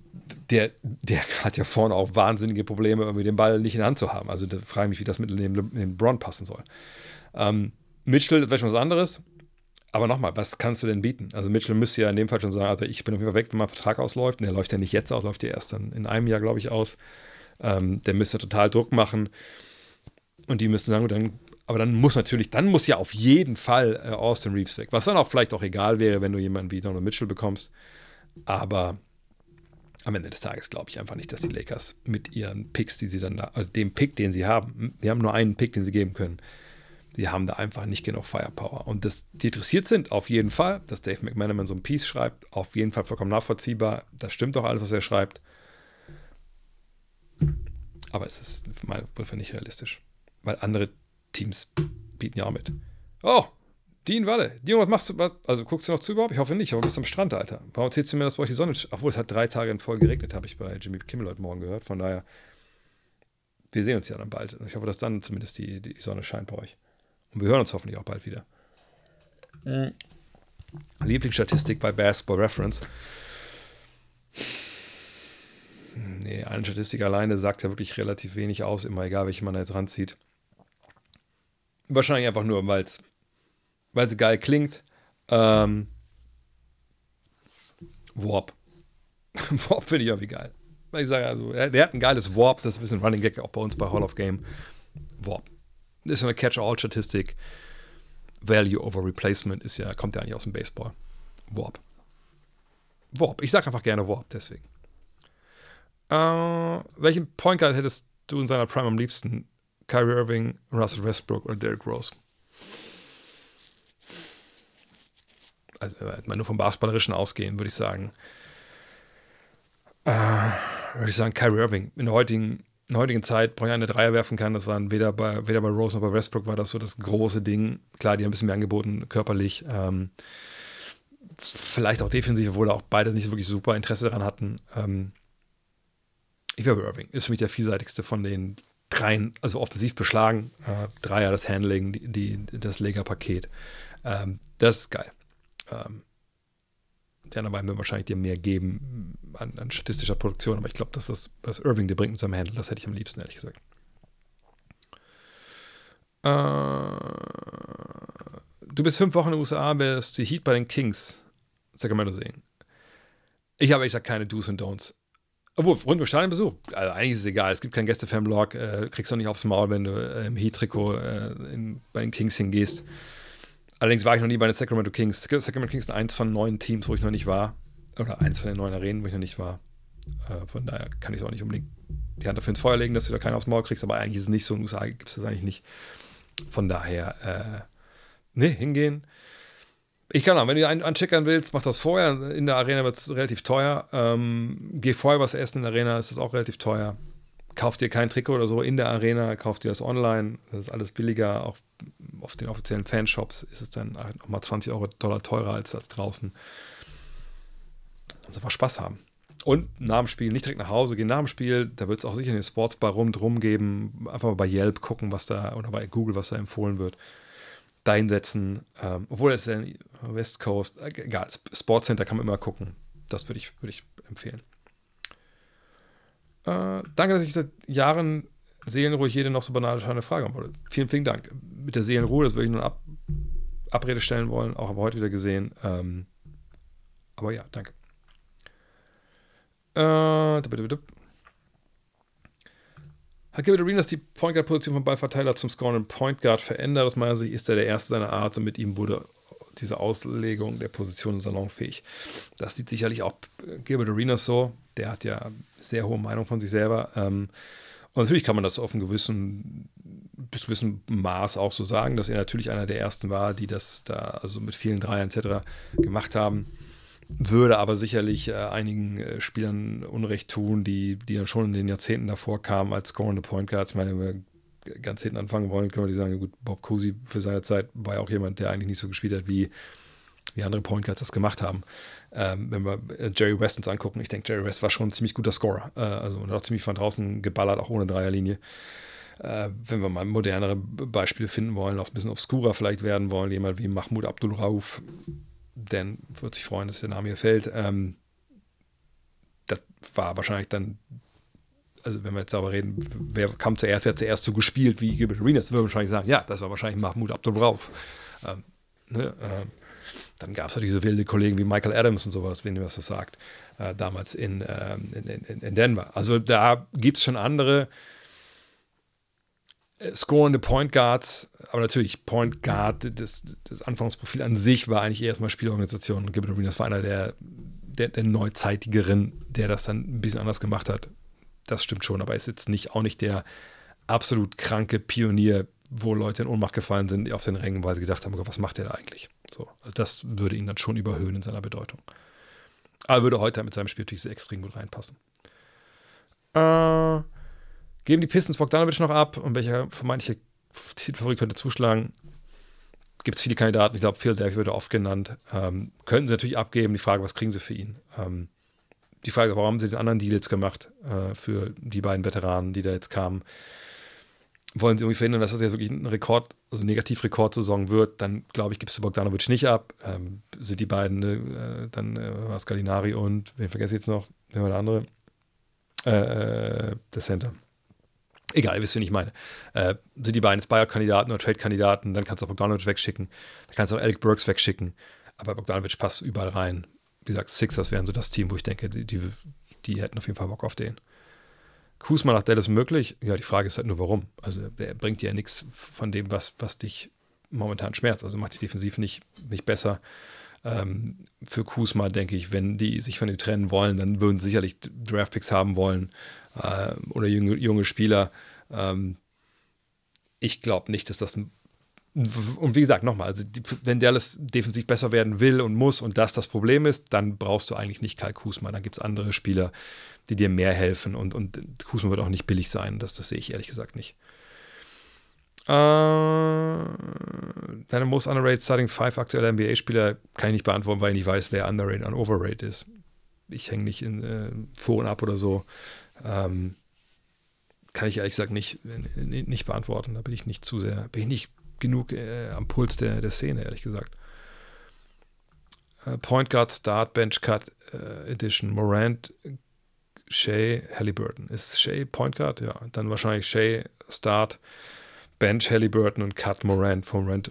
der, der hat ja vorne auch wahnsinnige Probleme, irgendwie den Ball nicht in der Hand zu haben. Also da frage ich mich, wie das mit dem, dem Bron passen soll. Ähm, Mitchell, wäre schon was anderes. Aber nochmal, was kannst du denn bieten? Also Mitchell müsste ja in dem Fall schon sagen, also ich bin auf jeden Fall weg, wenn mein Vertrag ausläuft. Und der läuft ja nicht jetzt aus, läuft ja erst dann in einem Jahr, glaube ich, aus. Ähm, der müsste total Druck machen. Und die müssten sagen, dann aber dann muss natürlich, dann muss ja auf jeden Fall äh, Austin Reeves weg. Was dann auch vielleicht auch egal wäre, wenn du jemanden wie Donald Mitchell bekommst. Aber am Ende des Tages glaube ich einfach nicht, dass die Lakers mit ihren Picks, die sie dann da, also dem Pick, den sie haben, die haben nur einen Pick, den sie geben können. Die haben da einfach nicht genug Firepower. Und dass die interessiert sind, auf jeden Fall, dass Dave McManaman so ein Piece schreibt, auf jeden Fall vollkommen nachvollziehbar. Das stimmt doch alles, was er schreibt. Aber es ist für meine Begriffe nicht realistisch. Weil andere Teams bieten ja auch mit. Oh, Dean Walle. Dean, was machst du? Also guckst du noch zu überhaupt? Ich hoffe nicht, aber du bist am Strand, Alter. Warum erzählst du mir, dass bei euch die Sonne. Obwohl es hat drei Tage in Folge geregnet, habe ich bei Jimmy Kimmel heute Morgen gehört. Von daher, wir sehen uns ja dann bald. Ich hoffe, dass dann zumindest die, die Sonne scheint bei euch. Und wir hören uns hoffentlich auch bald wieder. Mhm. Lieblingsstatistik bei Basketball Reference. Nee, eine Statistik alleine sagt ja wirklich relativ wenig aus, immer egal, welche man da jetzt ranzieht. Wahrscheinlich einfach nur, weil's, weil sie geil klingt. Ähm, Warp. Warp finde ich irgendwie geil. Weil ich sage, also, der hat ein geiles Warp, das ist ein bisschen Running Gag auch bei uns bei Hall of Game. Warp. Das ist so eine Catch-all-Statistik. Value over Replacement ist ja, kommt ja eigentlich aus dem Baseball. Warp. Warp. Ich sage einfach gerne Warp, deswegen. Äh, welchen Point Guard hättest du in seiner Prime am liebsten? Kyrie Irving, Russell Westbrook oder Derrick Rose. Also, wir nur vom Basketballerischen ausgehen, würde ich sagen, äh, würde ich sagen, Kyrie Irving. In der heutigen, in der heutigen Zeit, wo ich eine Dreier werfen kann, das waren weder bei, weder bei Rose noch bei Westbrook war das so das große Ding. Klar, die haben ein bisschen mehr angeboten, körperlich. Ähm, vielleicht auch defensiv, obwohl auch beide nicht wirklich super Interesse daran hatten. Ähm, ich glaube, Irving ist für mich der vielseitigste von den dreien, also offensiv beschlagen, äh, Dreier das Handling, die, die das Lega-Paket. Ähm, das ist geil. Ähm, beiden wahrscheinlich dir mehr geben an, an statistischer Produktion, aber ich glaube, das, was, was Irving dir bringt mit seinem Handle, das hätte ich am liebsten, ehrlich gesagt. Äh, du bist fünf Wochen in den USA, wirst die Heat bei den Kings Sacramento sehen. Ich habe, ich sage keine Do's und Don'ts. Obwohl, rund um Stadionbesuch, also eigentlich ist es egal. Es gibt keinen Gäste-Fan-Blog, äh, kriegst du nicht aufs Maul, wenn du äh, im Heat-Trikot äh, bei den Kings hingehst. Allerdings war ich noch nie bei den Sacramento Kings. Sacramento Kings sind eins von neun Teams, wo ich noch nicht war. Oder eins von den neun Arenen, wo ich noch nicht war. Äh, von daher kann ich es auch nicht unbedingt die Hand dafür ins Feuer legen, dass du da keinen aufs Maul kriegst. Aber eigentlich ist es nicht so. In den USA gibt es das eigentlich nicht. Von daher, äh, nee, hingehen. Ich kann auch, wenn du einen ancheckern willst, mach das vorher. In der Arena wird es relativ teuer. Ähm, geh vorher was essen in der Arena, ist das auch relativ teuer. Kauf dir kein Trikot oder so in der Arena, kauf dir das online. Das ist alles billiger. Auch auf den offiziellen Fanshops ist es dann nochmal 20 Euro Dollar teurer als das draußen. Also einfach Spaß haben. Und nach dem Spiel nicht direkt nach Hause gehen, nach dem Spiel, da wird es auch sicher in den Sportsbar rum drum geben. Einfach mal bei Yelp gucken, was da, oder bei Google, was da empfohlen wird. Da hinsetzen. Ähm, obwohl es ja West Coast, äh, egal, Sportcenter kann man immer gucken. Das würde ich, würd ich empfehlen. Äh, danke, dass ich seit Jahren seelenruhig jede noch so banale kleine Frage haben wollte. Vielen, vielen Dank. Mit der Seelenruhe, das würde ich nur Ab Abrede stellen wollen, auch haben wir heute wieder gesehen. Ähm, aber ja, danke. Äh, Hat Gilbert Arenas die Point Guard Position vom Ballverteiler zum scorenden Point Guard verändert? Aus meiner Sicht ist er der erste seiner Art und mit ihm wurde diese Auslegung der Position salonfähig. Das sieht sicherlich auch Gilbert Arenas so. Der hat ja sehr hohe Meinung von sich selber. Ähm, und natürlich kann man das auf einem gewissen, bis gewissen Maß auch so sagen, dass er natürlich einer der ersten war, die das da also mit vielen Dreiern etc. gemacht haben. Würde aber sicherlich äh, einigen äh, Spielern Unrecht tun, die, die dann schon in den Jahrzehnten davor kamen als scorende Point Guards. Ich meine, wenn wir ganz hinten anfangen wollen, können wir die sagen, gut, Bob Cousy für seine Zeit war ja auch jemand, der eigentlich nicht so gespielt hat, wie, wie andere Point Guards das gemacht haben. Ähm, wenn wir äh, Jerry West uns angucken, ich denke, Jerry West war schon ein ziemlich guter Scorer. Äh, also und auch ziemlich von draußen geballert, auch ohne Dreierlinie. Äh, wenn wir mal modernere Beispiele finden wollen, auch ein bisschen obskurer vielleicht werden wollen, jemand wie Mahmoud Abdul Rauf, Dan wird sich freuen, dass der Name hier fällt. Ähm, das war wahrscheinlich dann, also wenn wir jetzt darüber reden, wer kam zuerst, wer hat zuerst so gespielt wie Gilbert Arenas, würden wir wahrscheinlich sagen, ja, das war wahrscheinlich Mahmoud Abdul Rauf. Ähm, ne, ähm, dann gab es ja diese wilde Kollegen wie Michael Adams und sowas, wenn ihr was das sagt, äh, damals in, ähm, in, in, in, Denver. Also da gibt es schon andere äh, scorende Point Guards, aber natürlich Point Guard, das, das Anfangsprofil an sich war eigentlich erstmal Spielorganisation. Gilbert Arenas war einer der, der, der Neuzeitigeren, der das dann ein bisschen anders gemacht hat. Das stimmt schon, aber er ist jetzt nicht, auch nicht der absolut kranke Pionier, wo Leute in Ohnmacht gefallen sind auf den Rängen, weil sie gedacht haben, was macht der da eigentlich? So, also das würde ihn dann schon überhöhen in seiner Bedeutung. Aber würde heute mit seinem Spiel natürlich sehr extrem gut reinpassen. Äh, geben die Pistons Bogdanovic noch ab und welcher vermeintliche Titelfavorit könnte zuschlagen? Gibt es viele Kandidaten, ich glaube, Philadelphia würde oft genannt. Ähm, könnten sie natürlich abgeben. Die Frage, was kriegen sie für ihn? Ähm, die Frage, warum haben sie den anderen Deals gemacht äh, für die beiden Veteranen, die da jetzt kamen? Wollen sie irgendwie verhindern, dass das jetzt wirklich ein Rekord, also Negativ-Rekordsaison wird, dann glaube ich, gibst du Bogdanovic nicht ab. Ähm, sind die beiden, äh, dann äh, Scalinari und, wen vergesse ich jetzt noch? Wer war der andere? Äh, der Center. Egal, ihr wisst, wen ich meine. Äh, sind die beiden Buyout-Kandidaten oder Trade-Kandidaten, dann kannst du auch Bogdanovic wegschicken. Dann kannst du auch Alec Burks wegschicken. Aber Bogdanovic passt überall rein. Wie gesagt, Sixers wären so das Team, wo ich denke, die, die, die hätten auf jeden Fall Bock auf den. Kuzma nach Dallas möglich? Ja, die Frage ist halt nur, warum. Also, der bringt dir ja nichts von dem, was, was dich momentan schmerzt. Also, macht dich defensiv nicht, nicht besser. Ähm, für Kuzma denke ich, wenn die sich von ihm trennen wollen, dann würden sie sicherlich Draftpicks haben wollen äh, oder junge, junge Spieler. Ähm, ich glaube nicht, dass das ein und wie gesagt, nochmal, also wenn Dallas defensiv besser werden will und muss und das das Problem ist, dann brauchst du eigentlich nicht Kai Kusma. Dann gibt es andere Spieler, die dir mehr helfen und, und Kusma wird auch nicht billig sein. Das, das sehe ich ehrlich gesagt nicht. Äh, deine most underrated Starting Five aktuelle NBA-Spieler kann ich nicht beantworten, weil ich nicht weiß, wer underrated und overrated ist. Ich hänge nicht in äh, Foren ab oder so. Ähm, kann ich ehrlich gesagt nicht, nicht beantworten. Da bin ich nicht zu sehr, bin ich nicht genug äh, am Puls der, der Szene, ehrlich gesagt. Äh, Point Guard, Start, Bench Cut äh, Edition, Morant, Shea, Halliburton. Ist Shea Point Guard? Ja, dann wahrscheinlich Shea, Start, Bench, Halliburton und Cut Morant. Von Morant,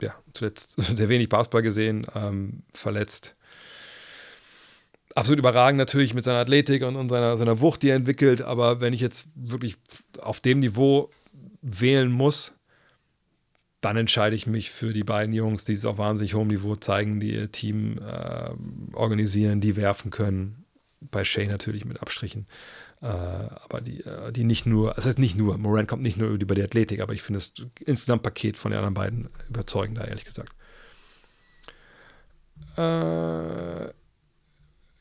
ja, zuletzt sehr wenig Basketball gesehen, ähm, verletzt. Absolut überragend natürlich mit seiner Athletik und, und seiner, seiner Wucht, die er entwickelt. Aber wenn ich jetzt wirklich auf dem Niveau wählen muss, dann entscheide ich mich für die beiden Jungs, die es auf wahnsinnig hohem Niveau zeigen, die ihr Team äh, organisieren, die werfen können. Bei Shay natürlich mit Abstrichen. Äh, aber die, äh, die nicht nur, das heißt nicht nur, Moran kommt nicht nur über die Athletik, aber ich finde das Insgesamtpaket von den anderen beiden überzeugender, ehrlich gesagt. Äh,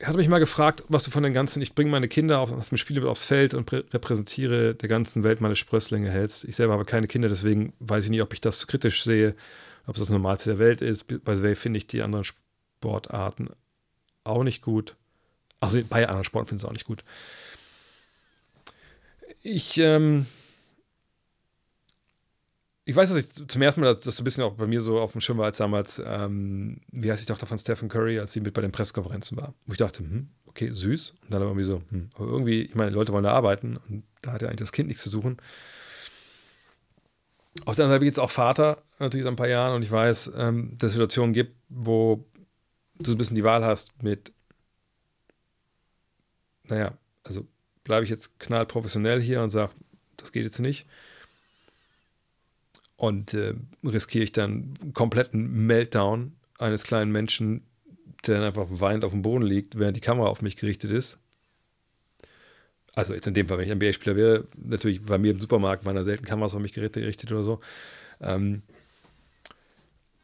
hatte mich mal gefragt, was du von den ganzen, ich bringe meine Kinder auf, auf dem Spiel aufs Feld und repräsentiere der ganzen Welt meine Sprösslinge hältst. Ich selber habe keine Kinder, deswegen weiß ich nicht, ob ich das kritisch sehe, ob es das Normalste der Welt ist. Bei Sway finde ich die anderen Sportarten auch nicht gut. Also bei anderen Sporten finde ich es auch nicht gut. Ich, ähm, ich weiß, dass ich zum ersten Mal, dass das ein bisschen auch bei mir so auf dem Schirm war, als damals, ähm, wie heißt die Tochter von Stephen Curry, als sie mit bei den Pressekonferenzen war. Wo ich dachte, hm, okay, süß. Und dann irgendwie so, hm, aber irgendwie, ich meine, Leute wollen da arbeiten und da hat ja eigentlich das Kind nichts zu suchen. Auf der anderen Seite gibt es auch Vater, natürlich seit ein paar Jahren, und ich weiß, ähm, dass es Situationen gibt, wo du ein bisschen die Wahl hast mit, naja, also bleibe ich jetzt knallprofessionell hier und sage, das geht jetzt nicht. Und äh, riskiere ich dann einen kompletten Meltdown eines kleinen Menschen, der dann einfach weinend auf dem Boden liegt, während die Kamera auf mich gerichtet ist. Also jetzt in dem Fall, wenn ich NBA-Spieler wäre, natürlich bei mir im Supermarkt meiner selten Kameras auf mich gerichtet oder so. Ähm, äh,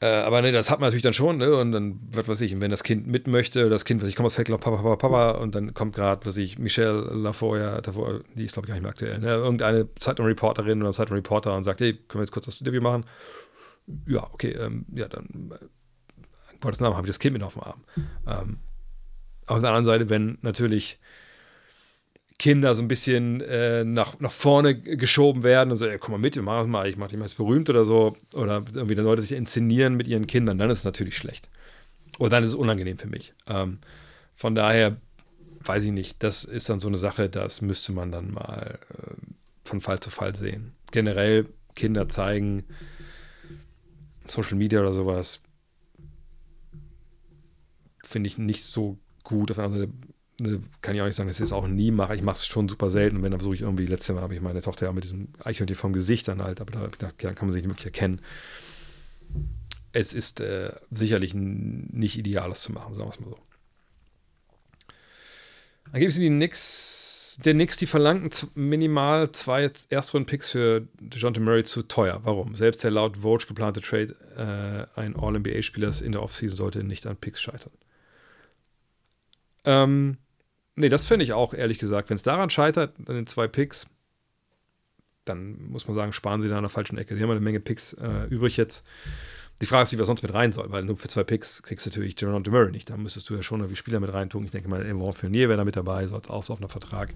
aber ne, das hat man natürlich dann schon, ne? Und dann, was weiß ich, wenn das Kind mit möchte, das Kind, was ich komme aus Feldlauf, Papa, Papa, Papa, und dann kommt gerade, was ich, Michelle Lafoya, die ist glaube ich gar nicht mehr aktuell, ne? Irgendeine Zeitung-Reporterin oder Zeitung-Reporter und sagt, hey, können wir jetzt kurz das Interview machen? Ja, okay, ähm, ja, dann äh, Gottes Namen habe ich das Kind mit auf dem Arm. Ähm, auf der anderen Seite, wenn natürlich Kinder so ein bisschen äh, nach, nach vorne geschoben werden und so, ey, komm mal mit, mach mal, ich mach dich mal berühmt oder so, oder irgendwie dann Leute sich inszenieren mit ihren Kindern, dann ist es natürlich schlecht. Oder dann ist es unangenehm für mich. Ähm, von daher weiß ich nicht, das ist dann so eine Sache, das müsste man dann mal äh, von Fall zu Fall sehen. Generell Kinder zeigen, Social Media oder sowas, finde ich nicht so gut. Auf der anderen Seite kann ich auch nicht sagen, dass ich das auch nie mache. Ich mache es schon super selten. Und wenn, dann versuche ich irgendwie, letztes Mal habe ich meine Tochter ja mit diesem Eichhörnchen vom Gesicht dann halt, aber da dann kann man sich nicht wirklich erkennen. Es ist äh, sicherlich nicht ideal, das zu machen, sagen wir es mal so. Dann gibt es die Knicks, der Knicks, die verlangten minimal zwei Erstrunden-Picks für DeJounte Murray zu teuer. Warum? Selbst der laut Vogue geplante Trade äh, ein All-NBA-Spielers in der Offseason sollte nicht an Picks scheitern. Ähm, nee, das finde ich auch, ehrlich gesagt. Wenn es daran scheitert, an den zwei Picks, dann muss man sagen, sparen sie da an der falschen Ecke. Sie haben eine Menge Picks äh, übrig jetzt. Die Frage ist, wie was sonst mit rein soll, weil nur für zwei Picks kriegst du natürlich Jerome Murray nicht. Da müsstest du ja schon irgendwie Spieler mit reintun. Ich denke mal, Evan Fournier wäre da mit dabei, so als aufsaufender Vertrag.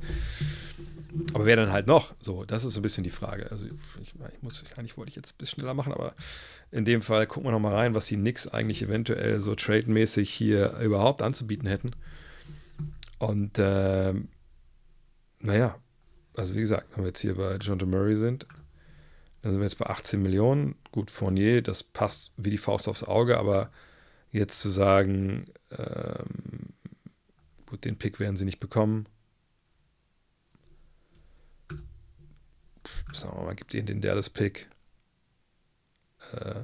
Aber wer dann halt noch? So, das ist so ein bisschen die Frage. Also, ich, ich muss, eigentlich wollte ich jetzt ein bisschen schneller machen, aber in dem Fall gucken wir nochmal rein, was die Knicks eigentlich eventuell so trademäßig hier überhaupt anzubieten hätten. Und äh, naja, also wie gesagt, wenn wir jetzt hier bei John Murray sind, dann sind wir jetzt bei 18 Millionen. Gut, Fournier, das passt wie die Faust aufs Auge, aber jetzt zu sagen, ähm, gut, den Pick werden sie nicht bekommen. Sagen wir mal, gibt ihnen den Dallas-Pick. Äh,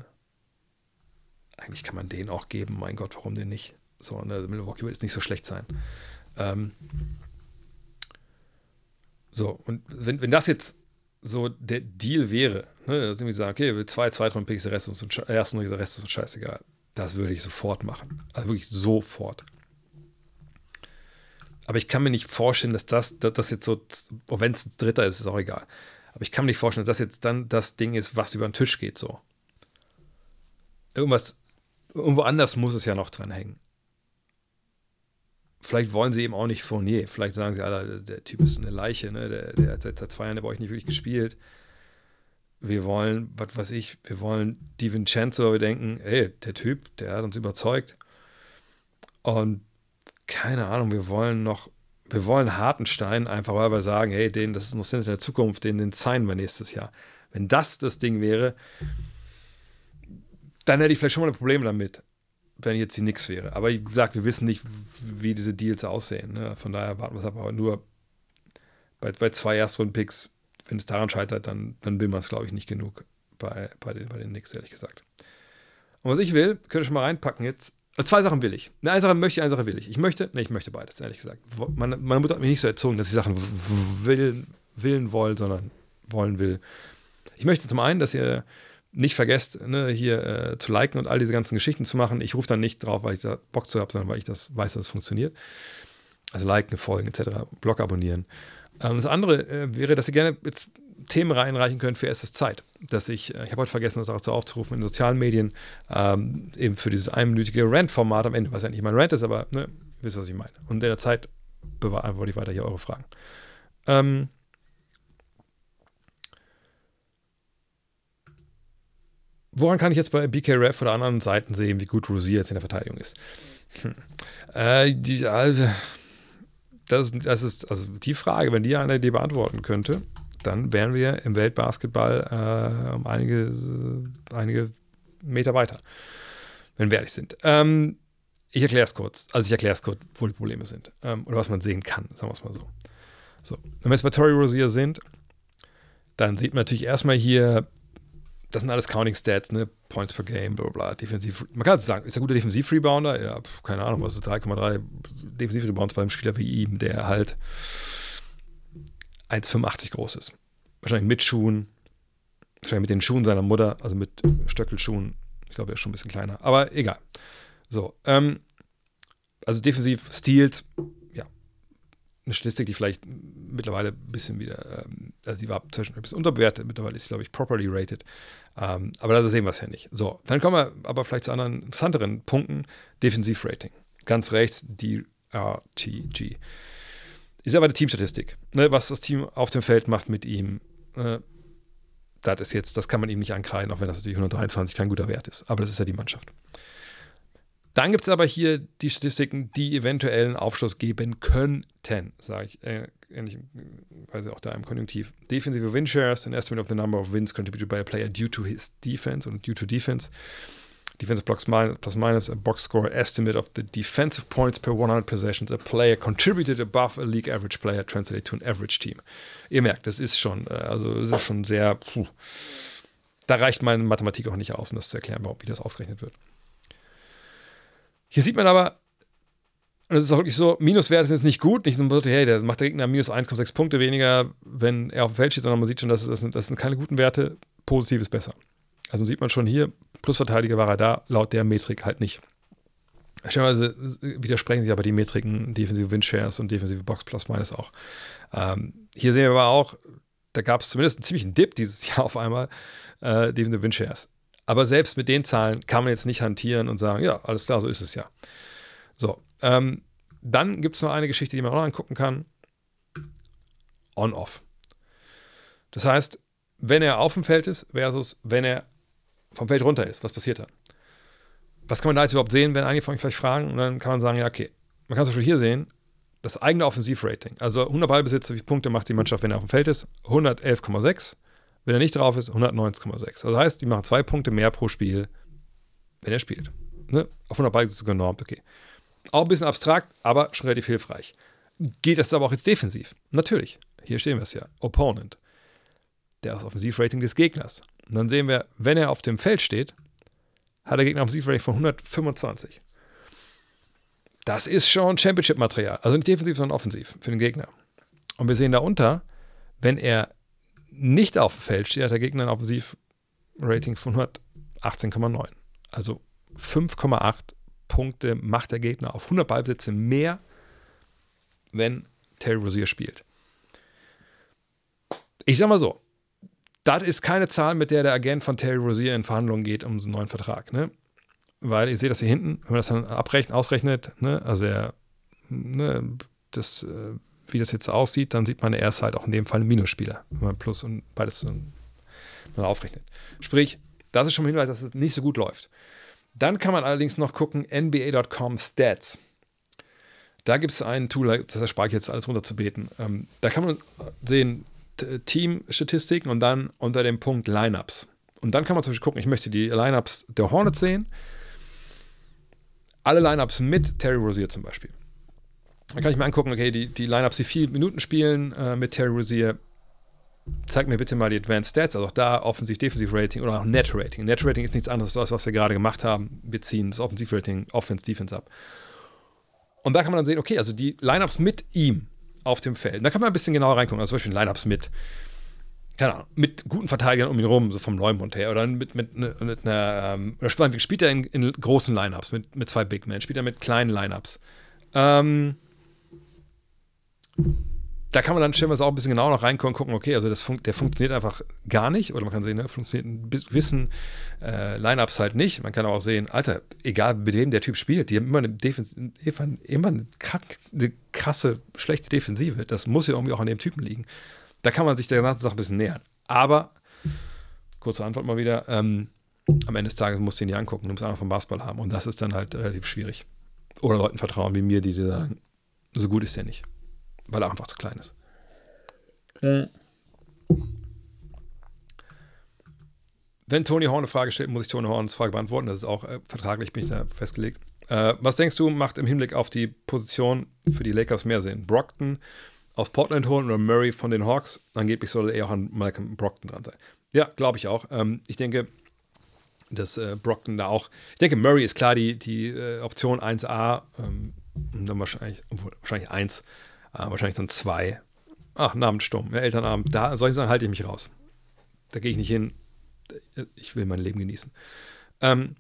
eigentlich kann man den auch geben, mein Gott, warum denn nicht? So, ne, Milwaukee wird jetzt nicht so schlecht sein. Ähm, so, und wenn, wenn das jetzt so der Deal wäre, ne, dass irgendwie sagen, okay, zwei Zweitrunden-Picks, der Rest ist uns, der Rest ist uns scheißegal. Das würde ich sofort machen. Also wirklich sofort. Aber ich kann mir nicht vorstellen, dass das, dass das jetzt so, wenn es ein Dritter ist, ist auch egal. Aber ich kann mir nicht vorstellen, dass das jetzt dann das Ding ist, was über den Tisch geht, so. Irgendwas, irgendwo anders muss es ja noch dran hängen vielleicht wollen sie eben auch nicht Fournier. Vielleicht sagen sie, Alter, der Typ ist eine Leiche, ne? der, der hat seit zwei Jahren bei euch nicht wirklich gespielt. Wir wollen, was weiß ich, wir wollen Di Vincenzo, wir denken, ey, der Typ, der hat uns überzeugt. Und keine Ahnung, wir wollen noch, wir wollen Hartenstein, einfach weil wir sagen, hey, den, das ist noch in der Zukunft, den, den signen wir nächstes Jahr. Wenn das das Ding wäre, dann hätte ich vielleicht schon mal ein Problem damit wenn jetzt die nix wäre. Aber wie gesagt, wir wissen nicht, wie diese Deals aussehen. Ne? Von daher warten wir es aber nur bei, bei zwei Erstrunden-Picks. Wenn es daran scheitert, dann, dann will man es, glaube ich, nicht genug bei, bei, den, bei den Knicks, ehrlich gesagt. Und was ich will, könnte ich schon mal reinpacken jetzt. Äh, zwei Sachen will ich. Eine Sache möchte ich, eine Sache will ich. Ich möchte, ne, ich möchte beides, ehrlich gesagt. Meine, meine Mutter hat mich nicht so erzogen, dass ich Sachen will, willen wollen, sondern wollen will. Ich möchte zum einen, dass ihr nicht vergesst, ne, hier äh, zu liken und all diese ganzen Geschichten zu machen. Ich rufe dann nicht drauf, weil ich da Bock zu habe, sondern weil ich das weiß, dass es funktioniert. Also liken, folgen etc., Blog abonnieren. Ähm, das andere äh, wäre, dass ihr gerne jetzt Themen reinreichen könnt für erstes Zeit. Dass ich, äh, ich habe heute vergessen, das auch zu aufzurufen in sozialen Medien, ähm, eben für dieses einminütige Rant-Format am Ende, was ja nicht mein Rant ist, aber ne, Wisst ihr, was ich meine? Und in der Zeit beantworte ich weiter hier eure Fragen. Ähm, woran kann ich jetzt bei BKRF oder anderen Seiten sehen, wie gut Rosier jetzt in der Verteidigung ist? Hm. Äh, die, also, das, das, ist also die Frage, wenn die einer die beantworten könnte, dann wären wir im Weltbasketball äh, um einige, einige Meter weiter, wenn wir ehrlich sind. Ähm, ich erkläre es kurz. Also ich erkläre es kurz, wo die Probleme sind. Ähm, oder was man sehen kann, sagen wir es mal so. So, wenn wir jetzt bei Tori Rosier sind, dann sieht man natürlich erstmal hier, das sind alles Counting Stats, ne? Points per Game, bla bla, defensiv. Man kann sagen, ist er guter Defensiv-Rebounder? Ja, keine Ahnung, was ist 3,3 Defensiv-Rebounds bei einem Spieler wie ihm, der halt 1,85 groß ist. Wahrscheinlich mit Schuhen, wahrscheinlich mit den Schuhen seiner Mutter, also mit Stöckelschuhen. Ich glaube, er ist schon ein bisschen kleiner, aber egal. So, ähm, also defensiv Steals, eine Statistik, die vielleicht mittlerweile ein bisschen wieder, ähm, also die war zwischen ein bisschen unterbewertet, mittlerweile ist sie, glaube ich, properly rated. Ähm, aber da sehen wir es ja nicht. So, dann kommen wir aber vielleicht zu anderen interessanteren Punkten. Defensivrating. Ganz rechts die RTG. Ist aber die Teamstatistik. Ne, was das Team auf dem Feld macht mit ihm. Äh, das ist jetzt, das kann man ihm nicht ankreiden, auch wenn das natürlich 123 kein guter Wert ist. Aber das ist ja die Mannschaft. Dann gibt es aber hier die Statistiken, die eventuell einen Aufschluss geben könnten, sage ich, äh, ähnlich, weil auch da im Konjunktiv. Defensive Win Shares, an estimate of the number of wins contributed by a player due to his defense und due to defense. Defensive blocks minus, plus minus a box score estimate of the defensive points per 100 possessions a player contributed above a league average player translated to an average team. Ihr merkt, das ist schon, äh, also das ist schon sehr, puh. da reicht meine Mathematik auch nicht aus, um das zu erklären, wie das ausgerechnet wird. Hier sieht man aber, und es ist auch wirklich so, Minuswerte sind jetzt nicht gut. Nicht nur, hey, der macht der Gegner minus 1,6 Punkte weniger, wenn er auf dem Feld steht, sondern man sieht schon, dass das, das sind keine guten Werte. Positiv ist besser. Also sieht man schon hier, Plusverteidiger war er da, laut der Metrik halt nicht. Stellenweise widersprechen sich aber die Metriken defensive Windshares und defensive Box Plus Minus auch. Ähm, hier sehen wir aber auch, da gab es zumindest einen ziemlichen Dip dieses Jahr auf einmal, äh, defensive Windshares. Aber selbst mit den Zahlen kann man jetzt nicht hantieren und sagen, ja, alles klar, so ist es ja. So, ähm, dann gibt es noch eine Geschichte, die man auch noch angucken kann. On-Off. Das heißt, wenn er auf dem Feld ist versus wenn er vom Feld runter ist, was passiert dann? Was kann man da jetzt überhaupt sehen, wenn einige von euch vielleicht fragen? Und dann kann man sagen, ja, okay, man kann zum Beispiel hier sehen, das eigene Offensivrating. Also 100 Ballbesitzer, wie viele Punkte macht die Mannschaft, wenn er auf dem Feld ist? 111,6. Wenn er nicht drauf ist, 190,6. Also das heißt, die machen zwei Punkte mehr pro Spiel, wenn er spielt. Ne? Auf 100 Ball ist es genormt, okay. Auch ein bisschen abstrakt, aber schon relativ hilfreich. Geht das aber auch jetzt defensiv? Natürlich. Hier stehen wir es ja. Opponent. Der ist Offensivrating des Gegners. Und dann sehen wir, wenn er auf dem Feld steht, hat der Gegner Offensivrating von 125. Das ist schon Championship-Material. Also nicht defensiv, sondern offensiv für den Gegner. Und wir sehen darunter, wenn er nicht auf dem Feld steht, hat der Gegner ein Offensiv-Rating von 118,9. Also 5,8 Punkte macht der Gegner auf 100 Ballbesitze mehr, wenn Terry Rozier spielt. Ich sag mal so, das ist keine Zahl, mit der der Agent von Terry Rozier in Verhandlungen geht um einen neuen Vertrag. Ne? Weil ihr seht das hier hinten, wenn man das dann abrechnet, ausrechnet, ne? also er, ne, das äh, wie das jetzt aussieht, dann sieht man, er ist halt auch in dem Fall ein Minusspieler, wenn man Plus und beides mal aufrechnet. Sprich, das ist schon ein Hinweis, dass es nicht so gut läuft. Dann kann man allerdings noch gucken, NBA.com Stats. Da gibt es ein Tool, das erspare ich jetzt alles runterzubeten. Ähm, da kann man sehen, Team-Statistiken und dann unter dem Punkt Lineups. Und dann kann man zum Beispiel gucken, ich möchte die Lineups der Hornets sehen. Alle Lineups mit Terry Rozier zum Beispiel. Dann kann ich mir angucken, okay, die, die Lineups, die vier Minuten spielen äh, mit Terry Rozier, zeig mir bitte mal die Advanced Stats, also auch da Offensiv, Defensiv Rating oder auch Net Rating. Net Rating ist nichts anderes als das, was wir gerade gemacht haben. Wir ziehen das Offensiv Rating, Offense, Defense ab. Und da kann man dann sehen, okay, also die Lineups mit ihm auf dem Feld. Da kann man ein bisschen genauer reingucken, also zum Beispiel Lineups mit, keine Ahnung, mit guten Verteidigern um ihn rum, so vom Neumond her, oder mit, mit, mit, mit einer, ähm, oder spielt er in, in großen Lineups mit, mit zwei Big Men, spielt er mit kleinen Lineups. Ähm, da kann man dann stellenweise auch ein bisschen genauer noch reinkommen und gucken, okay, also das fun der funktioniert einfach gar nicht. Oder man kann sehen, ne, funktioniert ein bisschen äh, Lineups halt nicht. Man kann auch sehen, Alter, egal mit wem der Typ spielt, die haben immer eine, Defens immer eine, eine krasse, schlechte Defensive. Das muss ja irgendwie auch an dem Typen liegen. Da kann man sich der ganzen Sache ein bisschen nähern. Aber, kurze Antwort mal wieder, ähm, am Ende des Tages musst du ihn dir angucken, du musst einfach vom Basketball haben. Und das ist dann halt relativ schwierig. Oder Leuten vertrauen wie mir, die dir sagen, so gut ist der nicht weil er einfach zu klein ist. Mhm. Wenn Tony Horn eine Frage stellt, muss ich Tony Horns Frage beantworten. Das ist auch äh, vertraglich, bin ich da festgelegt. Äh, was denkst du, macht im Hinblick auf die Position für die Lakers mehr Sinn? Brockton aus Portland holen oder Murray von den Hawks? Angeblich soll er auch an Malcolm Brockton dran sein. Ja, glaube ich auch. Ähm, ich denke, dass äh, Brockton da auch. Ich denke, Murray ist klar die, die äh, Option 1A. Ähm, und dann wahrscheinlich, wahrscheinlich 1 äh, wahrscheinlich dann zwei. Ach, Namenssturm, ja, Elternabend. Da, solche Sachen halte ich mich raus. Da gehe ich nicht hin. Ich will mein Leben genießen. Ähm,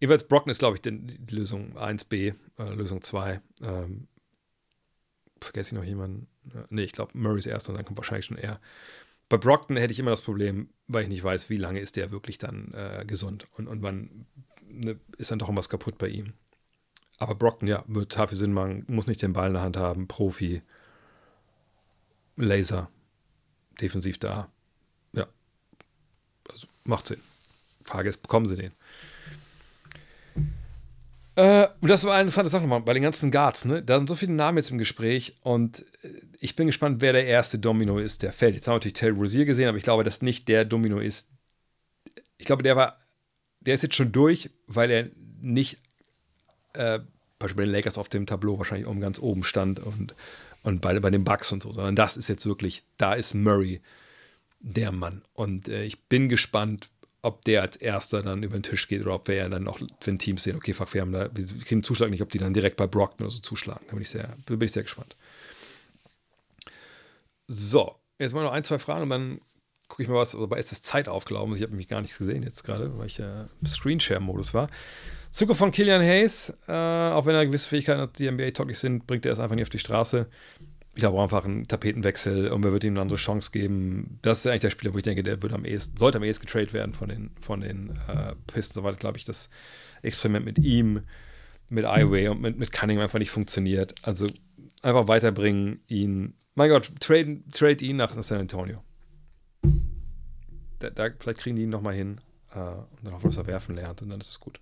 jeweils Brocken ist, glaube ich, die, die, Lösung 1b, äh, Lösung 2. Ähm, vergesse ich noch jemanden? Nee, ich glaube, Murray ist erst und dann kommt wahrscheinlich schon er. Bei Brockton hätte ich immer das Problem, weil ich nicht weiß, wie lange ist der wirklich dann äh, gesund und, und wann ne, ist dann doch irgendwas kaputt bei ihm. Aber Brockton, ja, wird viel Sinn machen. Muss nicht den Ball in der Hand haben. Profi. Laser. Defensiv da. Ja. Also macht Sinn. Frage ist, bekommen sie den? Äh, und das war eine interessante Sache nochmal bei den ganzen Guards. Ne? Da sind so viele Namen jetzt im Gespräch und äh, ich bin gespannt, wer der erste Domino ist, der fällt. Jetzt haben wir natürlich Terry Rozier gesehen, aber ich glaube, dass nicht der Domino ist. Ich glaube, der war, der ist jetzt schon durch, weil er nicht äh, Beispiel bei den Lakers auf dem Tableau wahrscheinlich oben ganz oben stand und, und bei, bei den Bucks und so, sondern das ist jetzt wirklich, da ist Murray der Mann. Und äh, ich bin gespannt, ob der als erster dann über den Tisch geht oder ob wir ja dann noch, wenn Teams sehen, okay, fuck, wir haben da, wir kriegen einen Zuschlag nicht, ob die dann direkt bei Brockton oder so zuschlagen. Da bin ich sehr, bin ich sehr gespannt. So, jetzt mal noch ein, zwei Fragen und dann gucke ich mal was, aber ist es Zeit aufgelaufen? Ich habe mich gar nichts gesehen jetzt gerade, weil ich ja im Screenshare-Modus war. Zukunft von Killian Hayes, äh, auch wenn er gewisse Fähigkeiten hat, die NBA-tauglich sind, bringt er es einfach nicht auf die Straße. Ich glaube einfach einen Tapetenwechsel und wer wird ihm eine andere Chance geben. Das ist eigentlich der Spieler, wo ich denke, der wird am ehesten, sollte am ehesten getradet werden von den, von den äh, Pistons. Soweit, glaube ich, das Experiment mit ihm, mit Iway und mit, mit Cunningham einfach nicht funktioniert. Also einfach weiterbringen, ihn, mein Gott, trade, trade ihn nach San Antonio. Da, da, vielleicht kriegen die ihn nochmal hin äh, und dann hoffen, dass er werfen lernt und dann ist es gut.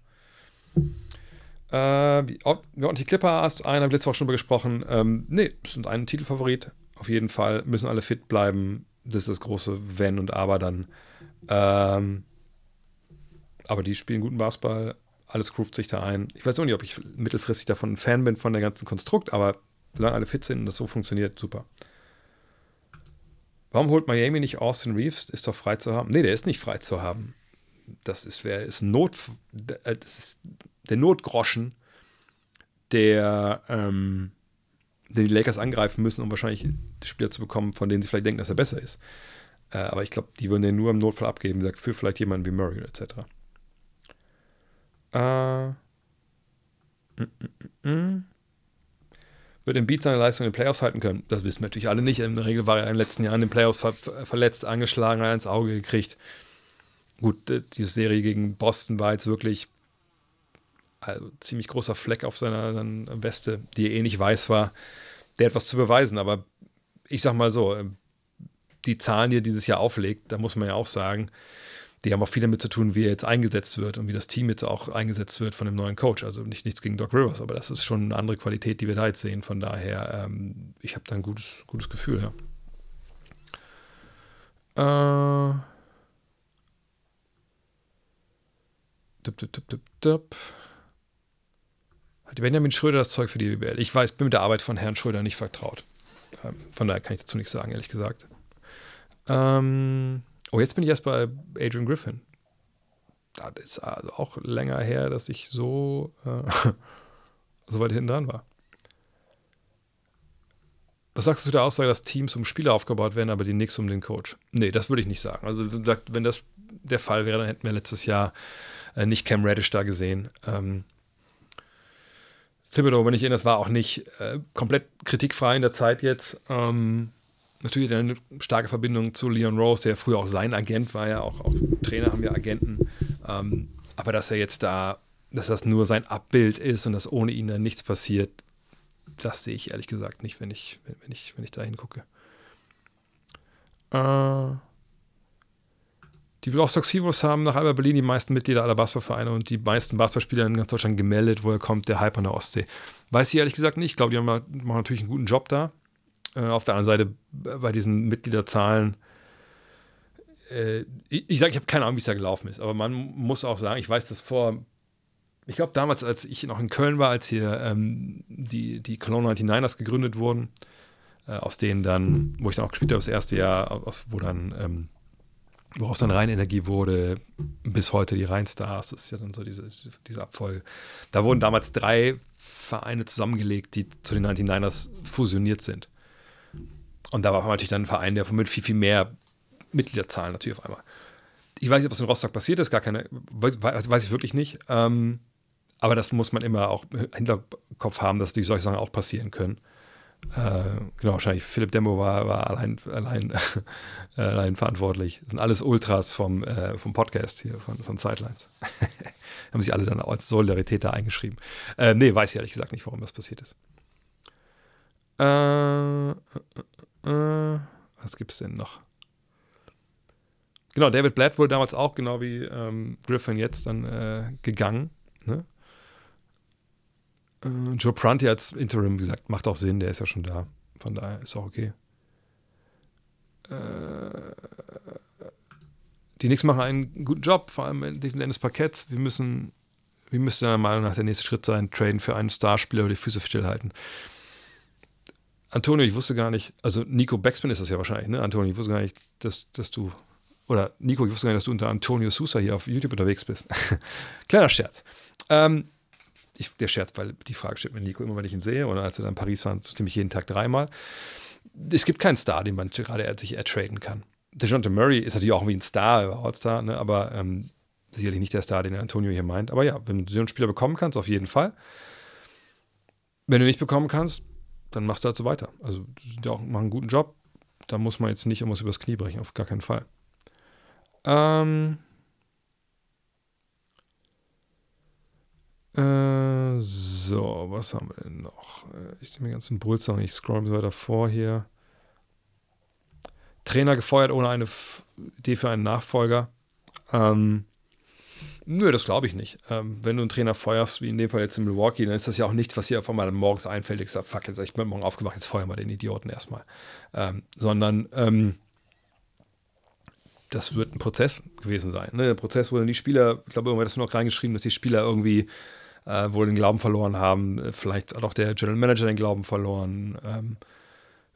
Äh, ja, und die Clippers, einen haben wir letzte Woche schon drüber gesprochen. Ähm, nee, sind ein Titelfavorit. Auf jeden Fall müssen alle fit bleiben. Das ist das große Wenn und Aber dann. Ähm, aber die spielen guten Basketball. Alles groovt sich da ein. Ich weiß auch nicht, ob ich mittelfristig davon ein Fan bin von der ganzen Konstrukt, aber solange alle fit sind und das so funktioniert, super. Warum holt Miami nicht Austin Reeves? Ist doch frei zu haben. Nee, der ist nicht frei zu haben das ist, wer ist Not, äh, das ist der Notgroschen, der ähm, den die Lakers angreifen müssen, um wahrscheinlich Spieler zu bekommen, von denen sie vielleicht denken, dass er besser ist. Äh, aber ich glaube, die würden den nur im Notfall abgeben, sagt, für vielleicht jemanden wie Murray etc. Äh, mm, mm, mm, wird im Beat seine Leistung in den Playoffs halten können? Das wissen wir natürlich alle nicht. In der Regel war er in den letzten Jahren in den Playoffs ver verletzt, angeschlagen, ins Auge gekriegt gut, äh, die Serie gegen Boston war jetzt wirklich also, ziemlich großer Fleck auf seiner Weste, die eh nicht weiß war. Der hat was zu beweisen, aber ich sag mal so, ähm, die Zahlen, die er dieses Jahr auflegt, da muss man ja auch sagen, die haben auch viel damit zu tun, wie er jetzt eingesetzt wird und wie das Team jetzt auch eingesetzt wird von dem neuen Coach. Also nicht nichts gegen Doc Rivers, aber das ist schon eine andere Qualität, die wir da jetzt sehen. Von daher, ähm, ich habe da ein gutes, gutes Gefühl, ja. Äh, Dup, dup, dup. Hat Benjamin Schröder das Zeug für die BBL? Ich weiß, bin mit der Arbeit von Herrn Schröder nicht vertraut. Ähm, von daher kann ich dazu nichts sagen, ehrlich gesagt. Ähm, oh, jetzt bin ich erst bei Adrian Griffin. Das ist also auch länger her, dass ich so, äh, so weit hinten dran war. Was sagst du zu der Aussage, dass Teams um Spieler aufgebaut werden, aber die nichts um den Coach? Nee, das würde ich nicht sagen. Also, wenn das der Fall wäre, dann hätten wir letztes Jahr äh, nicht Cam Reddish da gesehen. Ähm, Thibodeau, wenn ich erinnere, das war auch nicht äh, komplett kritikfrei in der Zeit jetzt. Ähm, natürlich eine starke Verbindung zu Leon Rose, der früher auch sein Agent war, ja auch, auch Trainer haben ja Agenten. Ähm, aber dass er jetzt da, dass das nur sein Abbild ist und dass ohne ihn dann nichts passiert, das sehe ich ehrlich gesagt nicht, wenn ich, wenn, ich, wenn ich da hingucke. Äh, die Vlostock Heroes haben nach Alba Berlin die meisten Mitglieder aller Basketballvereine und die meisten Basketballspieler in ganz Deutschland gemeldet, woher kommt der Hype an der Ostsee. Weiß ich ehrlich gesagt nicht. Ich glaube, die haben, machen natürlich einen guten Job da. Äh, auf der anderen Seite bei diesen Mitgliederzahlen, äh, ich, ich sage, ich habe keine Ahnung, wie es da gelaufen ist, aber man muss auch sagen, ich weiß das vor, ich glaube damals, als ich noch in Köln war, als hier ähm, die, die Cologne 99ers gegründet wurden, äh, aus denen dann, wo ich dann auch gespielt habe, das erste Jahr, aus, wo dann ähm, woraus dann Rheinenergie wurde, bis heute die Rheinstars, das ist ja dann so diese, diese Abfolge. Da wurden damals drei Vereine zusammengelegt, die zu den 99ers fusioniert sind. Und da war natürlich dann ein Verein, der mit viel, viel mehr Mitgliederzahlen natürlich auf einmal. Ich weiß nicht, ob das in Rostock passiert ist, gar keine, weiß, weiß ich wirklich nicht. Ähm, aber das muss man immer auch im Hinterkopf haben, dass die solche Sachen auch passieren können. Äh, genau, wahrscheinlich Philipp Dembo war, war allein, allein, allein verantwortlich. Das sind alles Ultras vom, äh, vom Podcast hier, von, von Sidelines. Haben sich alle dann als Solidarität da eingeschrieben. Äh, nee, weiß ich ehrlich gesagt nicht, warum das passiert ist. Äh, äh, äh, was gibt es denn noch? Genau, David Blatt wurde damals auch, genau wie ähm, Griffin jetzt, dann äh, gegangen. Ne? Äh, Joe Prunty als Interim, wie gesagt, macht auch Sinn, der ist ja schon da. Von daher ist auch okay. Äh, die Knicks machen einen guten Job, vor allem dem Ende des Parketts. Wir müssen, wie müsste deiner Meinung nach der nächste Schritt sein? Traden für einen Starspieler oder die Füße stillhalten. Antonio, ich wusste gar nicht, also Nico Backspin ist das ja wahrscheinlich, ne? Antonio, ich wusste gar nicht, dass, dass du, oder Nico, ich wusste gar nicht, dass du unter Antonio Sousa hier auf YouTube unterwegs bist. Kleiner Scherz. Ähm, ich, der Scherz, weil die Frage steht mir Nico immer, wenn ich ihn sehe, oder als wir dann in Paris waren, so ziemlich jeden Tag dreimal. Es gibt keinen Star, den man gerade sich ertraden kann. DeJounte Murray ist natürlich auch wie ein Star, All-Star, ne, aber ähm, sicherlich nicht der Star, den Antonio hier meint. Aber ja, wenn du so einen Spieler bekommen kannst, auf jeden Fall. Wenn du nicht bekommen kannst, dann machst du halt so weiter. Also, die auch, machen einen guten Job. Da muss man jetzt nicht irgendwas übers Knie brechen, auf gar keinen Fall. Ähm, Äh, so, was haben wir denn noch? Äh, ich nehme den ganzen Bulls noch ich scroll so weiter vor hier. Trainer gefeuert ohne eine F Idee für einen Nachfolger. Ähm, nö, das glaube ich nicht. Ähm, wenn du einen Trainer feuerst, wie in dem Fall jetzt in Milwaukee, dann ist das ja auch nichts, was hier auf einmal morgens einfällt. Ich sage, fuck, jetzt ich bin morgen aufgewacht, jetzt feuern wir den Idioten erstmal. Ähm, sondern ähm, das wird ein Prozess gewesen sein. Ne? Der Prozess, dann die Spieler, ich glaube, irgendwann hat das noch reingeschrieben, dass die Spieler irgendwie äh, wohl den Glauben verloren haben. Äh, vielleicht hat auch der General Manager den Glauben verloren. Ähm,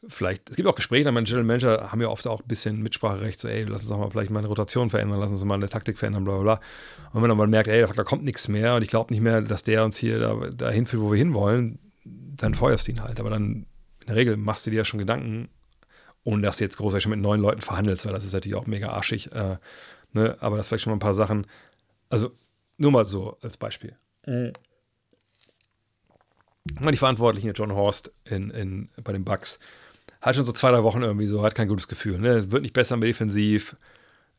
vielleicht, es gibt auch Gespräche, meine General Manager haben ja oft auch ein bisschen Mitspracherecht, so, ey, lass uns doch mal vielleicht mal eine Rotation verändern, lass uns mal eine Taktik verändern, bla bla bla. Und wenn man dann merkt, ey, da kommt nichts mehr und ich glaube nicht mehr, dass der uns hier da, dahin führt, wo wir hinwollen, dann feuerst du ihn halt. Aber dann in der Regel machst du dir ja schon Gedanken, ohne dass du jetzt großartig schon mit neuen Leuten verhandelst, weil das ist natürlich auch mega arschig. Äh, ne? Aber das vielleicht schon mal ein paar Sachen. Also nur mal so als Beispiel. Mhm. Die Verantwortlichen, John Horst in, in, bei den Bucks, hat schon so zwei, drei Wochen irgendwie so, hat kein gutes Gefühl. Ne? Es wird nicht besser mehr defensiv.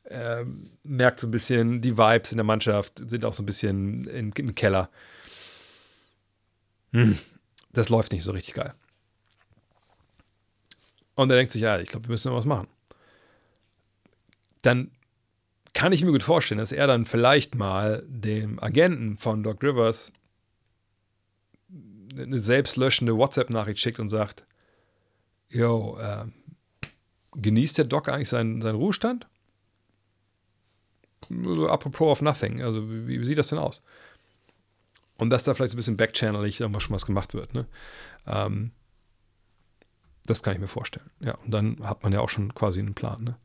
Äh, merkt so ein bisschen, die Vibes in der Mannschaft sind auch so ein bisschen in, im Keller. Hm, das läuft nicht so richtig geil. Und er denkt sich, ja, ich glaube, wir müssen was machen. Dann kann ich mir gut vorstellen, dass er dann vielleicht mal dem Agenten von Doc Rivers eine selbstlöschende WhatsApp-Nachricht schickt und sagt, yo, äh, genießt der Doc eigentlich seinen, seinen Ruhestand? Apropos of nothing, also wie, wie, sieht das denn aus? Und dass da vielleicht so ein bisschen backchannelig irgendwas schon was gemacht wird, ne? Ähm, das kann ich mir vorstellen. Ja, und dann hat man ja auch schon quasi einen Plan, ne?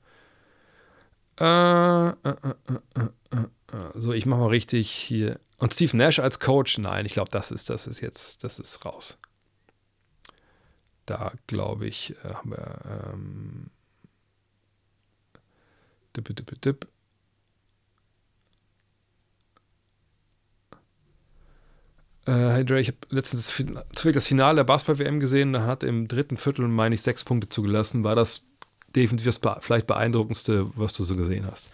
Äh, äh, äh, so, ich mache mal richtig hier. Und Steve Nash als Coach? Nein, ich glaube, das ist, das ist jetzt, das ist raus. Da glaube ich, haben wir. Ähm, dip, dip, dip. Äh, hey Dre, ich habe letztens zufällig das Finale der Basketball-WM gesehen. Da hat im dritten Viertel, meine ich, sechs Punkte zugelassen. War das definitiv das vielleicht beeindruckendste, was du so gesehen hast?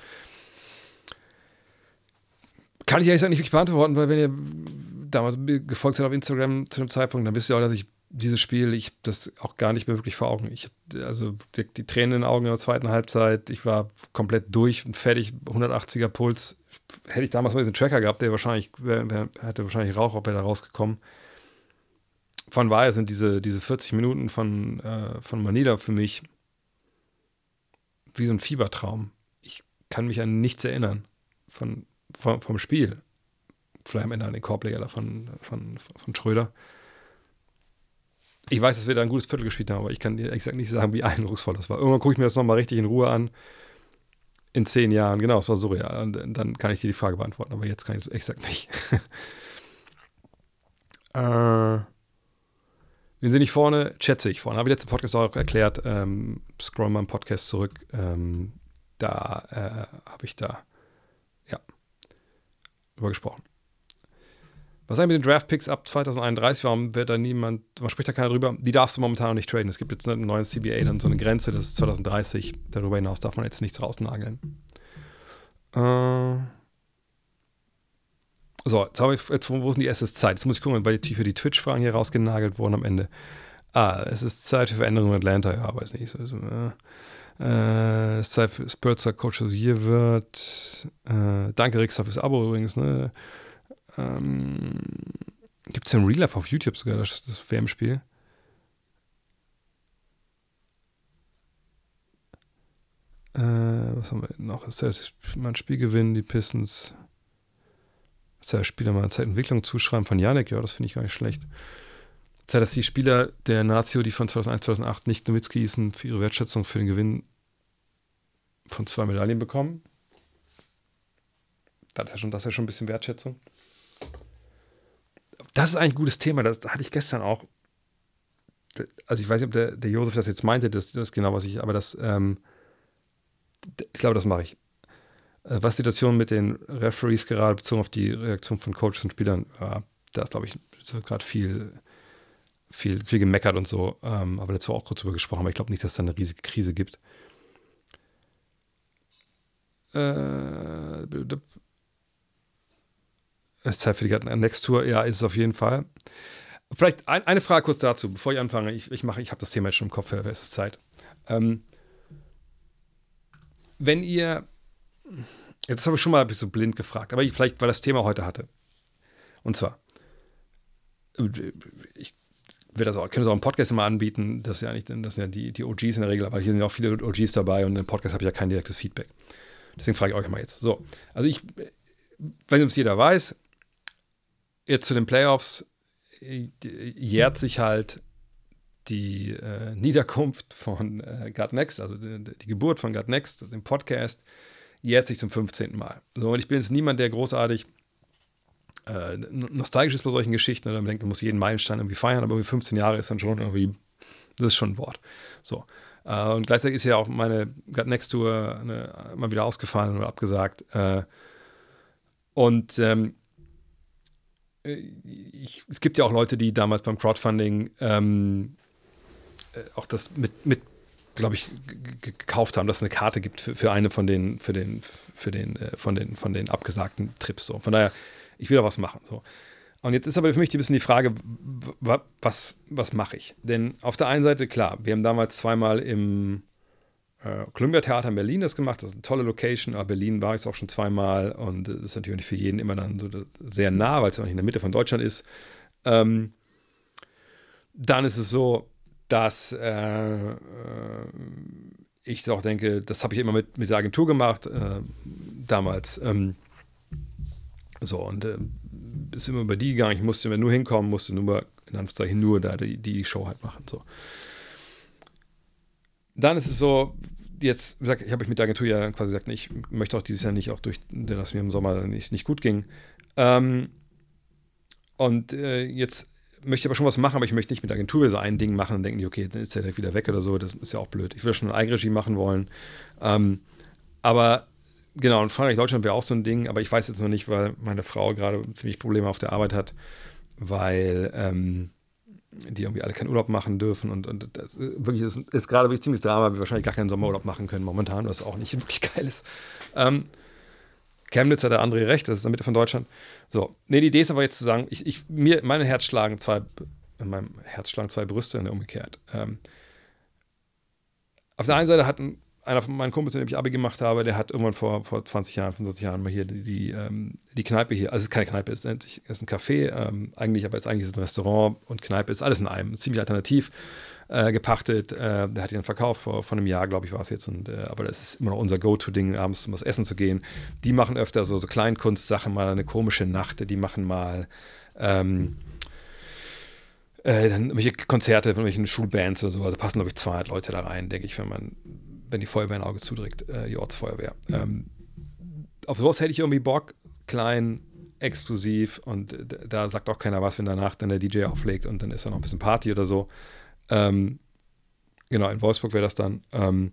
Kann ich ehrlich gesagt nicht wirklich beantworten, weil wenn ihr damals gefolgt seid auf Instagram zu dem Zeitpunkt, dann wisst ihr auch, dass ich dieses Spiel, ich das auch gar nicht mehr wirklich vor Augen. Ich, also die, die Tränen in den Augen in der zweiten Halbzeit, ich war komplett durch und fertig, 180er Puls. Hätte ich damals mal diesen Tracker gehabt, der wahrscheinlich, der hätte wahrscheinlich Rauch, ob er da rausgekommen. Von daher sind diese, diese 40 Minuten von, äh, von Manila für mich wie so ein Fiebertraum. Ich kann mich an nichts erinnern von, von vom Spiel. Vielleicht am Ende an den Korbleger von, von, von Schröder ich weiß, dass wir da ein gutes Viertel gespielt haben, aber ich kann dir exakt nicht sagen, wie eindrucksvoll das war. Irgendwann gucke ich mir das nochmal richtig in Ruhe an. In zehn Jahren, genau, es war surreal. Und dann kann ich dir die Frage beantworten, aber jetzt kann ich es exakt nicht. äh, wir sind nicht vorne, schätze ich vorne. Habe ich letzten Podcast auch erklärt. Ähm, scroll mal im Podcast zurück. Ähm, da äh, habe ich da, ja, drüber gesprochen. Was eigentlich mit den Draft-Picks ab 2031? Warum wird da niemand, warum spricht da keiner drüber? Die darfst du momentan noch nicht traden. Es gibt jetzt ein neues CBA, dann so eine Grenze, das ist 2030. Darüber hinaus darf man jetzt nichts rausnageln. Äh so, jetzt, habe ich, jetzt wo ist denn die erste Zeit? Jetzt muss ich gucken, weil die, für die Twitch-Fragen hier rausgenagelt wurden am Ende. Ah, es ist Zeit für Veränderungen in Atlanta. Ja, weiß nicht. Äh, es ist Zeit für Spurzer Coach the Year wird. Äh, danke, Rixa, fürs Abo übrigens. Ne? Ähm, Gibt es ja ein Real Life auf YouTube sogar, das, das WM-Spiel? Äh, was haben wir noch? Ist das mal ein Spiel gewinnen, die Pistons. Ist ja Spieler mal Zeitentwicklung zuschreiben von Janek, ja, das finde ich gar nicht schlecht. Zeit, dass die Spieler der Nazio, die von 2001, 2008 nicht Nowitzki hießen, für ihre Wertschätzung für den Gewinn von zwei Medaillen bekommen. Das ist ja schon, das ist ja schon ein bisschen Wertschätzung das ist eigentlich ein gutes Thema. Das hatte ich gestern auch. Also ich weiß nicht, ob der, der Josef das jetzt meinte, das, das ist genau, was ich, aber das, ähm, ich glaube, das mache ich. Äh, was die Situation mit den Referees gerade bezogen auf die Reaktion von Coaches und Spielern, ja, da ist, glaube ich, gerade viel, viel, viel gemeckert und so. Ähm, aber dazu auch kurz drüber gesprochen, aber ich glaube nicht, dass es da eine riesige Krise gibt. Äh, ist Zeit für die Next Tour? Ja, ist es auf jeden Fall. Vielleicht ein, eine Frage kurz dazu, bevor ich anfange. Ich, ich ich habe das Thema jetzt schon im Kopf, es ist Zeit. Ähm, wenn ihr, jetzt habe ich schon mal ein bisschen blind gefragt, aber ich, vielleicht, weil das Thema heute hatte. Und zwar, ich werde das auch, kann das auch im Podcast immer anbieten, das, ja nicht, das sind ja die, die OGs in der Regel, aber hier sind ja auch viele OGs dabei und im Podcast habe ich ja kein direktes Feedback. Deswegen frage ich euch mal jetzt. So, also ich, ob es jeder weiß, jetzt zu den Playoffs jährt sich halt die äh, Niederkunft von äh, God Next, also die, die, Geburt von God Next, dem Podcast, jährt sich zum 15. Mal. So, und ich bin jetzt niemand, der großartig äh, nostalgisch ist bei solchen Geschichten oder denkt, man muss jeden Meilenstein irgendwie feiern, aber irgendwie 15 Jahre ist dann schon irgendwie, das ist schon ein Wort. So. Äh, und gleichzeitig ist ja auch meine God Next Tour ne, mal wieder ausgefallen oder abgesagt. Äh, und ähm, äh, ich, es gibt ja auch Leute, die damals beim Crowdfunding ähm, äh, auch das mit, mit glaube ich, gekauft haben, dass es eine Karte gibt für, für eine von den, für den, für den, äh, von den, von den abgesagten Trips. So. Von daher, ich will da was machen. So. Und jetzt ist aber für mich ein bisschen die Frage, was, was mache ich? Denn auf der einen Seite, klar, wir haben damals zweimal im äh, Columbia Theater in Berlin das gemacht. Das ist eine tolle Location, aber Berlin war ich auch schon zweimal und das ist natürlich für jeden immer dann so sehr nah, weil es ja auch nicht in der Mitte von Deutschland ist. Ähm, dann ist es so, dass äh, äh, ich auch denke, das habe ich immer mit, mit der Agentur gemacht, äh, damals. Ähm, so, und äh, ist immer über die gegangen. Ich musste immer nur hinkommen, musste nur, in Anführungszeichen, nur da die, die Show halt machen. So. Dann ist es so, jetzt, wie ich habe ich mit der Agentur ja quasi gesagt, ich möchte auch dieses Jahr nicht, auch durch, dass mir im Sommer nicht, nicht gut ging. Ähm, und äh, jetzt möchte aber schon was machen, aber ich möchte nicht mit der Agentur so ein Ding machen und denken, okay, dann ist der direkt wieder weg oder so. Das ist ja auch blöd. Ich würde schon eine Eigenregie machen wollen. Ähm, aber genau, in Frankreich, Deutschland wäre auch so ein Ding, aber ich weiß jetzt noch nicht, weil meine Frau gerade ziemlich Probleme auf der Arbeit hat, weil ähm, die irgendwie alle keinen Urlaub machen dürfen und, und das wirklich ist, ist gerade wirklich ziemlich Drama, weil wir wahrscheinlich gar keinen Sommerurlaub machen können momentan, was auch nicht wirklich geil ist. Ähm, Chemnitz hat der André recht, das ist in der Mitte von Deutschland. So, nee, die Idee ist aber jetzt zu sagen, ich, ich mir, meine Herz schlagen zwei, in meinem Herz schlagen zwei Brüste, ne, umgekehrt. Ähm, auf der einen Seite hat ein einer von meinen Kumpels, mit dem ich Abi gemacht habe, der hat irgendwann vor, vor 20 Jahren, 25 Jahren mal hier die, die, ähm, die Kneipe hier, also es ist keine Kneipe, es sich, es ist ein Café, ähm, eigentlich, aber es eigentlich ist es ein Restaurant und Kneipe ist alles in einem, ziemlich alternativ äh, gepachtet. Äh, der hat ihn verkauft vor, vor einem Jahr, glaube ich, war es jetzt. Und, äh, aber das ist immer noch unser Go-To-Ding, abends um was essen zu gehen. Die machen öfter so, so Kleinkunstsachen, mal eine komische Nacht, die machen mal ähm, äh, dann irgendwelche Konzerte von irgendwelchen Schulbands oder so. Also passen, glaube ich, 200 Leute da rein, denke ich, wenn man wenn die Feuerwehr ein Auge zudrückt, äh, die Ortsfeuerwehr. Ähm, auf sowas hätte ich irgendwie Bock, klein, exklusiv und da sagt auch keiner was, wenn danach dann der DJ auflegt und dann ist da noch ein bisschen Party oder so. Ähm, genau, in Wolfsburg wäre das dann. Ähm,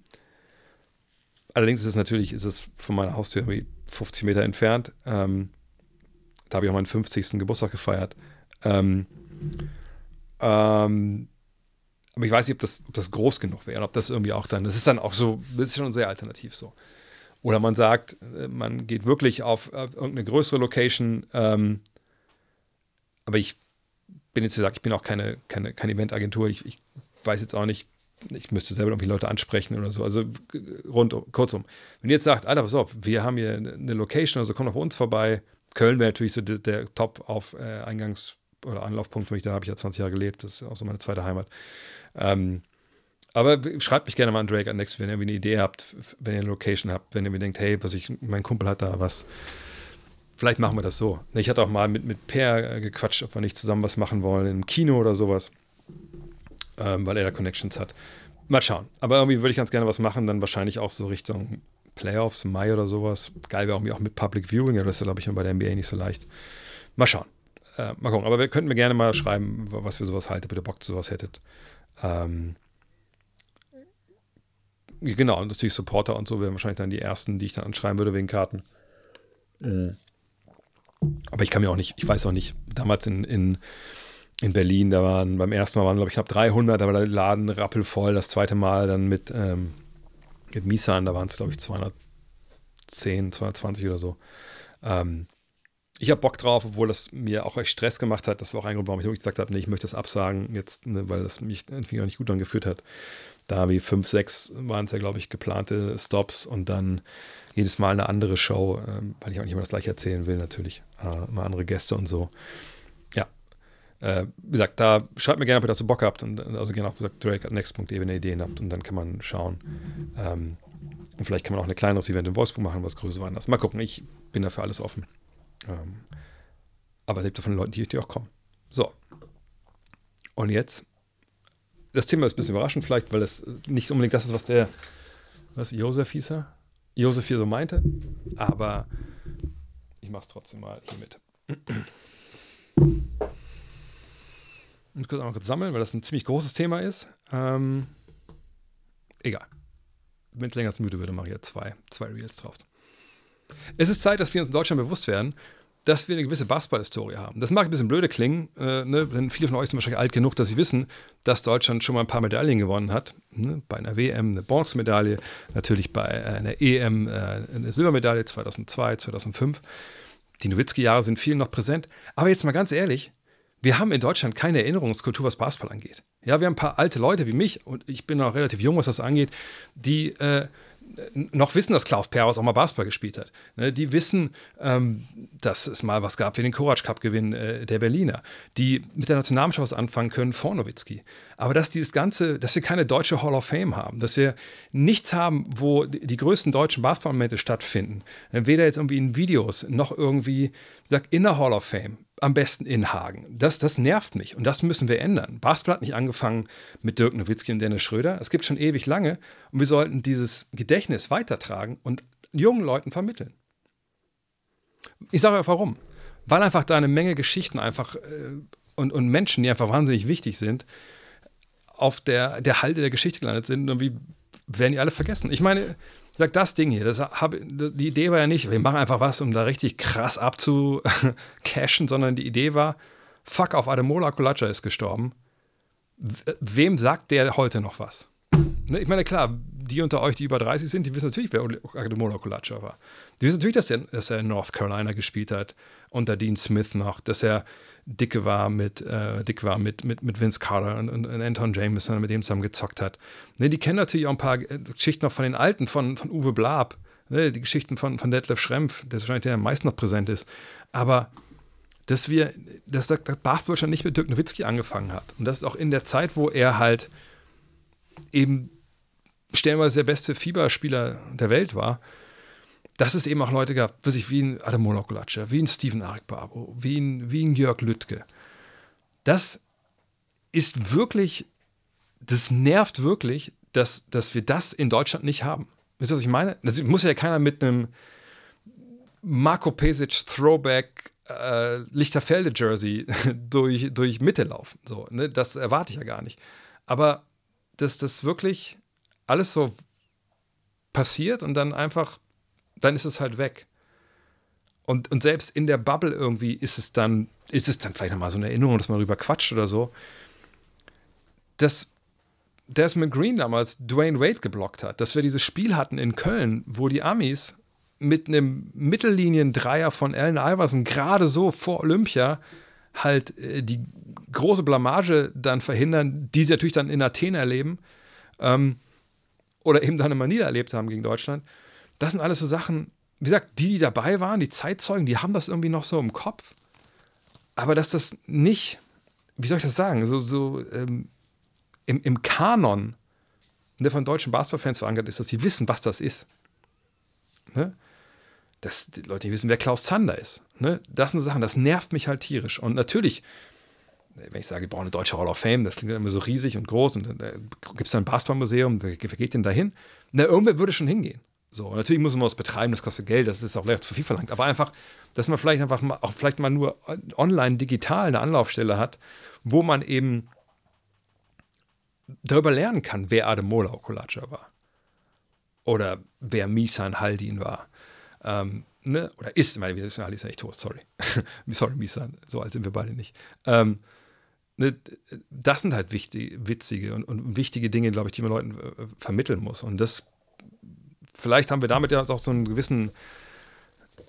allerdings ist es natürlich, ist es von meiner Haustür irgendwie 50 Meter entfernt. Ähm, da habe ich auch meinen 50. Geburtstag gefeiert. Ähm, ähm, aber ich weiß nicht, ob das, ob das groß genug wäre, ob das irgendwie auch dann, das ist dann auch so, das ist schon sehr alternativ so. Oder man sagt, äh, man geht wirklich auf, auf irgendeine größere Location, ähm, aber ich bin jetzt gesagt, ich bin auch keine, keine, keine Eventagentur, ich, ich weiß jetzt auch nicht, ich müsste selber irgendwie Leute ansprechen oder so. Also rund, kurzum. Wenn ihr jetzt sagt, Alter, pass auf, wir haben hier eine Location, also komm doch bei uns vorbei. Köln wäre natürlich so der, der Top auf äh, Eingangs- oder Anlaufpunkt für mich, da habe ich ja 20 Jahre gelebt, das ist auch so meine zweite Heimat. Ähm, aber schreibt mich gerne mal an Drake an Next, wenn ihr irgendwie eine Idee habt, wenn ihr eine Location habt, wenn ihr mir denkt, hey, was ich, mein Kumpel hat da was. Vielleicht machen wir das so. Ich hatte auch mal mit, mit Per äh, gequatscht, ob wir nicht zusammen was machen wollen, im Kino oder sowas, ähm, weil er da Connections hat. Mal schauen. Aber irgendwie würde ich ganz gerne was machen, dann wahrscheinlich auch so Richtung Playoffs, Mai oder sowas. Geil wäre irgendwie auch mit Public Viewing, aber das ist, glaube ich, bei der NBA nicht so leicht. Mal schauen. Äh, mal gucken. Aber wir könnten mir gerne mal schreiben, was für sowas haltet, ob ihr Bock zu sowas hättet. Ähm, genau, und natürlich Supporter und so wären wahrscheinlich dann die ersten, die ich dann anschreiben würde wegen Karten. Mhm. Aber ich kann mir auch nicht, ich weiß auch nicht, damals in, in, in Berlin, da waren beim ersten Mal waren, glaube ich, knapp 300, da war der Laden rappelvoll, das zweite Mal dann mit, ähm, mit Misan, da waren es, glaube ich, 210, 220 oder so. Ähm, ich habe Bock drauf, obwohl das mir auch echt Stress gemacht hat. Das war auch ein Grund, warum ich gesagt habe, nee, ich möchte das absagen jetzt, ne, weil das mich irgendwie auch nicht gut angeführt hat. Da wie fünf, sechs waren es ja, glaube ich, geplante Stops und dann jedes Mal eine andere Show, ähm, weil ich auch nicht immer das gleiche erzählen will, natürlich. Äh, immer andere Gäste und so. Äh, wie gesagt, da schreibt mir gerne, ob ihr dazu Bock habt und also gerne auch gesagt, Drake at next.de, wenn ihr Ideen habt und dann kann man schauen. Ähm, und vielleicht kann man auch ein kleineres Event in Wolfsburg machen, was größer war. Mal gucken, ich bin dafür alles offen. Ähm, aber es lebt von den Leuten, die, die auch kommen. So. Und jetzt, das Thema ist ein bisschen überraschend vielleicht, weil es nicht unbedingt das ist, was der, was Josef hieß er? Josef hier so meinte, aber ich mache es trotzdem mal hier mit. Muss einmal kurz sammeln, weil das ein ziemlich großes Thema ist. Ähm, egal. Wenn es länger als müde würde, mache ich ja zwei, zwei Reels drauf. Es ist Zeit, dass wir uns in Deutschland bewusst werden, dass wir eine gewisse Basketball-Historie haben. Das mag ein bisschen blöde klingen, äh, ne? denn viele von euch sind wahrscheinlich alt genug, dass sie wissen, dass Deutschland schon mal ein paar Medaillen gewonnen hat. Ne? Bei einer WM eine Bronzemedaille, natürlich bei einer EM äh, eine Silbermedaille 2002, 2005. Die Nowitzki-Jahre sind vielen noch präsent. Aber jetzt mal ganz ehrlich, wir haben in Deutschland keine Erinnerungskultur, was Basketball angeht. Ja, wir haben ein paar alte Leute wie mich, und ich bin noch relativ jung, was das angeht, die äh, noch wissen, dass Klaus Perwas auch mal Basketball gespielt hat. Ne, die wissen, ähm, dass es mal was gab für den Courage Cup Gewinn äh, der Berliner, die mit der Nationalmannschaft was anfangen können vor Nowitzki. Aber dass dieses ganze, dass wir keine deutsche Hall of Fame haben, dass wir nichts haben, wo die, die größten deutschen Basketballmomente stattfinden, weder jetzt irgendwie in Videos noch irgendwie sag, in der Hall of Fame, am besten in Hagen. Das, das nervt mich und das müssen wir ändern. Basketball hat nicht angefangen mit Dirk Nowitzki und Dennis Schröder. Es gibt schon ewig lange und wir sollten dieses Gedächtnis weitertragen und jungen Leuten vermitteln. Ich sage euch warum. Weil einfach da eine Menge Geschichten einfach äh, und, und Menschen, die einfach wahnsinnig wichtig sind, auf der, der Halde der Geschichte gelandet sind und wie werden die alle vergessen. Ich meine, sag das Ding hier, das hab, die Idee war ja nicht, wir machen einfach was, um da richtig krass abzucashen, sondern die Idee war, fuck auf, Ademola Kulacha ist gestorben. Wem sagt der heute noch was? Ne, ich meine, klar, die unter euch, die über 30 sind, die wissen natürlich, wer Ademola Kulacha war. Die wissen natürlich, dass er, dass er in North Carolina gespielt hat, unter Dean Smith noch, dass er dicke war mit, äh, dick war mit, mit, mit Vince Carter und, und, und Anton Jameson, mit dem zusammen gezockt hat. Ne, die kennen natürlich auch ein paar äh, Geschichten noch von den Alten, von, von Uwe Blab, ne, die Geschichten von, von Detlef Schrempf, der wahrscheinlich der, der am meisten noch präsent ist. Aber dass wir, dass das Basketball nicht mit Dirk Nowitzki angefangen hat. Und das ist auch in der Zeit, wo er halt eben stellenweise der beste Fieberspieler der Welt war, dass es eben auch Leute gab, weiß ich, wie ein Adam Molokulatscher, wie ein Steven Arkbabo, wie ein, wie ein Jörg Lüttke. Das ist wirklich, das nervt wirklich, dass, dass wir das in Deutschland nicht haben. Wisst ihr, was ich meine? Das muss ja keiner mit einem Marco Pesic Throwback äh, Lichterfelde Jersey durch, durch Mitte laufen. So, ne? Das erwarte ich ja gar nicht. Aber dass das wirklich alles so passiert und dann einfach dann ist es halt weg. Und, und selbst in der Bubble irgendwie ist es dann, ist es dann vielleicht nochmal so eine Erinnerung, dass man darüber quatscht oder so. Dass Desmond Green damals Dwayne Wade geblockt hat, dass wir dieses Spiel hatten in Köln, wo die Amis mit einem Mittellinien-Dreier von Allen Iverson gerade so vor Olympia halt äh, die große Blamage dann verhindern, die sie natürlich dann in Athen erleben ähm, oder eben dann in Manila erlebt haben gegen Deutschland. Das sind alles so Sachen, wie gesagt, die, die dabei waren, die Zeitzeugen, die haben das irgendwie noch so im Kopf. Aber dass das nicht, wie soll ich das sagen, so, so ähm, im, im Kanon, der von deutschen Basketballfans verankert ist, dass sie wissen, was das ist. Ne? Dass die Leute nicht wissen, wer Klaus Zander ist. Ne? Das sind so Sachen, das nervt mich halt tierisch. Und natürlich, wenn ich sage, wir brauchen eine deutsche Hall of Fame, das klingt immer so riesig und groß und da gibt es da ein Basketballmuseum, wer, wer geht denn da hin? Na, irgendwer würde schon hingehen. So, natürlich muss man was betreiben, das kostet Geld, das ist auch leicht zu viel verlangt. Aber einfach, dass man vielleicht einfach mal, auch vielleicht mal nur online digital eine Anlaufstelle hat, wo man eben darüber lernen kann, wer Ademola Okulacha war. Oder wer Misan Haldin war. Ähm, ne? Oder ist, weil wir Haldin ist ja nicht tot, sorry. sorry, Misan, so alt sind wir beide nicht. Ähm, ne? Das sind halt wichtig, witzige und, und wichtige Dinge, glaube ich, die man Leuten äh, vermitteln muss. Und das vielleicht haben wir damit ja auch so einen gewissen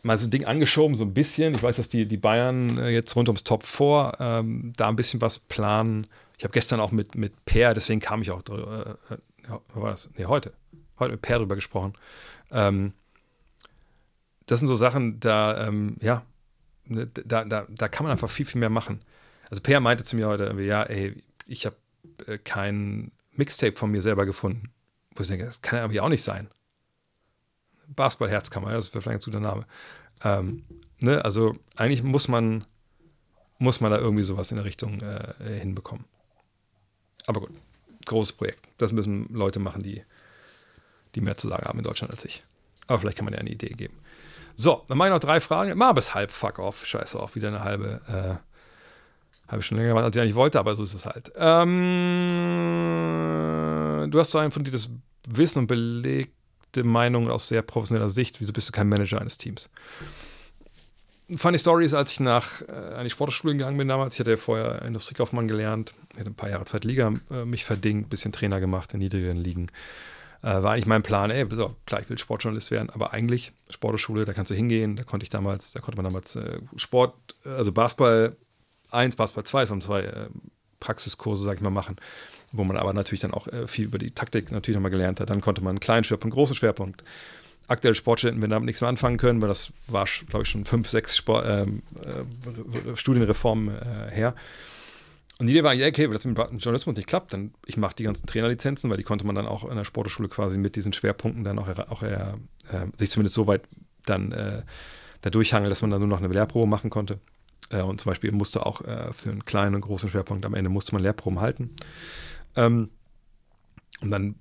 mal so ein Ding angeschoben, so ein bisschen. Ich weiß, dass die, die Bayern äh, jetzt rund ums Top 4 ähm, da ein bisschen was planen. Ich habe gestern auch mit, mit Per, deswegen kam ich auch drüber, äh, ja, war das? Nee, heute. Heute mit Per drüber gesprochen. Ähm, das sind so Sachen, da, ähm, ja, ne, da, da, da kann man einfach viel, viel mehr machen. Also Per meinte zu mir heute, ja, ey, ich habe äh, kein Mixtape von mir selber gefunden. Wo ich denke, das kann ja irgendwie auch nicht sein. Basketball-Herzkammer, das ist vielleicht ein guter Name. Ähm, ne? Also eigentlich muss man, muss man da irgendwie sowas in der Richtung äh, hinbekommen. Aber gut, großes Projekt. Das müssen Leute machen, die, die mehr zu sagen haben in Deutschland als ich. Aber vielleicht kann man ja eine Idee geben. So, dann mache ich noch drei Fragen. Mal bis halb, fuck off, scheiße auf, wieder eine halbe. Äh, habe ich schon länger gemacht, als ich eigentlich wollte, aber so ist es halt. Ähm, du hast so ein fundiertes Wissen und Beleg Meinung aus sehr professioneller Sicht. Wieso bist du kein Manager eines Teams? Funny Story ist, als ich nach äh, an Sportschule gegangen bin damals, ich hatte ja vorher Industriekaufmann gelernt, ich hatte ein paar Jahre zweite Liga äh, mich verdingt, bisschen Trainer gemacht in niedrigeren Ligen. Äh, war eigentlich mein Plan, ey, so, klar, ich will Sportjournalist werden, aber eigentlich Sportschule, da kannst du hingehen, da konnte ich damals, da konnte man damals äh, Sport, also Basketball 1, Basketball 2, von zwei äh, Praxiskurse, sag ich mal, machen wo man aber natürlich dann auch äh, viel über die Taktik natürlich nochmal gelernt hat. Dann konnte man einen kleinen Schwerpunkt, einen großen Schwerpunkt. Aktuelle Sportstudenten werden damit nichts mehr anfangen können, weil das war, glaube ich, schon fünf, sechs Sport, ähm, äh, Studienreformen äh, her. Und die Idee war eigentlich, okay, wenn das mit dem Journalismus nicht klappt, dann ich mache die ganzen Trainerlizenzen, weil die konnte man dann auch in der Sportschule quasi mit diesen Schwerpunkten dann auch, auch äh, sich zumindest so weit dann äh, da durchhangeln, dass man dann nur noch eine Lehrprobe machen konnte. Äh, und zum Beispiel musste auch äh, für einen kleinen und großen Schwerpunkt am Ende musste man Lehrproben halten. Ähm, und dann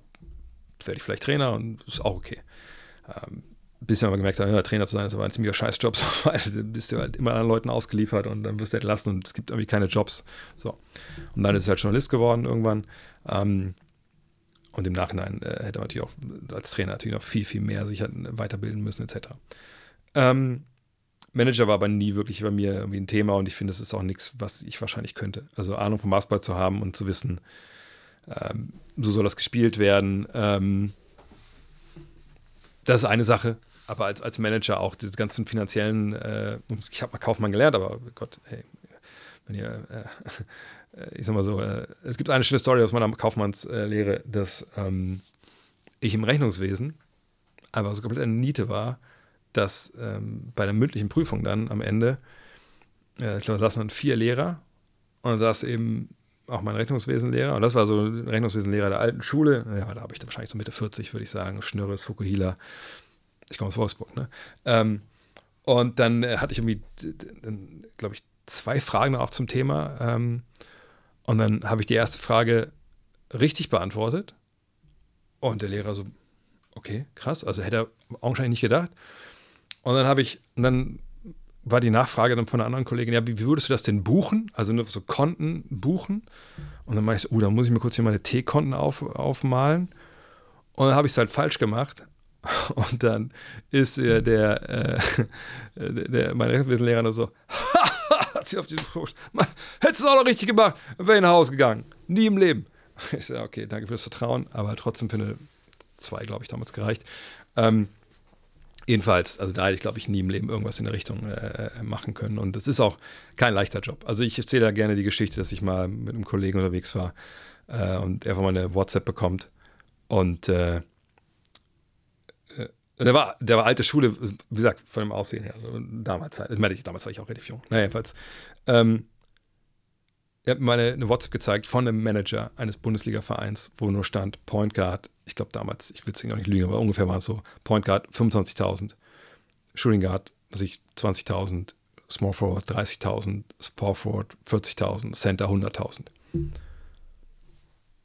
werde ich vielleicht Trainer und ist auch okay. Ähm, bisschen aber gemerkt, ja, Trainer zu sein, ist aber ein ziemlicher Scheißjob, so, weil du bist du halt immer an Leuten ausgeliefert und dann wirst du entlassen und es gibt irgendwie keine Jobs. So. Und dann ist er halt Journalist geworden irgendwann. Ähm, und im Nachhinein äh, hätte man natürlich auch als Trainer natürlich noch viel, viel mehr sich halt weiterbilden müssen, etc. Ähm, Manager war aber nie wirklich bei mir irgendwie ein Thema und ich finde, das ist auch nichts, was ich wahrscheinlich könnte. Also Ahnung vom Basketball zu haben und zu wissen, ähm, so soll das gespielt werden. Ähm, das ist eine Sache, aber als, als Manager auch diese ganzen finanziellen, äh, ich habe mal Kaufmann gelernt, aber Gott, hey, wenn ihr, äh, ich sag mal so, äh, es gibt eine schöne Story aus meiner Kaufmannslehre, dass ähm, ich im Rechnungswesen einfach so komplett eine Niete war, dass ähm, bei der mündlichen Prüfung dann am Ende, äh, ich glaube, da saßen dann vier Lehrer und dann saß eben auch mein Rechnungswesenlehrer und das war so ein Rechnungswesenlehrer der alten Schule. Ja, da habe ich dann wahrscheinlich so Mitte 40, würde ich sagen, Schnürres, Fukuhila. Ich komme aus Wolfsburg, ne? Ähm, und dann äh, hatte ich irgendwie, glaube ich, zwei Fragen auch zum Thema. Ähm, und dann habe ich die erste Frage richtig beantwortet. Und der Lehrer so, okay, krass, also hätte er augenscheinlich nicht gedacht. Und dann habe ich, und dann war die Nachfrage dann von einer anderen Kollegin, ja, wie, wie würdest du das denn buchen? Also nur so Konten buchen. Und dann meinte ich so, uh, da muss ich mir kurz hier meine T-Konten auf, aufmalen. Und dann habe ich es halt falsch gemacht. Und dann ist der, äh, der, der, mein Rechtswesenlehrer nur so, hat sich auf die hättest du auch noch richtig gemacht, wäre in Haus gegangen. Nie im Leben. Ich sage, okay, danke fürs Vertrauen, aber trotzdem für eine zwei, glaube ich, damals gereicht. Ähm, Jedenfalls, also da hätte ich, glaube ich, nie im Leben irgendwas in der Richtung äh, äh machen können. Und es ist auch kein leichter Job. Also ich erzähle da gerne die Geschichte, dass ich mal mit einem Kollegen unterwegs war äh, und er von eine WhatsApp bekommt. Und äh, äh, der war, der war alte Schule, wie gesagt, von dem Aussehen her. Also damals, halt, damals war ich auch relativ jung. Naja, jedenfalls. Ähm, er hat mir eine WhatsApp gezeigt von einem Manager eines Bundesliga-Vereins, wo nur stand Point Guard. Ich glaube damals, ich will es noch nicht lügen, aber ungefähr war es so: Point Guard 25.000, Shooting Guard, was ich 20.000, Small Forward 30.000, Power Forward 40.000, Center 100.000. Und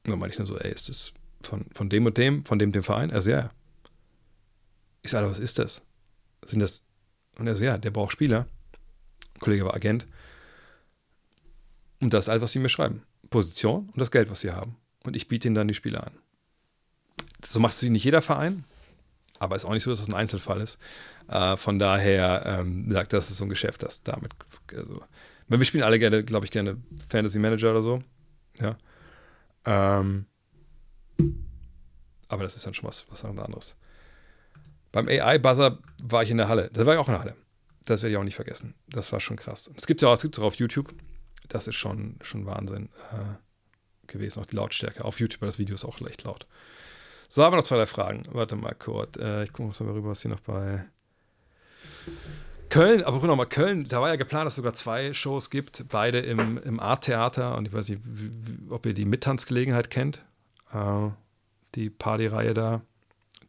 dann meine ich nur so: Ey, ist das von, von dem und dem, von dem dem Verein? Also ja. Ich sage, was ist das? Sind das? Und er so: Ja, der braucht Spieler. Ein Kollege war Agent und das ist alles, was sie mir schreiben. Position und das Geld, was sie haben. Und ich biete ihnen dann die Spiele an. So macht es nicht jeder Verein, aber ist auch nicht so, dass es das ein Einzelfall ist. Äh, von daher ähm, sagt das ist so ein Geschäft, das damit. Also, wir spielen alle gerne, glaube ich, gerne Fantasy Manager oder so. Ja. Ähm, aber das ist dann schon was, was anderes. Beim AI-Buzzer war ich in der Halle. Das war ich auch in der Halle. Das werde ich auch nicht vergessen. Das war schon krass. Es gibt es ja auch, auch auf YouTube das ist schon, schon Wahnsinn äh, gewesen. Auch die Lautstärke. Auf YouTube das Video ist auch leicht laut. So, haben wir noch zwei, drei Fragen. Warte mal kurz. Äh, ich gucke mal rüber, was hier noch bei Köln, aber noch mal Köln, da war ja geplant, dass es sogar zwei Shows gibt, beide im, im Art-Theater. Und ich weiß nicht, ob ihr die Mittanzgelegenheit kennt. Äh, die Partyreihe da.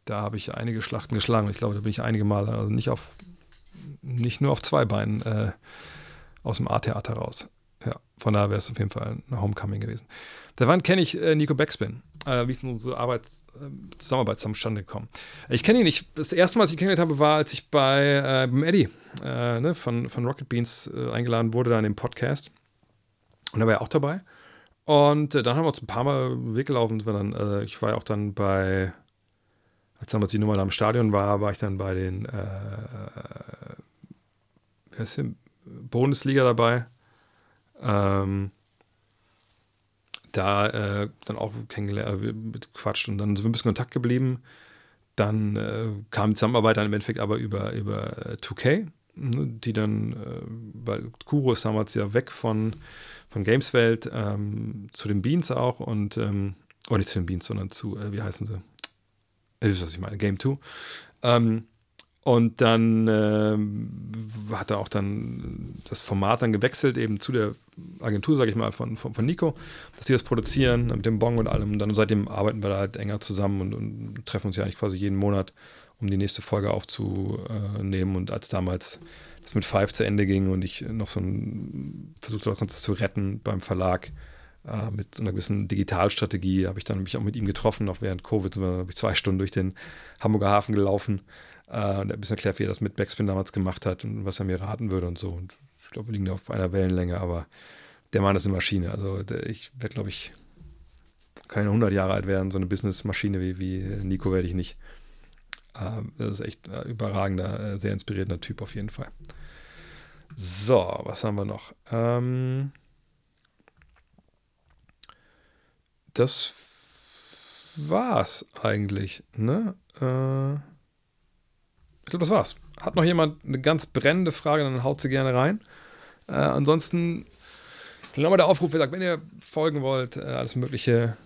Da habe ich einige Schlachten geschlagen. Ich glaube, da bin ich einige Male, also nicht auf, nicht nur auf zwei Beinen äh, aus dem Art-Theater raus. Von daher wäre es auf jeden Fall ein Homecoming gewesen. Da wann kenne ich äh, Nico Backspin. Äh, wie ist unsere Arbeits äh, Zusammenarbeit zustande gekommen? Ich kenne ihn nicht. Das erste Mal, als ich ihn kennengelernt habe, war, als ich bei äh, beim Eddie äh, ne, von, von Rocket Beans äh, eingeladen wurde, da in dem Podcast. Und da war er auch dabei. Und dann haben wir uns ein paar Mal weggelaufen. Dann, ich war ja auch dann bei, als damals die Nummer da im Stadion war, war ich dann bei den äh, wie heißt hier, Bundesliga dabei. Ähm, da äh, dann auch kennengelernt, äh, mit Quatsch und dann sind wir ein bisschen in Kontakt geblieben. Dann äh, kam die Zusammenarbeit dann im Endeffekt aber über, über 2K, äh, ne, die dann, äh, weil Kuro ist damals ja weg von, von Gameswelt ähm, zu den Beans auch und, ähm, oder nicht zu den Beans, sondern zu, äh, wie heißen sie? Ihr wisst, was ich meine, Game 2. Ähm, und dann äh, hat er auch dann das Format dann gewechselt, eben zu der Agentur, sage ich mal, von, von, von, Nico, dass sie das produzieren mit dem Bong und allem. Und dann seitdem arbeiten wir da halt enger zusammen und, und treffen uns ja eigentlich quasi jeden Monat, um die nächste Folge aufzunehmen. Und als damals das mit Five zu Ende ging und ich noch so ein versucht das zu retten beim Verlag, äh, mit einer gewissen Digitalstrategie, habe ich dann mich auch mit ihm getroffen, auch während Covid, habe ich zwei Stunden durch den Hamburger Hafen gelaufen äh, und ein bisschen erklärt, wie er das mit Backspin damals gemacht hat und was er mir raten würde und so. Und ich glaube, wir liegen da auf einer Wellenlänge, aber der Mann ist eine Maschine. Also der, ich werde, glaube ich, keine 100 Jahre alt werden. So eine Businessmaschine wie, wie Nico werde ich nicht. Äh, das ist echt ein überragender, äh, sehr inspirierender Typ auf jeden Fall. So, was haben wir noch? Ähm, das war's eigentlich, ne? Äh, ich glaube, das war's. Hat noch jemand eine ganz brennende Frage, dann haut sie gerne rein. Äh, ansonsten nochmal der Aufruf, gesagt, wenn ihr folgen wollt, äh, alles Mögliche.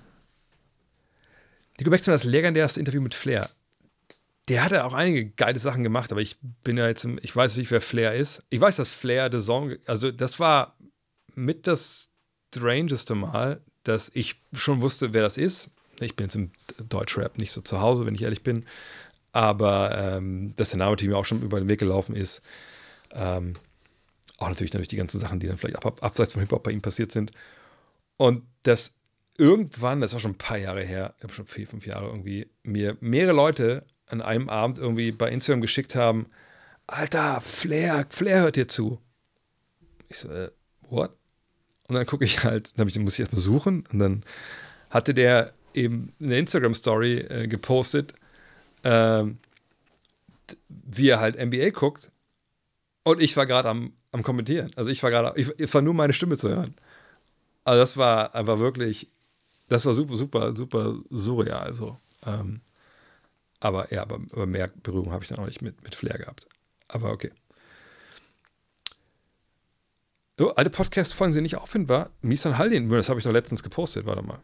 Nico Beckmann, das legendärste Interview mit Flair. Der hatte auch einige geile Sachen gemacht, aber ich bin ja jetzt, im, ich weiß nicht, wer Flair ist. Ich weiß, dass Flair The Song, also das war mit das strangeste Mal, dass ich schon wusste, wer das ist. Ich bin jetzt im Deutschrap nicht so zu Hause, wenn ich ehrlich bin. Aber ähm, dass der Name mir auch schon über den Weg gelaufen ist. Ähm, auch natürlich, natürlich die ganzen Sachen, die dann vielleicht ab, abseits vom Hip-Hop bei ihm passiert sind. Und dass irgendwann, das war schon ein paar Jahre her, ich habe schon vier, fünf Jahre irgendwie, mir mehrere Leute an einem Abend irgendwie bei Instagram geschickt haben: Alter, Flair, Flair hört dir zu. Ich so, äh, what? Und dann gucke ich halt, dann muss ich erstmal suchen und dann hatte der eben eine Instagram-Story äh, gepostet, ähm, wie er halt NBA guckt. Und ich war gerade am, am Kommentieren. Also ich war gerade, es war nur meine Stimme zu hören. Also das war einfach wirklich, das war super, super, super surreal. Also, ähm, aber ja, aber, aber mehr Berührung habe ich dann auch nicht mit, mit Flair gehabt. Aber okay. Oh, alte Podcast-Folgen sind nicht auffindbar. Misan Haldin, das habe ich doch letztens gepostet. Warte mal.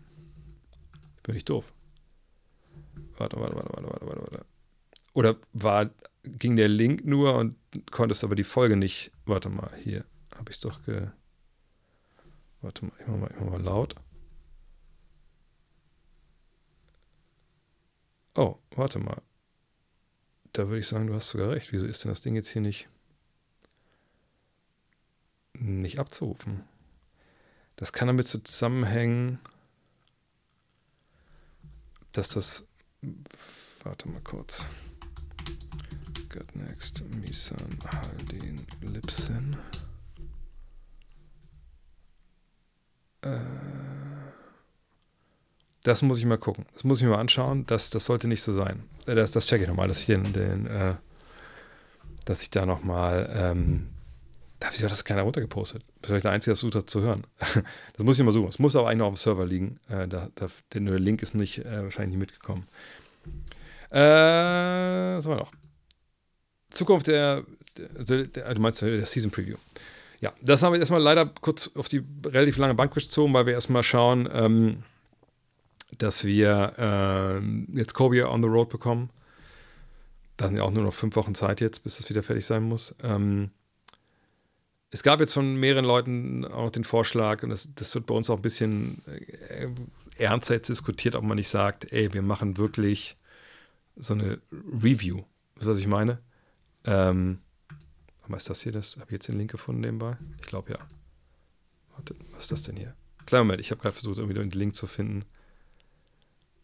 Bin ich doof. Warte, warte, warte, warte, warte, warte, warte. Oder war, ging der Link nur und konntest aber die Folge nicht. Warte mal, hier habe ich es doch ge. Warte mal, ich mach mal, mach mal laut. Oh, warte mal. Da würde ich sagen, du hast sogar recht. Wieso ist denn das Ding jetzt hier nicht, nicht abzurufen? Das kann damit zusammenhängen dass das. Warte mal kurz. Got next. Misan Haldin Lipsen. Äh, das muss ich mal gucken. Das muss ich mir mal anschauen. Das, das sollte nicht so sein. Äh, das, das checke ich nochmal, dass ich den, den äh, dass ich da nochmal ähm, Wieso hat das keiner runtergepostet? Das ist der Einzige, versucht zu hören. Das muss ich mal suchen. Es muss aber eigentlich noch auf dem Server liegen. Äh, da, da, der Link ist nicht, äh, wahrscheinlich nicht mitgekommen. Äh, was haben wir noch? Zukunft der, der, der, du meinst der Season Preview. Ja, das haben wir erstmal leider kurz auf die relativ lange Bank gezogen, weil wir erstmal schauen, ähm, dass wir äh, jetzt Kobe on the Road bekommen. Da sind ja auch nur noch fünf Wochen Zeit jetzt, bis das wieder fertig sein muss. Ähm, es gab jetzt von mehreren Leuten auch noch den Vorschlag, und das, das wird bei uns auch ein bisschen äh, ernster jetzt diskutiert, ob man nicht sagt, ey, wir machen wirklich so eine Review. Weißt du, was ich meine? Ähm, was ist das hier? Das habe ich jetzt den Link gefunden nebenbei? Ich glaube ja. Warte, was ist das denn hier? Kleiner Moment, ich habe gerade versucht, irgendwie den Link zu finden.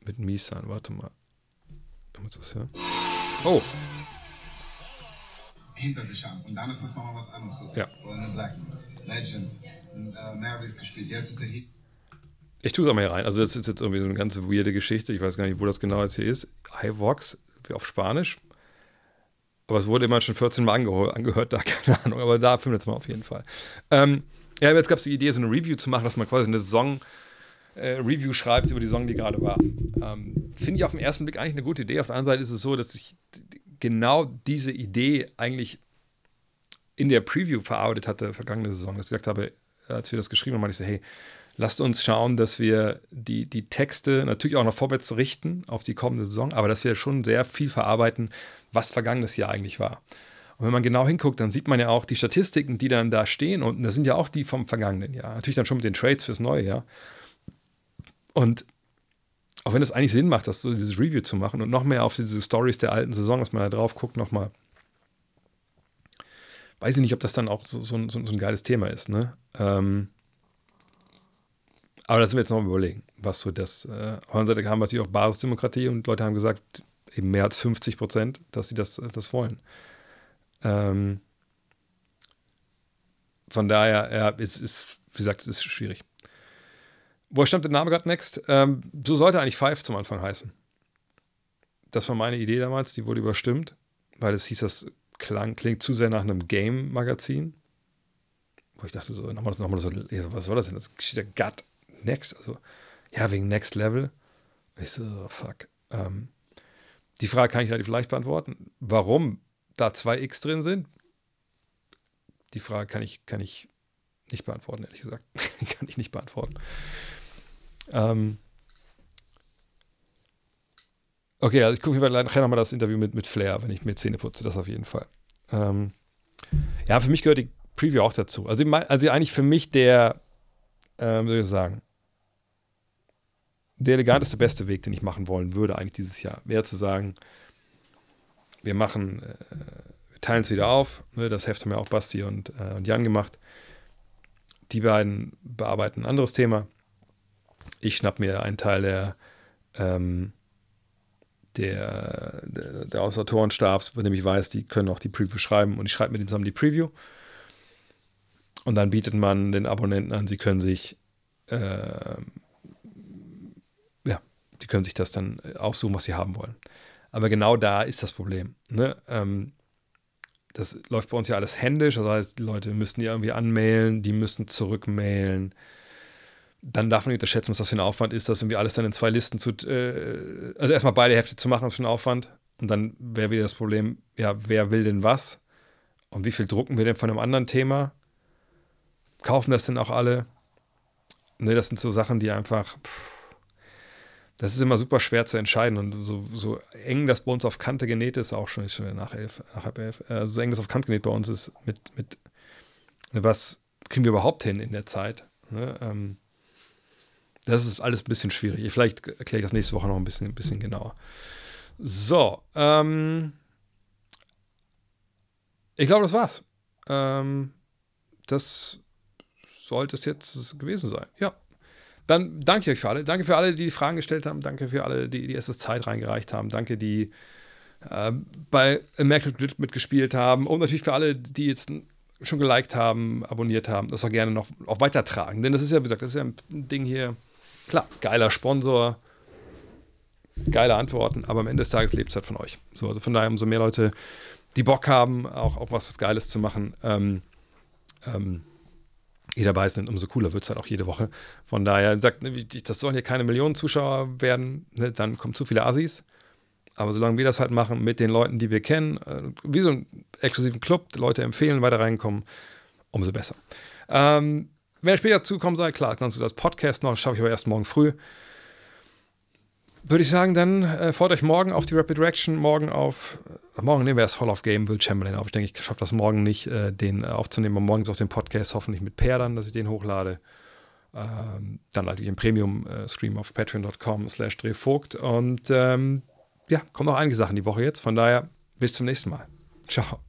Mit Misan, warte mal. Oh, hinter sich haben. Und dann ist das nochmal was anderes. So. Ja. Oder eine Black Legend, äh, Mavericks gespielt. Jetzt ist er hier. Ich tue es auch mal hier rein. Also, das ist jetzt irgendwie so eine ganz weirde Geschichte. Ich weiß gar nicht, wo das genau jetzt hier ist. iVox, wie auf Spanisch. Aber es wurde immer schon 14 Mal angeh angehört, da, keine Ahnung. Aber da findet es mal auf jeden Fall. Ähm, ja, jetzt gab es die Idee, so eine Review zu machen, dass man quasi eine Saison. Äh, Review schreibt über die Saison, die gerade war. Ähm, Finde ich auf den ersten Blick eigentlich eine gute Idee. Auf der anderen Seite ist es so, dass ich genau diese Idee eigentlich in der Preview verarbeitet hatte, vergangene Saison, dass ich gesagt habe, als wir das geschrieben haben, meinte ich so, hey, lasst uns schauen, dass wir die, die Texte natürlich auch noch vorwärts richten auf die kommende Saison, aber dass wir schon sehr viel verarbeiten, was vergangenes Jahr eigentlich war. Und wenn man genau hinguckt, dann sieht man ja auch die Statistiken, die dann da stehen. Und das sind ja auch die vom vergangenen Jahr. Natürlich dann schon mit den Trades fürs neue Jahr. Und auch wenn es eigentlich Sinn macht, das so dieses Review zu machen und noch mehr auf diese Stories der alten Saison, dass man da drauf guckt, nochmal. Weiß ich nicht, ob das dann auch so, so, so ein geiles Thema ist, ne? Ähm, aber da sind wir jetzt noch überlegen, was so das. Äh, auf der Seite haben wir natürlich auch Basisdemokratie und Leute haben gesagt, eben mehr als 50 Prozent, dass sie das, das wollen. Ähm, von daher, ja, es ist, wie gesagt, es ist schwierig. Woher stammt der Name God Next? Ähm, so sollte eigentlich Five zum Anfang heißen. Das war meine Idee damals, die wurde überstimmt, weil es hieß, das klang, klingt zu sehr nach einem Game-Magazin. wo ich dachte so, nochmal, nochmal so, was war das denn? Das steht da Gut Next. Also, ja, wegen Next Level. Ich so, oh, fuck. Ähm, die Frage kann ich relativ leicht beantworten. Warum da zwei X drin sind? Die Frage kann ich, kann ich nicht beantworten, ehrlich gesagt. kann ich nicht beantworten. Ähm, okay, also ich gucke mir nachher nochmal das Interview mit, mit Flair, wenn ich mir Zähne putze, das auf jeden Fall. Ähm, ja, für mich gehört die Preview auch dazu. Also, also eigentlich für mich der, äh, wie soll ich sagen, der eleganteste, beste Weg, den ich machen wollen würde, eigentlich dieses Jahr, wäre zu sagen, wir machen, äh, wir teilen es wieder auf. Ne, das Heft haben ja auch Basti und, äh, und Jan gemacht. Die beiden bearbeiten ein anderes Thema. Ich schnapp mir einen Teil der, ähm, der, der, der Autorenstabs, von dem ich weiß, die können auch die Preview schreiben und ich schreibe mit dem zusammen die Preview. Und dann bietet man den Abonnenten an, sie können sich äh, ja, die können sich das dann aussuchen, was sie haben wollen. Aber genau da ist das Problem. Ne? Ähm, das läuft bei uns ja alles händisch, das heißt, die Leute müssen die irgendwie anmailen, die müssen zurückmailen. Dann darf man nicht unterschätzen, was das für ein Aufwand ist, das irgendwie alles dann in zwei Listen zu, äh, also erstmal beide Hefte zu machen, was für ein Aufwand. Und dann wäre wieder das Problem, ja, wer will denn was? Und wie viel drucken wir denn von einem anderen Thema? Kaufen das denn auch alle? Ne, das sind so Sachen, die einfach, pff, das ist immer super schwer zu entscheiden und so, so eng das bei uns auf Kante genäht ist, auch schon, ist schon nach elf, nach halb elf, äh, so eng das auf Kante genäht bei uns ist, mit, mit was kriegen wir überhaupt hin in der Zeit? Ne? Ähm, das ist alles ein bisschen schwierig. Vielleicht erkläre ich das nächste Woche noch ein bisschen, ein bisschen genauer. So, ähm, ich glaube, das war's. Ähm, das sollte es jetzt gewesen sein. Ja. Dann danke ich euch für alle. Danke für alle, die, die Fragen gestellt haben. Danke für alle, die die erste Zeit reingereicht haben. Danke, die äh, bei Immaculate mitgespielt haben. Und natürlich für alle, die jetzt schon geliked haben, abonniert haben, das auch gerne noch auch weitertragen. Denn das ist ja, wie gesagt, das ist ja ein Ding hier. Klar, geiler Sponsor, geile Antworten, aber am Ende des Tages lebt es halt von euch. So, also von daher, umso mehr Leute, die Bock haben, auch, auch was, was Geiles zu machen, ähm, ähm, die dabei sind, umso cooler wird es halt auch jede Woche. Von daher sagt, ne, das sollen ja keine Millionen Zuschauer werden, ne, dann kommen zu viele Assis. Aber solange wir das halt machen mit den Leuten, die wir kennen, äh, wie so einen exklusiven Club, Leute empfehlen, weiter reinkommen, umso besser. Ähm, wenn später zukommen seid, klar, kannst du das Podcast noch, schaffe ich aber erst morgen früh würde ich sagen, dann äh, freut euch morgen auf die Rapid Reaction, morgen auf, äh, morgen nehmen wir das Hall of Game, Will Chamberlain auf. Ich denke, ich schaffe das morgen nicht, äh, den äh, aufzunehmen, aber morgen ist auch den Podcast hoffentlich mit Per dann, dass ich den hochlade. Ähm, dann natürlich im Premium-Stream auf patreon.com slash drehvogt und ähm, ja, kommen noch einige Sachen die Woche jetzt, von daher bis zum nächsten Mal. Ciao.